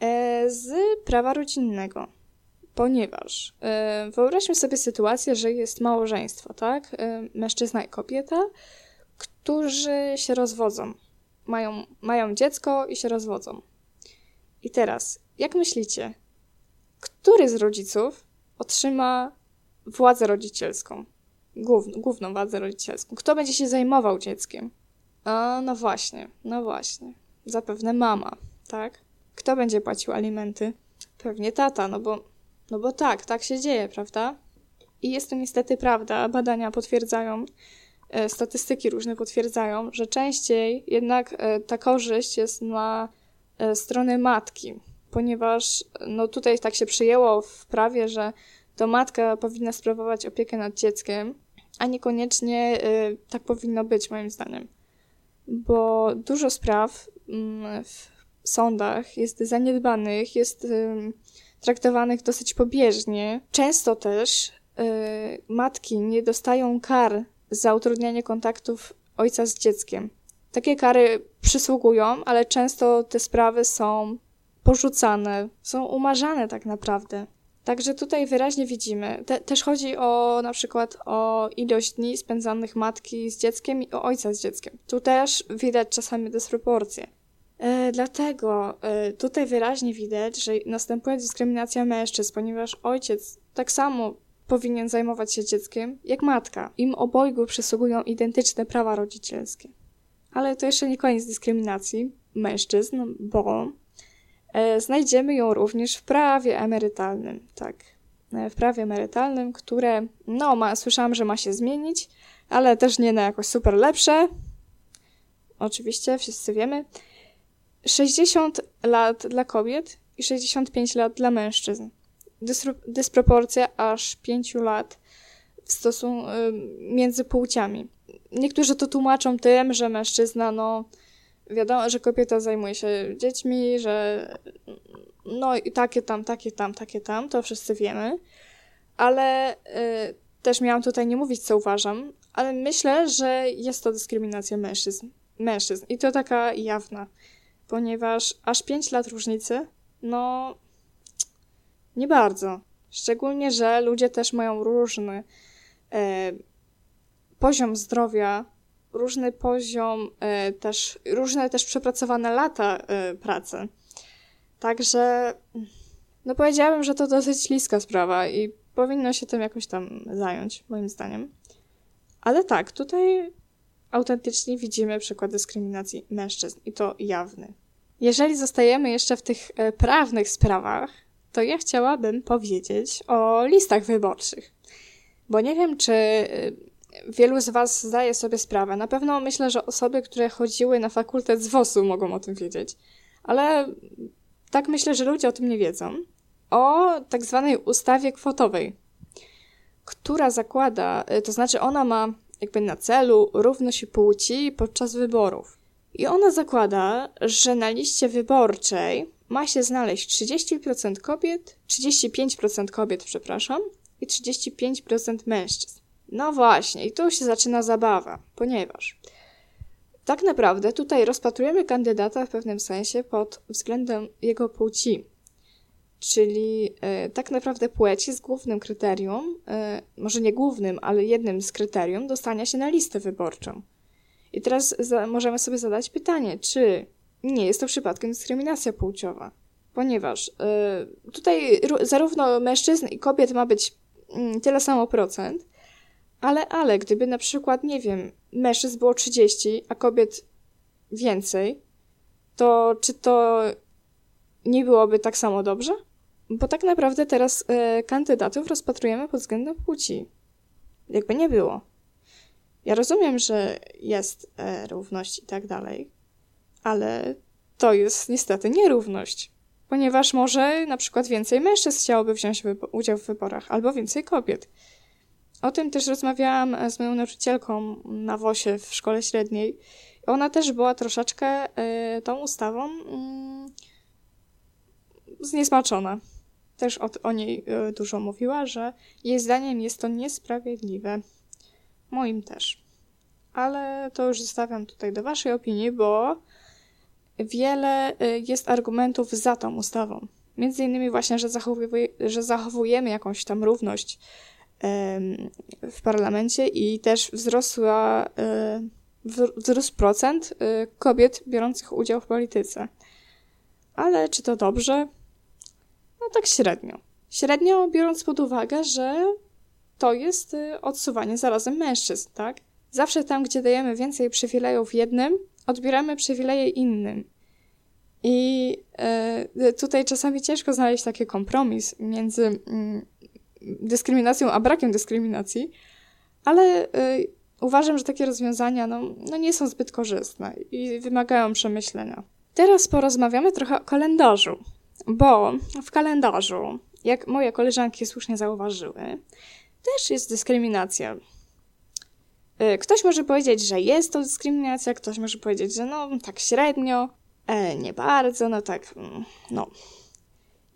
e, z prawa rodzinnego. Ponieważ e, wyobraźmy sobie sytuację, że jest małżeństwo, tak? E, mężczyzna i kobieta, którzy się rozwodzą. Mają, mają dziecko i się rozwodzą. I teraz, jak myślicie, który z rodziców otrzyma władzę rodzicielską? Głów, główną władzę rodzicielską. Kto będzie się zajmował dzieckiem? A, no właśnie, no właśnie. Zapewne mama, tak? Kto będzie płacił alimenty? Pewnie tata, no bo, no bo tak, tak się dzieje, prawda? I jest to niestety prawda. Badania potwierdzają, e, statystyki różne potwierdzają, że częściej jednak e, ta korzyść jest na e, stronę matki, ponieważ no tutaj tak się przyjęło w prawie, że to matka powinna sprawować opiekę nad dzieckiem, a niekoniecznie tak powinno być, moim zdaniem. Bo dużo spraw mm, w sądach jest zaniedbanych, jest traktowanych dosyć pobieżnie. Często też y, matki nie dostają kar za utrudnianie kontaktów ojca z dzieckiem. Takie kary przysługują, ale często te sprawy są porzucane, są umarzane tak naprawdę. Także tutaj wyraźnie widzimy, te, też chodzi o na przykład o ilość dni spędzanych matki z dzieckiem i o ojca z dzieckiem. Tu też widać czasami dysproporcje. E, dlatego e, tutaj wyraźnie widać, że następuje dyskryminacja mężczyzn, ponieważ ojciec tak samo powinien zajmować się dzieckiem jak matka. Im obojgu przysługują identyczne prawa rodzicielskie. Ale to jeszcze nie koniec dyskryminacji mężczyzn, bo E, znajdziemy ją również w prawie emerytalnym, tak. W prawie emerytalnym, które, no, ma, słyszałam, że ma się zmienić, ale też nie na jakoś super lepsze. Oczywiście, wszyscy wiemy. 60 lat dla kobiet i 65 lat dla mężczyzn. Dysproporcja aż 5 lat w stosunku między płciami. Niektórzy to tłumaczą tym, że mężczyzna, no wiadomo, że kobieta zajmuje się dziećmi, że no i takie tam, takie tam, takie tam, to wszyscy wiemy. Ale y, też miałam tutaj nie mówić, co uważam, ale myślę, że jest to dyskryminacja mężczyzn. Mężczyzn. I to taka jawna, ponieważ aż 5 lat różnicy, no nie bardzo. Szczególnie, że ludzie też mają różny e, poziom zdrowia, różny poziom e, też, różne też przepracowane lata e, pracy. Także, no powiedziałabym, że to dosyć śliska sprawa i powinno się tym jakoś tam zająć, moim zdaniem. Ale tak, tutaj autentycznie widzimy przykład dyskryminacji mężczyzn i to jawny. Jeżeli zostajemy jeszcze w tych e, prawnych sprawach, to ja chciałabym powiedzieć o listach wyborczych. Bo nie wiem, czy e, wielu z Was zdaje sobie sprawę. Na pewno myślę, że osoby, które chodziły na fakultet z WOS-u mogą o tym wiedzieć. Ale tak myślę, że ludzie o tym nie wiedzą. O tak zwanej ustawie kwotowej, która zakłada, e, to znaczy ona ma jakby na celu równość płci podczas wyborów. I ona zakłada, że na liście wyborczej ma się znaleźć 30% kobiet, 35% kobiet, przepraszam, i 35% mężczyzn. No właśnie, i tu się zaczyna zabawa, ponieważ tak naprawdę tutaj rozpatrujemy kandydata w pewnym sensie pod względem jego płci. Czyli e, tak naprawdę płeć jest głównym kryterium, e, może nie głównym, ale jednym z kryterium dostania się na listę wyborczą. I teraz możemy sobie zadać pytanie, czy nie jest to przypadkiem dyskryminacja płciowa? Ponieważ e, tutaj zarówno mężczyzn i kobiet ma być mm, tyle samo procent, ale, ale, gdyby na przykład, nie wiem, mężczyzn było 30, a kobiet więcej, to czy to nie byłoby tak samo dobrze? Bo tak naprawdę teraz e, kandydatów rozpatrujemy pod względem płci. Jakby nie było. Ja rozumiem, że jest e, równość i tak dalej, ale to jest niestety nierówność. Ponieważ może na przykład więcej mężczyzn chciałoby wziąć udział w wyborach, albo więcej kobiet. O tym też rozmawiałam e, z moją nauczycielką na WOSie w szkole średniej. Ona też była troszeczkę y, tą ustawą y, zniesmaczona. Też o, o niej y, dużo mówiła, że jej zdaniem jest to niesprawiedliwe. Moim też. Ale to już zostawiam tutaj do Waszej opinii, bo wiele jest argumentów za tą ustawą. Między innymi właśnie, że, zachowuje, że zachowujemy jakąś tam równość w parlamencie i też wzrosła, e, wzrósł procent e, kobiet biorących udział w polityce. Ale czy to dobrze? No tak średnio. Średnio biorąc pod uwagę, że to jest e, odsuwanie zarazem mężczyzn, tak? Zawsze tam, gdzie dajemy więcej przywilejów jednym, odbieramy przywileje innym. I tutaj czasami ciężko znaleźć taki kompromis między mm, dyskryminacją, a brakiem dyskryminacji, ale y, uważam, że takie rozwiązania no, no nie są zbyt korzystne i wymagają przemyślenia. Teraz porozmawiamy trochę o kalendarzu, bo w kalendarzu, jak moje koleżanki słusznie zauważyły, też jest dyskryminacja. Y, ktoś może powiedzieć, że jest to dyskryminacja, ktoś może powiedzieć, że no tak średnio, e, nie bardzo, no tak, mm, no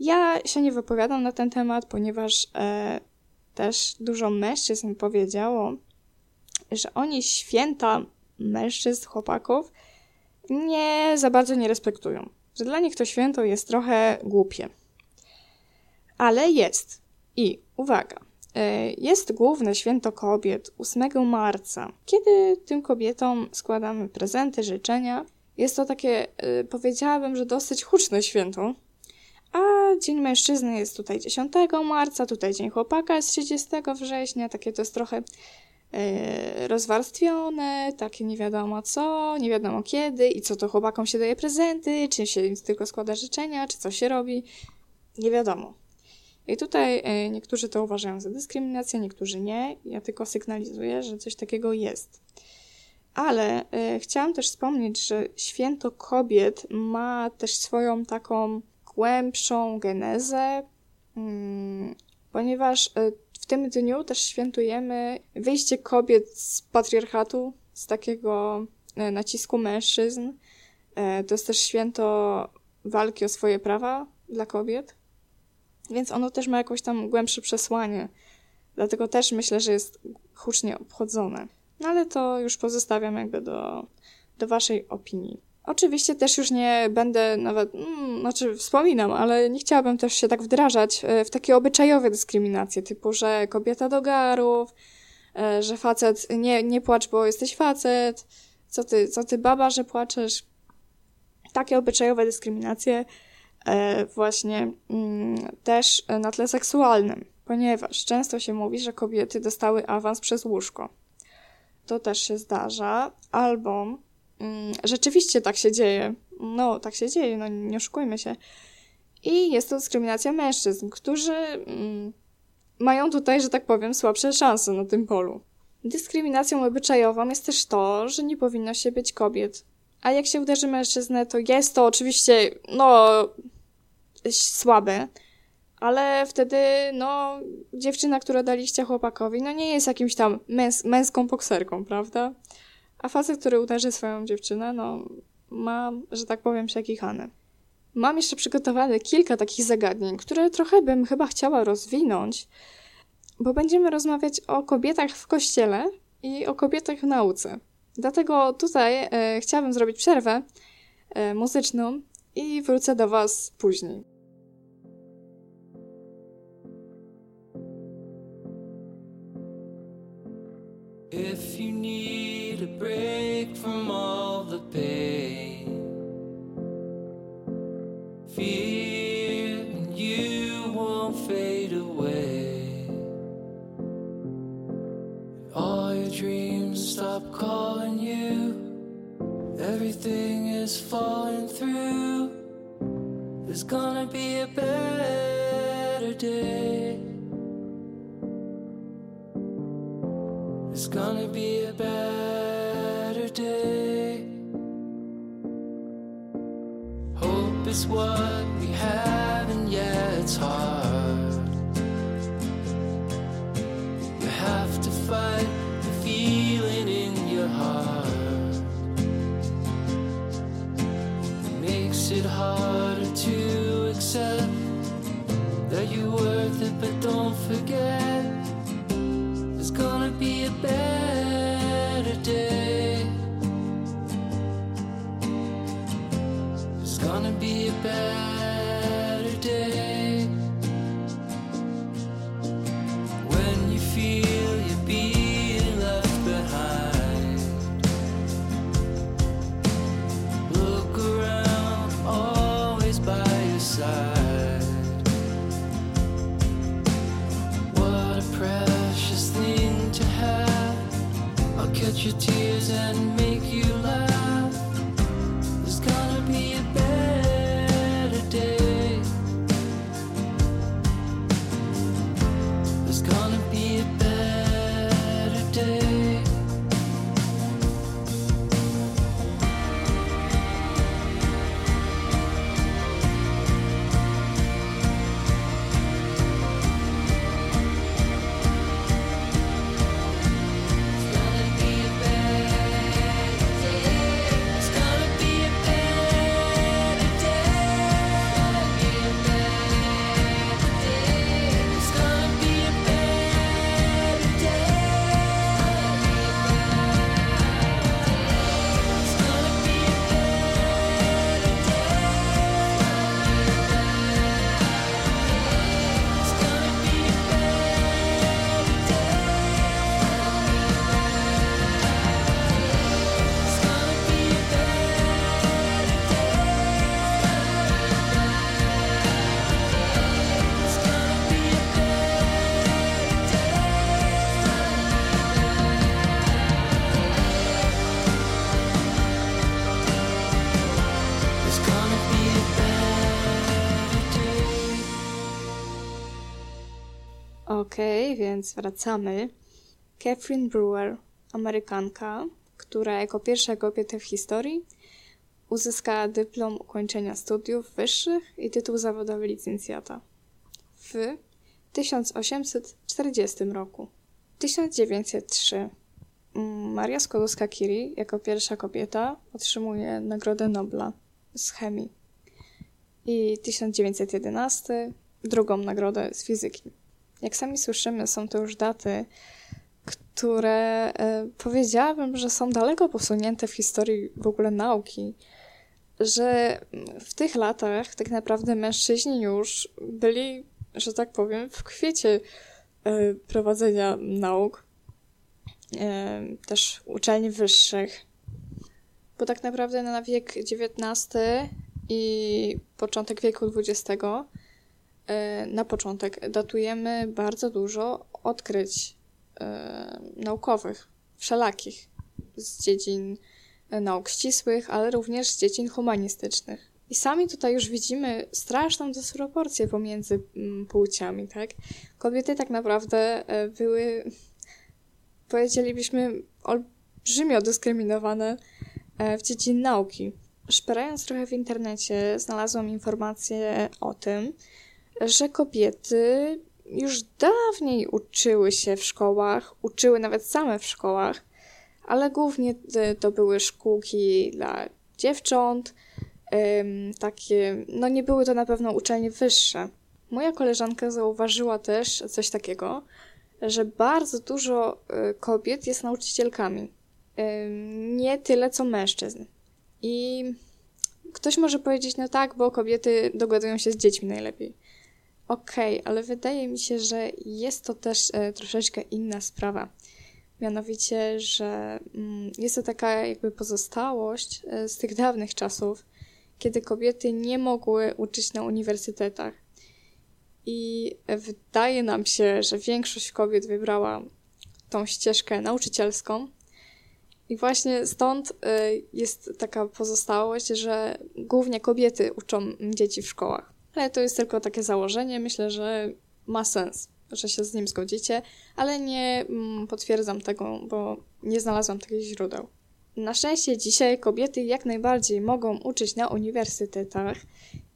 ja się nie wypowiadam na ten temat, ponieważ e, też dużo mężczyzn powiedziało, że oni święta mężczyzn, chłopaków nie za bardzo nie respektują. Że dla nich to święto jest trochę głupie. Ale jest. I uwaga. E, jest główne święto kobiet 8 marca, kiedy tym kobietom składamy prezenty, życzenia. Jest to takie, e, powiedziałabym, że dosyć huczne święto, a Dzień Mężczyzny jest tutaj 10 marca, tutaj Dzień Chłopaka jest 30 września, takie to jest trochę rozwarstwione, takie nie wiadomo co, nie wiadomo kiedy i co to chłopakom się daje prezenty, czy się im tylko składa życzenia, czy co się robi, nie wiadomo. I tutaj yy, niektórzy to uważają za dyskryminację, niektórzy nie. Ja tylko sygnalizuję, że coś takiego jest. Ale yy, chciałam też wspomnieć, że święto kobiet ma też swoją taką głębszą genezę, mm, ponieważ tym dniu też świętujemy wyjście kobiet z patriarchatu, z takiego y, nacisku mężczyzn. E, To jest też święto walki o swoje prawa dla kobiet, więc ono też ma jakieś tam głębsze przesłanie. Dlatego też myślę, że jest hucznie obchodzone. No ale to już pozostawiam jakby do, do Waszej opinii. Oczywiście też już nie będę nawet, mm, znaczy wspominam, ale nie chciałabym też się tak wdrażać e, w takie obyczajowe dyskryminacje, typu, że kobieta do garów, e, że facet nie, nie płacz, bo jesteś facet, co ty, co ty baba, że płaczesz. Takie obyczajowe dyskryminacje e, właśnie mm, też na tle seksualnym, ponieważ często się mówi, że kobiety dostały awans przez łóżko. To też się zdarza, albo rzeczywiście tak się dzieje. No, tak się dzieje, no nie oszukujmy się. I jest to dyskryminacja mężczyzn, którzy mm, mają tutaj, że tak powiem, słabsze szanse na tym polu. Dyskryminacją obyczajową jest też to, że nie powinno się być kobiet. A jak się uderzy mężczyznę, to jest to oczywiście, no, słabe, ale wtedy, no, dziewczyna, która daliście chłopakowi, no nie jest jakimś tam męs męską bokserką, prawda? A facet, który uderzy swoją dziewczynę, no, ma, że tak powiem, przekichane. Mam jeszcze przygotowane kilka takich zagadnień, które trochę bym chyba chciała rozwinąć, bo będziemy rozmawiać o kobietach w kościele i o kobietach w nauce. Dlatego tutaj e, chciałabym zrobić przerwę e, muzyczną i wrócę do Was później. If you need break from all the pain, fear and you won't fade away. All your dreams stop calling you, everything is falling through. There's gonna be a better day. Is what we have, and yeah, it's hard. You have to fight the feeling in your heart. It makes it harder Okej, więc wracamy. Catherine Brewer, Amerykanka, która jako pierwsza kobieta w historii Uzyskała dyplom ukończenia studiów wyższych i tytuł zawodowy licencjata w 1840 roku. 1903 mm, Maria Skłodowska-Curie jako pierwsza kobieta otrzymuje Nagrodę Nobla z chemii i 1911 drugą nagrodę z fizyki. Jak sami słyszymy, są to już daty, które e, powiedziałabym, że są daleko posunięte w historii w ogóle nauki, że w tych latach tak naprawdę mężczyźni już byli, że tak powiem, w kwiecie e, prowadzenia nauk, e, też uczelni wyższych, bo tak naprawdę na wiek XIX i początek wieku XX na początek datujemy bardzo dużo odkryć e, naukowych, wszelakich, z dziedzin e, nauk ścisłych, ale również z dziedzin humanistycznych. I sami tutaj już widzimy straszną dysproporcję pomiędzy mm, płciami, tak? Kobiety tak naprawdę e, były, powiedzielibyśmy, olbrzymio dyskryminowane e, w dziedzinie nauki. Szperając trochę w internecie, znalazłam informację o tym, że kobiety już dawniej uczyły się w szkołach, uczyły nawet same w szkołach, ale głównie to były szkółki dla dziewcząt, takie, no nie były to na pewno uczelnie wyższe. Moja koleżanka zauważyła też coś takiego, że bardzo dużo y, kobiet jest nauczycielkami. Nie tyle co mężczyzn. I ktoś może powiedzieć, no tak, bo kobiety dogadują się z dziećmi najlepiej. Okej, ale wydaje mi się, że jest to też e, troszeczkę inna sprawa. Mianowicie, że mm, jest to taka jakby pozostałość e, z tych dawnych czasów, kiedy kobiety nie mogły uczyć na uniwersytetach. I wydaje nam się, że większość kobiet wybrała tą ścieżkę nauczycielską. I właśnie stąd y, jest taka pozostałość, że głównie kobiety uczą dzieci w szkołach. Ale to jest tylko takie założenie. Myślę, że ma sens, że się z nim zgodzicie, ale nie mm, potwierdzam tego, bo nie znalazłam takich źródeł. Na szczęście dzisiaj kobiety jak najbardziej mogą uczyć na uniwersytetach,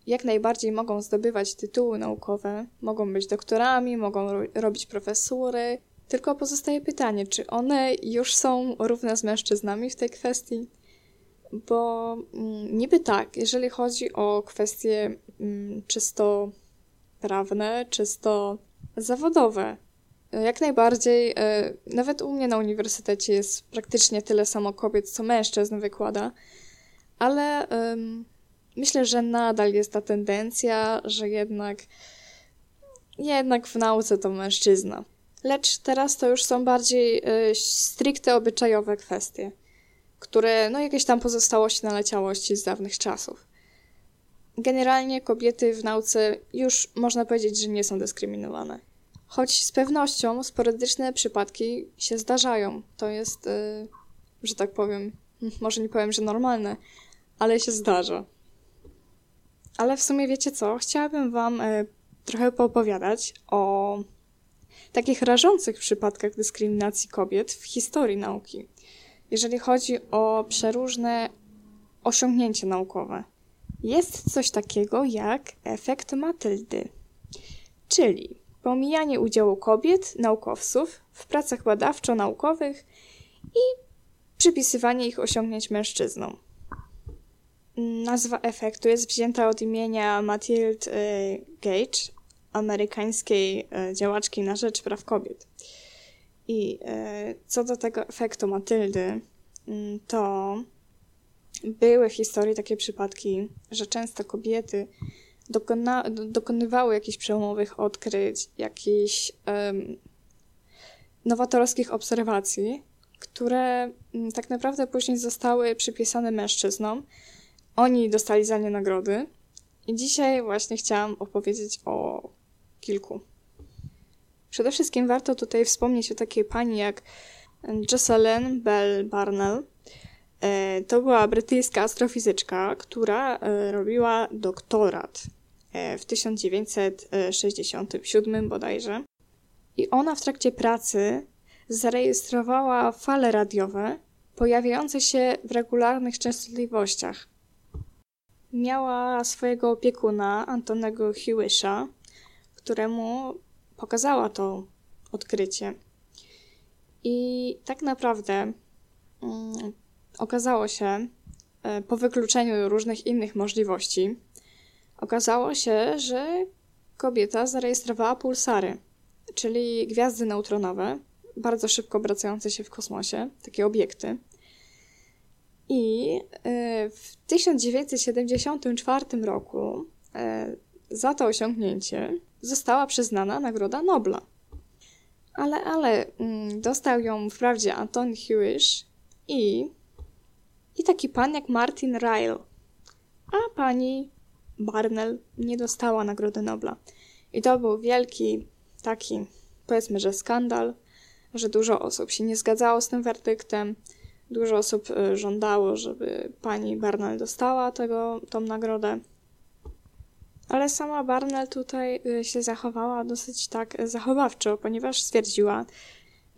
jak najbardziej mogą zdobywać tytuły naukowe, mogą być doktorami, mogą ro- robić profesury. Tylko pozostaje pytanie, czy one już są równe z mężczyznami w tej kwestii? Bo mm, niby tak, jeżeli chodzi o kwestie mm, czysto prawne, czysto zawodowe. Jak najbardziej, e, nawet u mnie na uniwersytecie jest praktycznie tyle samo kobiet, co mężczyzn wykłada, ale myślę, że nadal jest ta tendencja, że jednak, jednak w nauce to mężczyzna. Lecz teraz to już są bardziej e, stricte obyczajowe kwestie, które, no jakieś tam pozostałości, naleciałości z dawnych czasów. Generalnie kobiety w nauce już można powiedzieć, że nie są dyskryminowane. Choć z pewnością sporadyczne przypadki się zdarzają. To jest, y, że tak powiem, może nie powiem, że normalne, ale się zdarza. Ale w sumie wiecie co? Chciałabym Wam y, trochę poopowiadać o takich rażących przypadkach dyskryminacji kobiet w historii nauki, jeżeli chodzi o przeróżne osiągnięcia naukowe. Jest coś takiego jak efekt Matyldy, czyli pomijanie udziału kobiet, naukowców w pracach badawczo-naukowych i przypisywanie ich osiągnięć mężczyznom. Nazwa efektu jest wzięta od imienia Mathilde e, Gage, amerykańskiej e, działaczki na rzecz praw kobiet. I e, co do tego efektu Matyldy, mm, to były w historii takie przypadki, że często kobiety dokona, do- dokonywały jakichś przełomowych odkryć, jakichś em, nowatorskich obserwacji, które mm, tak naprawdę później zostały przypisane mężczyznom. Oni dostali za nie nagrody. I dzisiaj właśnie chciałam opowiedzieć o kilku. Przede wszystkim warto tutaj wspomnieć o takiej pani jak Jocelyn Bell Barnell. E, To była brytyjska astrofizyczka, która e, robiła doktorat e, w 1967 bodajże. I ona w trakcie pracy zarejestrowała fale radiowe pojawiające się w regularnych częstotliwościach. miała swojego opiekuna, Antonego Hewisha, któremu pokazała to odkrycie. I tak naprawdę mm, okazało się, e, po wykluczeniu różnych innych możliwości, okazało się, że kobieta zarejestrowała pulsary, czyli gwiazdy neutronowe, bardzo szybko obracające się w kosmosie, takie obiekty. I e, w 1974 roku e, za to osiągnięcie została przyznana Nagroda Nobla. Ale, ale mm, dostał ją wprawdzie Anton Hewish i, i taki pan jak Martin Ryle. A pani Barnell nie dostała Nagrody Nobla. I to był wielki taki, powiedzmy, że skandal, że dużo osób się nie zgadzało z tym werdyktem. Dużo osób y, żądało, żeby pani Barnell dostała tego, tą nagrodę. Ale sama Barnell tutaj y, się zachowała dosyć tak zachowawczo, ponieważ stwierdziła,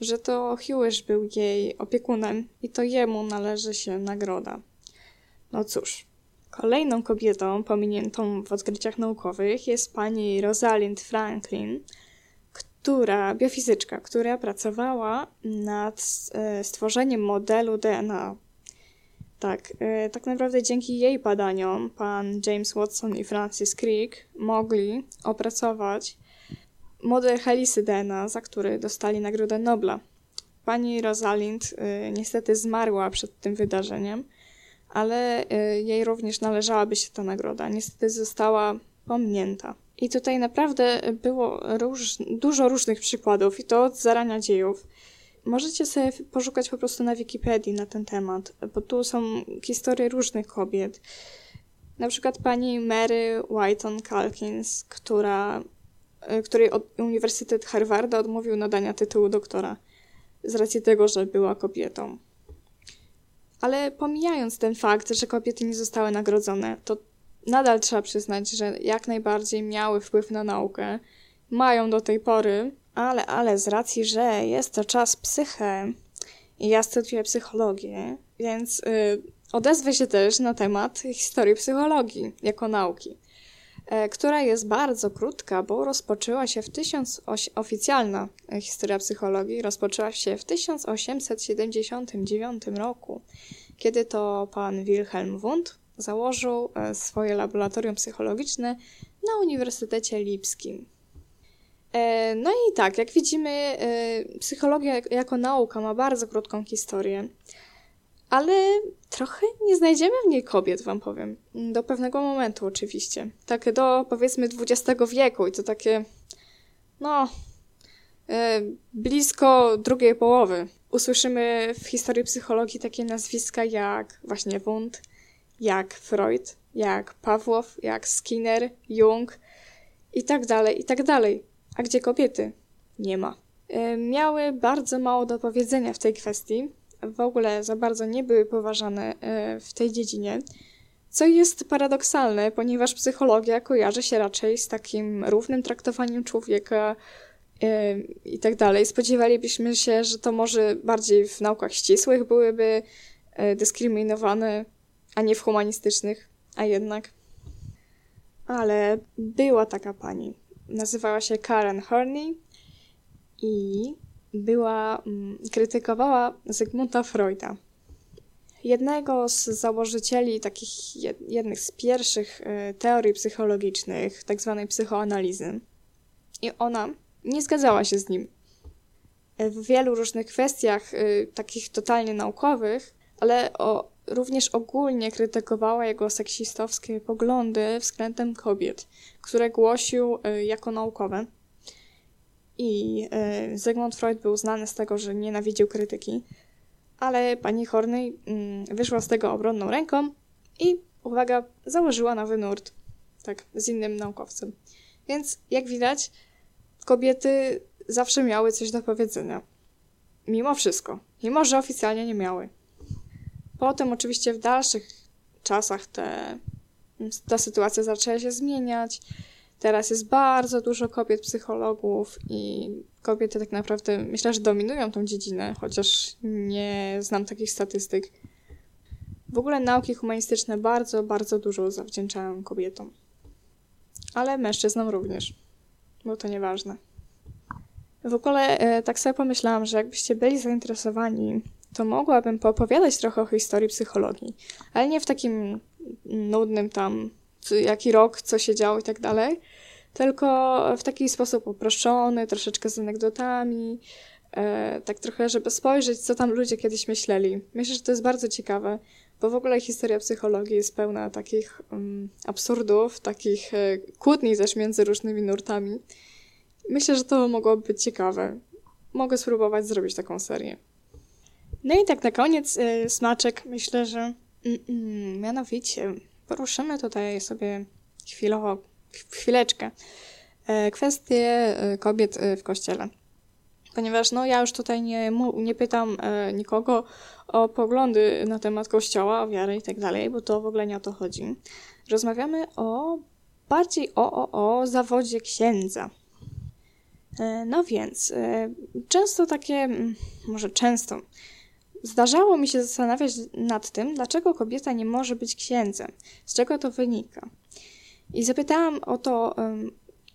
że to Hewish był jej opiekunem i to jemu należy się nagroda. No cóż, kolejną kobietą pominiętą w odkryciach naukowych jest pani Rosalind Franklin, która, biofizyczka, która pracowała nad e, stworzeniem modelu DNA. Tak, e, tak naprawdę dzięki jej badaniom pan James Watson i Francis Crick mogli opracować model helisy DNA, za który dostali Nagrodę Nobla. Pani Rosalind e, niestety zmarła przed tym wydarzeniem, ale jej również należałaby się ta nagroda. Niestety została pominięta. I tutaj naprawdę było róż, dużo różnych przykładów, i to od zarania dziejów. Możecie sobie poszukać po prostu na Wikipedii na ten temat, bo tu są historie różnych kobiet. Na przykład pani Mary Whiton Calkins, która, której Uniwersytet Harvarda odmówił nadania tytułu doktora z racji tego, że była kobietą. Ale pomijając ten fakt, że kobiety nie zostały nagrodzone, to nadal trzeba przyznać, że jak najbardziej miały wpływ na naukę. Mają do tej pory, ale, ale z racji, że jest to czas psyche i ja studiuję psychologię, więc y, odezwę się też na temat historii psychologii jako nauki, y, która jest bardzo krótka, bo rozpoczęła się w 1000, oficjalna historia psychologii rozpoczęła się w 1879 roku, kiedy to pan Wilhelm Wundt założył e, swoje laboratorium psychologiczne na Uniwersytecie Lipskim. E, no i tak, jak widzimy, e, psychologia jako nauka ma bardzo krótką historię, ale trochę nie znajdziemy w niej kobiet, wam powiem. Do pewnego momentu oczywiście. Tak do powiedzmy XX wieku i to takie, no, blisko drugiej połowy. Usłyszymy w historii psychologii takie nazwiska jak właśnie Wundt, jak Freud, jak Pawłow, jak Skinner, Jung i tak dalej, i tak dalej. A gdzie kobiety? Nie ma. E, miały bardzo mało do powiedzenia w tej kwestii. W ogóle za bardzo nie były poważane e, w tej dziedzinie. Co jest paradoksalne, ponieważ psychologia kojarzy się raczej z takim równym traktowaniem człowieka e, i tak dalej. Spodziewalibyśmy się, że to może bardziej w naukach ścisłych byłyby dyskryminowane a nie w humanistycznych, a jednak. Ale była taka pani. Nazywała się Karen Horney i była, mm, krytykowała Zygmunta Freuda. Jednego z założycieli takich jednych z pierwszych y, teorii psychologicznych, tak zwanej psychoanalizy. I ona nie zgadzała się z nim. W wielu różnych kwestiach, y, takich totalnie naukowych, ale o również ogólnie krytykowała jego seksistowskie poglądy względem kobiet, które głosił y, jako naukowe. I y, Zygmunt Freud był znany z tego, że nienawidził krytyki, ale pani Horney mm, wyszła z tego obronną ręką i, uwaga, założyła nowy nurt. Tak, z innym naukowcem. Więc, jak widać, kobiety zawsze miały coś do powiedzenia. Mimo wszystko. Mimo, że oficjalnie nie miały. Potem oczywiście w dalszych czasach te, ta sytuacja zaczęła się zmieniać. Teraz jest bardzo dużo kobiet psychologów i kobiety tak naprawdę myślę, że dominują tą dziedzinę, chociaż nie znam takich statystyk. W ogóle nauki humanistyczne bardzo, bardzo dużo zawdzięczają kobietom. Ale mężczyznom również, bo to nieważne. W ogóle e, tak sobie pomyślałam, że jakbyście byli zainteresowani, to mogłabym poopowiadać trochę o historii psychologii, ale nie w takim nudnym tam, jaki rok, co się działo i tak dalej, tylko w taki sposób uproszczony, troszeczkę z anegdotami, e, tak trochę, żeby spojrzeć, co tam ludzie kiedyś myśleli. Myślę, że to jest bardzo ciekawe, bo w ogóle historia psychologii jest pełna takich um, absurdów, takich e, kłótni też między różnymi nurtami. Myślę, że to mogłoby być ciekawe. Mogę spróbować zrobić taką serię. No i tak na koniec y, smaczek, myślę, że mm, mm, mianowicie poruszymy tutaj sobie chwilowo, ch- chwileczkę e, kwestię e, kobiet e, w kościele. Ponieważ no, ja już tutaj nie, nie pytam e, nikogo o poglądy na temat kościoła, o wiarę i tak dalej, bo to w ogóle nie o to chodzi. Rozmawiamy o bardziej o, o, o zawodzie księdza. E, No więc, często takie, mm, może często, zdarzało mi się zastanawiać nad tym, dlaczego kobieta nie może być księdzem, z czego to wynika. I zapytałam o to em,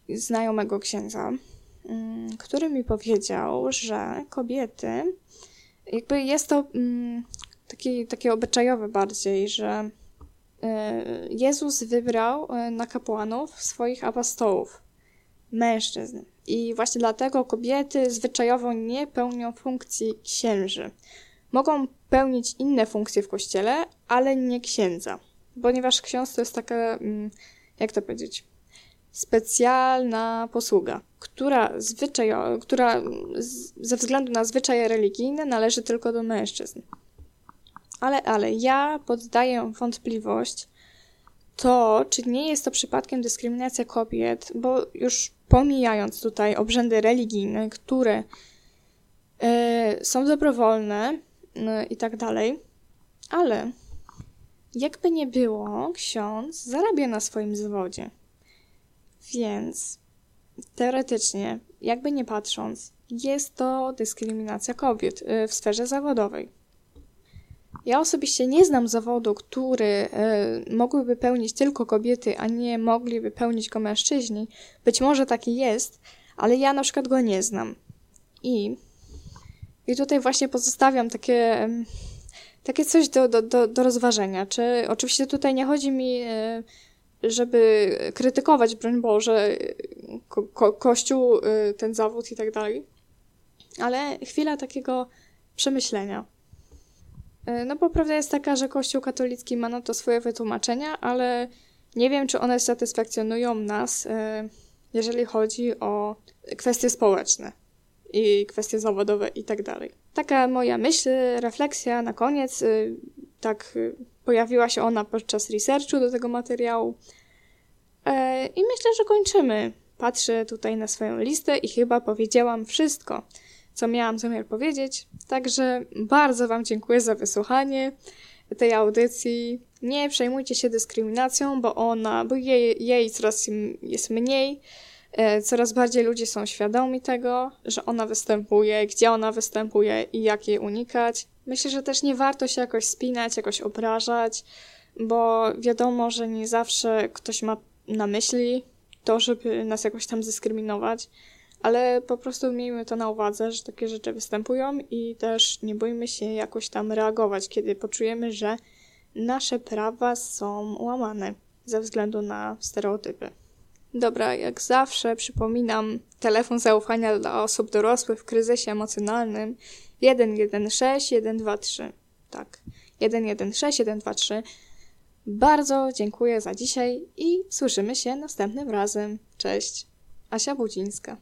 znajomego księdza, mm, który mi powiedział, że kobiety, jakby jest to mm, taki, takie obyczajowe bardziej, że e, Jezus wybrał e, na kapłanów swoich apostołów, mężczyzn. I właśnie dlatego kobiety zwyczajowo nie pełnią funkcji księży. Mogą pełnić inne funkcje w kościele, ale nie księdza. Ponieważ ksiądz to jest taka, mm, jak to powiedzieć, specjalna posługa, która, zwyczajo, która ze względu na zwyczaje religijne należy tylko do mężczyzn. Ale, ale ja poddaję wątpliwość to, czy nie jest to przypadkiem dyskryminacja kobiet, bo już pomijając tutaj obrzędy religijne, które e, są dobrowolne e, i tak dalej, ale jakby nie było, ksiądz zarabia na swoim zawodzie. Więc teoretycznie, jakby nie patrząc, jest to dyskryminacja kobiet e, w sferze zawodowej. Ja osobiście nie znam zawodu, który e, mogłyby pełnić tylko kobiety, a nie mogliby pełnić go mężczyźni. Być może taki jest, ale ja na przykład go nie znam. I, i tutaj właśnie pozostawiam takie, takie coś do, do, do, do rozważenia. Czy oczywiście tutaj nie chodzi mi, e, żeby krytykować, broń Boże, ko, ko, Kościół, e, ten zawód i tak dalej, ale chwila takiego przemyślenia. E, No bo prawda jest taka, że Kościół katolicki ma na to swoje wytłumaczenia, ale nie wiem, czy one satysfakcjonują nas, jeżeli chodzi o kwestie społeczne i kwestie zawodowe i tak dalej. Taka moja myśl, refleksja na koniec, y, tak y, pojawiła się ona podczas researchu do tego materiału. E, I myślę, że kończymy. Patrzę tutaj na swoją listę i chyba powiedziałam wszystko, co miałam zamiar powiedzieć. Także bardzo Wam dziękuję za wysłuchanie tej audycji. Nie przejmujcie się dyskryminacją, bo ona, bo jej, jej coraz jest mniej. E, Coraz bardziej ludzie są świadomi tego, że ona występuje, gdzie ona występuje i jak jej unikać. Myślę, że też nie warto się jakoś spinać, jakoś obrażać, bo wiadomo, że nie zawsze ktoś ma na myśli to, żeby nas jakoś tam dyskryminować, ale po prostu miejmy to na uwadze, że takie rzeczy występują i też nie bójmy się jakoś tam reagować, kiedy poczujemy, że nasze prawa są łamane ze względu na stereotypy. Dobra, jak zawsze przypominam telefon zaufania dla osób dorosłych w kryzysie emocjonalnym 116 123. Tak, 116 123. Bardzo dziękuję za dzisiaj i słyszymy się następnym razem. Cześć. Asia Budzińska.